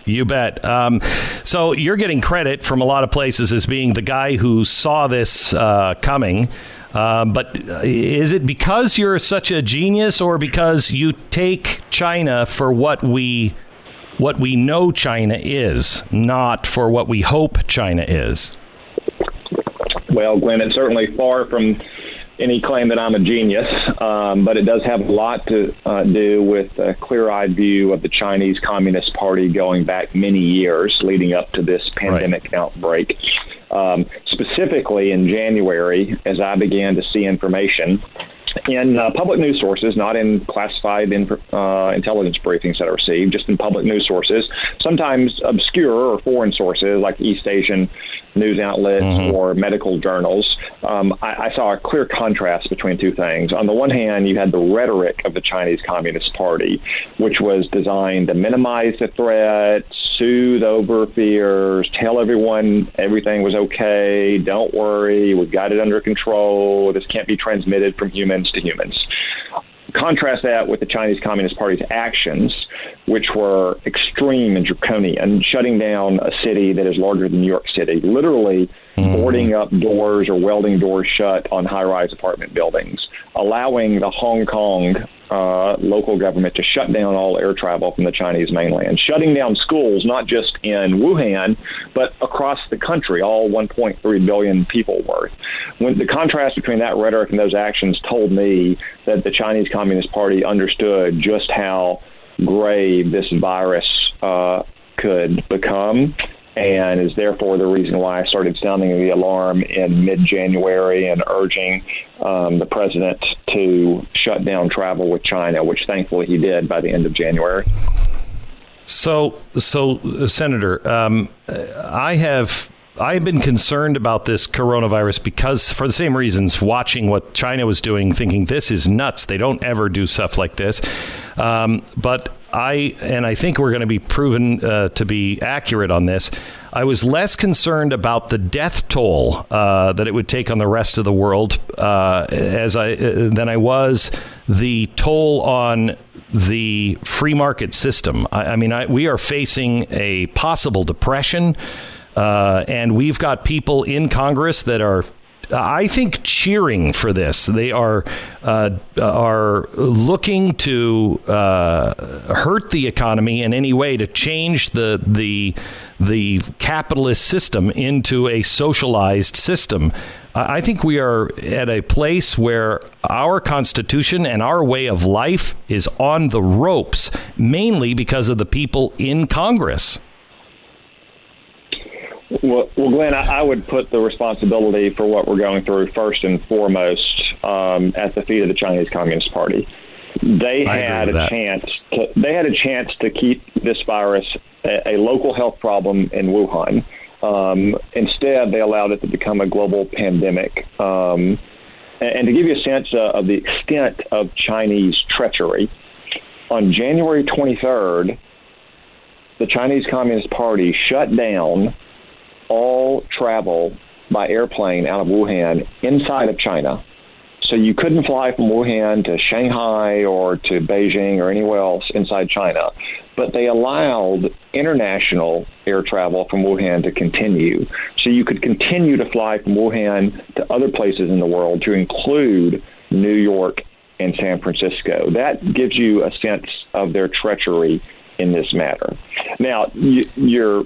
Speaker 2: You bet. Um, so you're getting credit from a lot of places as being the guy who saw this uh, coming. Um, but is it because you're such a genius, or because you take China for what we what we know China is, not for what we hope China is?
Speaker 26: Well, Glenn, it's certainly far from any claim that I'm a genius, um, but it does have a lot to uh, do with a clear eyed view of the Chinese Communist Party going back many years leading up to this pandemic right. outbreak. Um, specifically in January, as I began to see information in uh, public news sources, not in classified in, uh, intelligence briefings that are received, just in public news sources, sometimes obscure or foreign sources like East Asian news outlets mm-hmm. or medical journals, um, I, I, saw a clear contrast between two things. On the one hand, you had the rhetoric of the Chinese Communist Party, which was designed to minimize the threat, soothe over fears, tell everyone everything was okay, don't worry, we've got it under control, this can't be transmitted from to humans. Contrast that with the Chinese Communist Party's actions, which were extreme and draconian, shutting down a city that is larger than New York City, literally mm. boarding up doors or welding doors shut on high rise apartment buildings, allowing the Hong Kong uh, local government to shut down all air travel from the Chinese mainland, shutting down schools, not just in Wuhan, but across the country, all 1.3 billion people worth. When the contrast between that rhetoric and those actions told me that the Chinese Communist Party understood just how grave this virus uh, could become and is therefore the reason why I started sounding the alarm in mid January and urging um, the president to shut down travel with China, which thankfully he did by the end of January.
Speaker 2: So, so uh, Senator, um, I have I've been concerned about this coronavirus because, for the same reasons, watching what China was doing, thinking this is nuts. They don't ever do stuff like this. Um, but I, and I think we're going to be proven uh, to be accurate on this. I was less concerned about the death toll uh, that it would take on the rest of the world uh, as I uh, than I was the toll on the free market system. I, I mean, I, we are facing a possible depression. Uh, and we've got people in Congress that are I think cheering for this. They are uh, are looking to uh, hurt the economy in any way to change the the the capitalist system into a socialized system. I think we are at a place where our Constitution and our way of life is on the ropes, mainly because of the people in Congress.
Speaker 26: Well, well Glenn, I, I, would put the responsibility for what we're going through first and foremost um, at the feet of the Chinese Communist Party. They I had a that. chance. To, they had a chance to keep this virus a, a local health problem in Wuhan. Um, instead, they allowed it to become a global pandemic. Um, and, and, to give you a sense uh, of the extent of Chinese treachery, on January 23rd, the Chinese Communist Party shut down all travel by airplane out of Wuhan inside of China. So you couldn't fly from Wuhan to Shanghai or to Beijing or anywhere else inside China. But they allowed international air travel from Wuhan to continue. So you could continue to fly from Wuhan to other places in the world, to include New York and San Francisco. That gives you a sense of their treachery in this matter. Now, you, your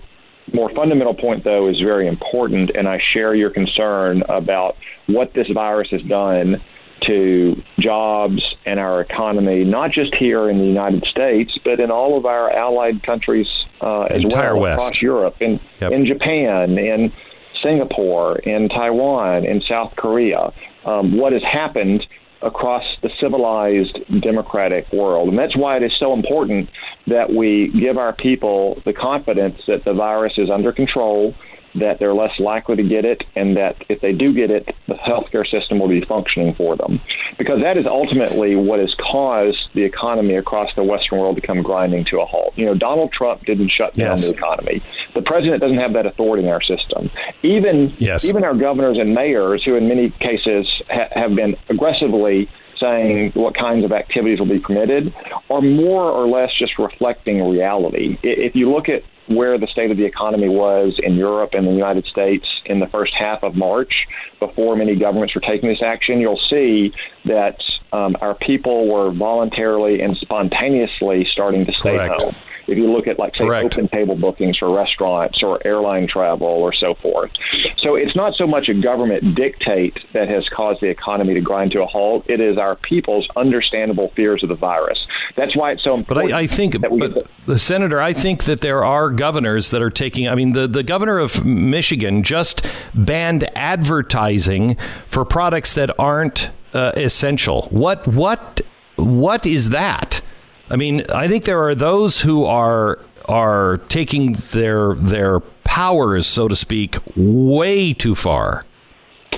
Speaker 26: more fundamental point, though, is very important, and I share your concern about what this virus has done to jobs and our economy, not just here in the United States, but in all of our allied countries uh, as
Speaker 2: Entire
Speaker 26: well
Speaker 2: West.
Speaker 26: across Europe, in
Speaker 2: Yep.
Speaker 26: in Japan, in Singapore, in Taiwan, in South Korea. Um, what has happened across the civilized democratic world. And that's why it is so important that we give our people the confidence that the virus is under control, that they're less likely to get it, and that if they do get it, the healthcare system will be functioning for them. Because that is ultimately what has caused the economy across the Western world to come grinding to a halt. You know, Donald Trump didn't shut down
Speaker 2: Yes.
Speaker 26: the economy. The president doesn't have that authority in our system. Even
Speaker 2: Yes.
Speaker 26: even our governors and mayors, who in many cases ha- have been aggressively saying what kinds of activities will be permitted, are more or less just reflecting reality. If you look at where the state of the economy was in Europe and the United States in the first half of March, before many governments were taking this action, you'll see that um, our people were voluntarily and spontaneously starting to stay
Speaker 2: Correct.
Speaker 26: home. If you look at, like, say,
Speaker 2: Correct.
Speaker 26: open table bookings for restaurants or airline travel or so forth. So it's not so much a government dictate that has caused the economy to grind to a halt. It is our people's understandable fears of the virus. That's why it's so
Speaker 2: But
Speaker 26: important.
Speaker 2: I, I think, but
Speaker 26: the
Speaker 2: senator, I think that there are governors that are taking. I mean, the the governor of Michigan just banned advertising for products that aren't uh, essential. What what what is that? I mean, I think there are those who are are taking their their powers, so to speak, way too far.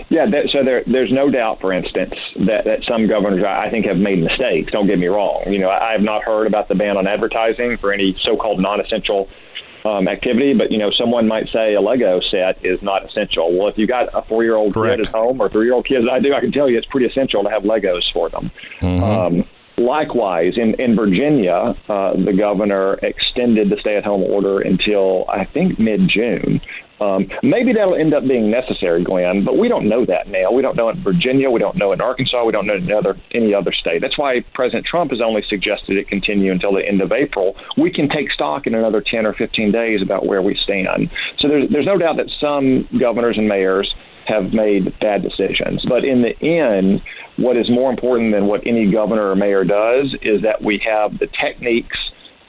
Speaker 26: Yeah, that, so there, there's no doubt, for instance, that, that some governors, I I think, have made mistakes. Don't get me wrong. You know, I have not heard about the ban on advertising for any so-called non-essential um, activity, but you know, someone might say a Lego set is not essential. Well, if you got a four-year-old kid at home or three-year-old kids, I do, I can tell you, it's pretty essential to have Legos for them. Um, likewise, in in Virginia, uh, the governor extended the stay-at-home order until I think mid-June. Um, maybe that'll end up being necessary, Glenn, but we don't know that now. We don't know in Virginia. We don't know in Arkansas. We don't know in other, any other state. That's why President Trump has only suggested it continue until the end of April. We can take stock in another 10 or 15 days about where we stand. So there's, there's no doubt that some governors and mayors have made bad decisions. But in the end, what is more important than what any governor or mayor does is that we have the techniques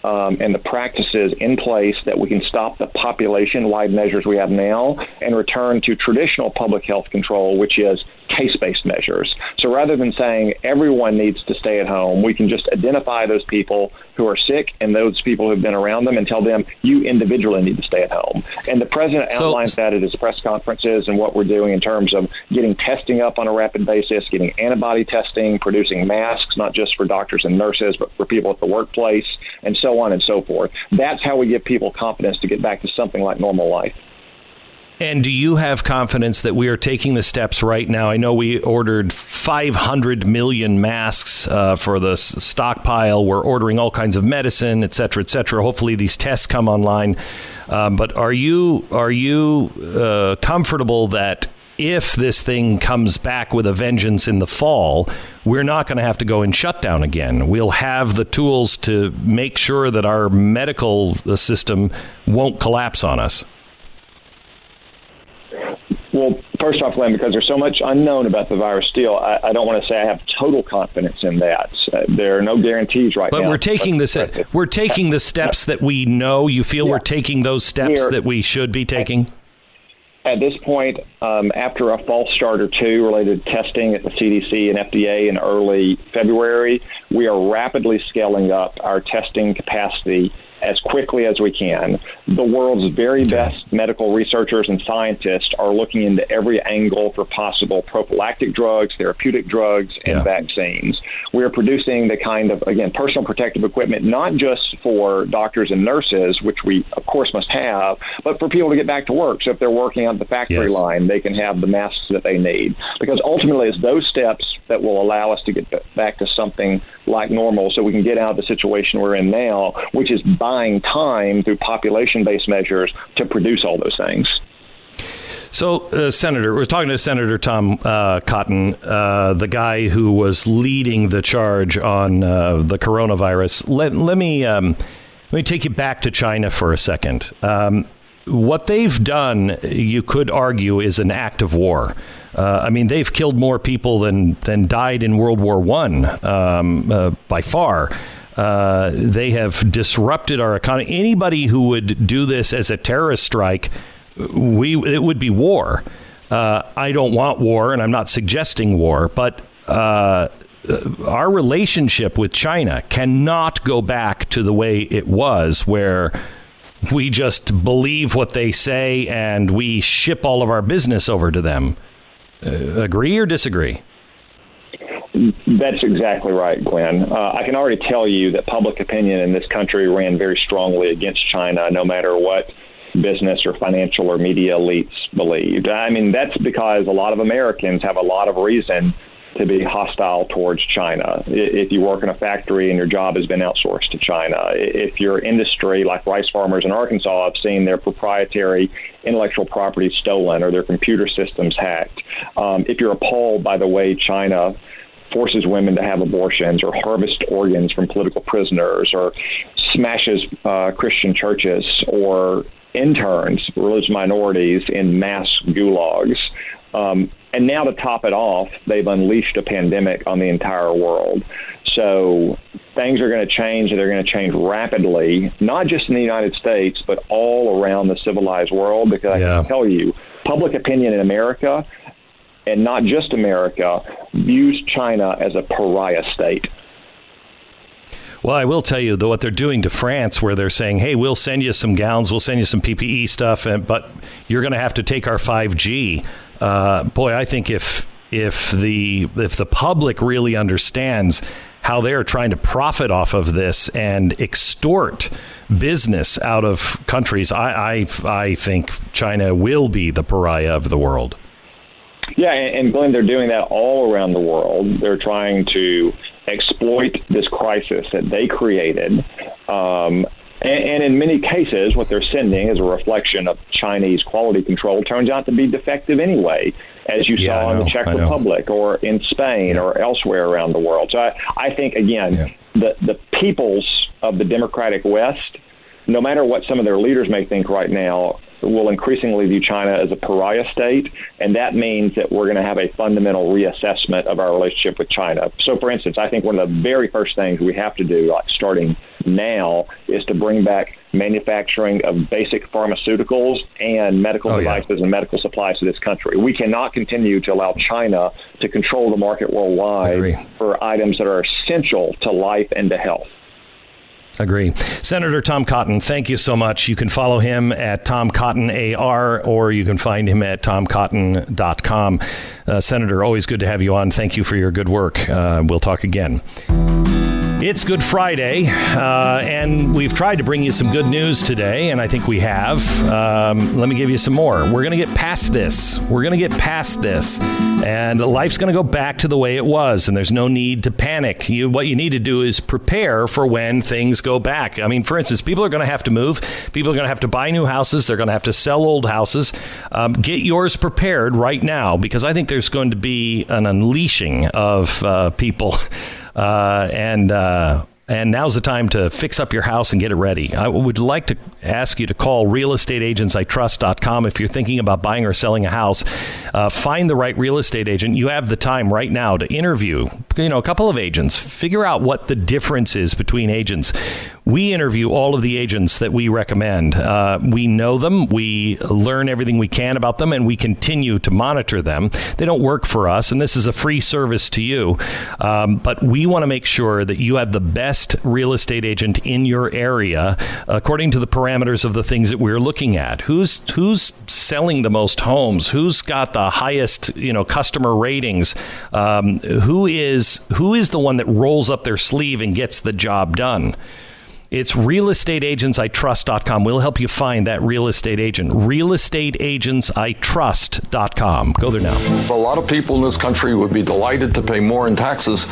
Speaker 26: um, and the practices in place that we can stop the population wide measures we have now and return to traditional public health control, which is case based measures. So rather than saying everyone needs to stay at home, we can just identify those people who are sick and those people who have been around them and tell them you individually need to stay at home. And the president
Speaker 2: So-
Speaker 26: outlines that at his press conferences and what we're doing in terms of getting testing up on a rapid basis, getting antibody testing, producing masks, not just for doctors and nurses, but for people at the workplace, and so on and so forth. That's how we give people confidence to get back to something like normal life.
Speaker 2: And do you have confidence that we are taking the steps right now? I know we ordered 500 million masks uh, for the stockpile. We're ordering all kinds of medicine, et cetera, et cetera. Hopefully, these tests come online. Um, but are you are you uh, comfortable that if this thing comes back with a vengeance in the fall, we're not going to have to go in shutdown again? We'll have the tools to make sure that our medical uh, system won't collapse on us.
Speaker 26: Well, first off, Glenn, because there's so much unknown about the virus still, I, I don't want to say I have total confidence in that. Uh, there are no guarantees right
Speaker 2: But
Speaker 26: now.
Speaker 2: we're taking the we're taking the steps that we know. You feel we're taking those steps that we should be taking.
Speaker 26: At this point, um, after a false start or two related to testing at the CDC and FDA in early February, we are rapidly scaling up our testing capacity as quickly as we can. The world's very best medical researchers and scientists are looking into every angle for possible prophylactic drugs, therapeutic drugs, and
Speaker 2: Yeah.
Speaker 26: vaccines. We are producing the kind of, again, personal protective equipment, not just for doctors and nurses, which we, of course, must have, but for people to get back to work. So if they're working on the factory
Speaker 2: Yes.
Speaker 26: line, they can have the masks that they need. Because ultimately, it's those steps that will allow us to get back to something like normal so we can get out of the situation we're in now, which is buying time through population based measures to produce all those things.
Speaker 2: So, uh, Senator, we're talking to Senator Tom uh, Cotton, uh, the guy who was leading the charge on uh, the coronavirus. Let, let me um, let me take you back to China for a second. Um, what they've done, you could argue, is an act of war. Uh, I mean, they've killed more people than than died in World War One um, uh, by far. Uh, they have disrupted our economy. Anybody who would do this as a terrorist strike, we it would be war. Uh, I don't want war, and I'm not suggesting war, but. Uh, our relationship with China cannot go back to the way it was, where we just believe what they say and we ship all of our business over to them. Uh, agree or disagree?
Speaker 26: That's exactly right, Glenn. Uh, I can already tell you that public opinion in this country ran very strongly against China, no matter what business or financial or media elites believed. I mean, that's because a lot of Americans have a lot of reason to be hostile towards China. If you work in a factory and your job has been outsourced to China, if your industry, like rice farmers in Arkansas, have seen their proprietary intellectual property stolen or their computer systems hacked, um, if you're appalled by the way China forces women to have abortions or harvest organs from political prisoners or smashes uh, Christian churches or interns religious minorities in mass gulags. Um, and now to top it off, they've unleashed a pandemic on the entire world. So things are going to change, and they're going to change rapidly, not just in the United States, but all around the civilized world. Because I can tell you, public opinion in America, and not just America, views China as a pariah state.
Speaker 2: Well, I will tell you though what they're doing to France, where they're saying, "Hey, we'll send you some gowns, we'll send you some PPE stuff, and, but you're going to have to take our 5G." Uh, boy, I think if if the if the public really understands how they're trying to profit off of this and extort business out of countries, I I, I think China will be the pariah of the world.
Speaker 26: Yeah, and, and Glenn, they're doing that all around the world. They're trying to exploit this crisis that they created. Um, and, and in many cases, what they're sending is a reflection of Chinese quality control. Turns out to be defective anyway, as you
Speaker 2: Yeah,
Speaker 26: saw
Speaker 2: I
Speaker 26: in the Czech
Speaker 2: know.
Speaker 26: Republic or in Spain or elsewhere around the world. So I, I think, again, the, the peoples of the democratic West, no matter what some of their leaders may think right now, will increasingly view China as a pariah state, and that means that we're going to have a fundamental reassessment of our relationship with China. So, for instance, I think one of the very first things we have to do, like starting now, is to bring back manufacturing of basic pharmaceuticals and medical
Speaker 2: Oh, yeah.
Speaker 26: devices and medical supplies to this country. We cannot continue to allow China to control the market worldwide for items that are essential to life and to health.
Speaker 2: Agree. Senator Tom Cotton, thank you so much. You can follow him at Tom Cotton AR or you can find him at tomcotton.com. Uh, Senator, always good to have you on. Thank you for your good work. Uh, we'll talk again. It's Good Friday, uh, and we've tried to bring you some good news today, and I think we have. Um, let me give you some more. We're going to get past this. We're going to get past this, and life's going to go back to the way it was, and there's no need to panic. You, what you need to do is prepare for when things go back. I mean, for instance, people are going to have to move. People are going to have to buy new houses. They're going to have to sell old houses. Um, get yours prepared right now, because I think there's going to be an unleashing of uh, people. Uh, and uh, and now's the time to fix up your house and get it ready. I would like to ask you to call realestateagentsitrust.com if you're thinking about buying or selling a house. Uh, find the right real estate agent. You have the time right now to interview, you know, a couple of agents. Figure out what the difference is between agents. We interview all of the agents that we recommend. Uh, we know them, we learn everything we can about them, and we continue to monitor them. They don't work for us, and this is a free service to you. Um, but we want to make sure that you have the best real estate agent in your area according to the parameters of the things that we're looking at. Who's who's selling the most homes? Who's got the highest you know customer ratings? Um, who is who is the one that rolls up their sleeve and gets the job done? It's realestateagentsitrust.com. We'll help you find that real estate agent. Realestateagentsitrust.com. Go there now.
Speaker 27: A lot of people in this country would be delighted to pay more in taxes.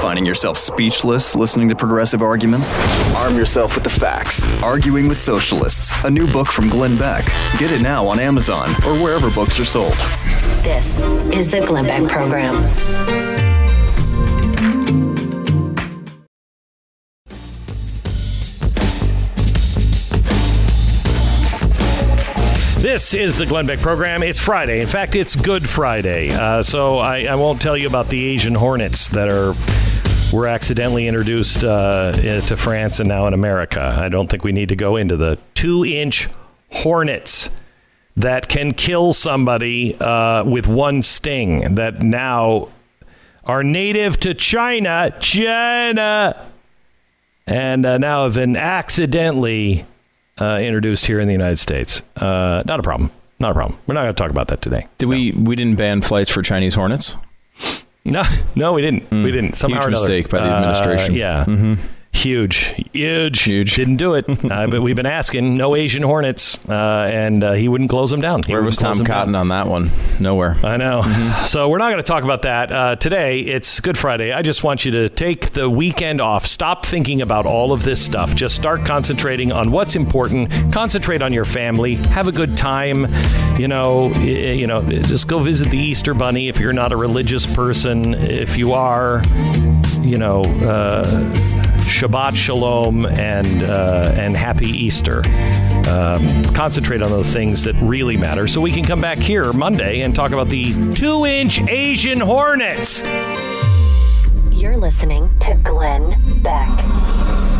Speaker 5: Finding yourself speechless listening to progressive arguments?
Speaker 28: Arm yourself with the facts.
Speaker 5: Arguing with Socialists, a new book from Glenn Beck. Get it now on Amazon or wherever books are sold.
Speaker 1: This is the Glenn Beck Program.
Speaker 2: This is the Glenn Beck program. It's Friday. In fact, it's Good Friday. Uh, so I, I, won't tell you about the Asian hornets that are were accidentally introduced uh, to France and now in America. I don't think we need to go into the two-inch hornets that can kill somebody uh, with one sting. That now are native to China, China, and uh, now have been accidentally uh, introduced here in the United States. Uh, not a problem. Not a problem. We're not going to talk about that today.
Speaker 3: Did no. we? We didn't ban flights for Chinese hornets.
Speaker 2: No, no, we didn't. Mm. We didn't.
Speaker 3: Somehow Huge mistake by the administration.
Speaker 2: Uh, yeah. Mm-hmm. Huge, huge, huge. Didn't do it. uh, but we've been asking. No Asian hornets, uh, and uh, he wouldn't close them down. He
Speaker 3: Where was Tom Cotton
Speaker 2: down.
Speaker 3: on that one? Nowhere.
Speaker 2: I know. Mm-hmm. So we're not going to talk about that uh, today. It's Good Friday. I just want you to take the weekend off. Stop thinking about all of this stuff. Just start concentrating on what's important. Concentrate on your family. Have a good time. You know, you know, just go visit the Easter Bunny if you're not a religious person. If you are, you know. Shabbat Shalom and uh, and Happy Easter. Um, concentrate on those things that really matter, so we can come back here Monday and talk about the two-inch Asian hornets.
Speaker 1: You're listening to Glenn Beck.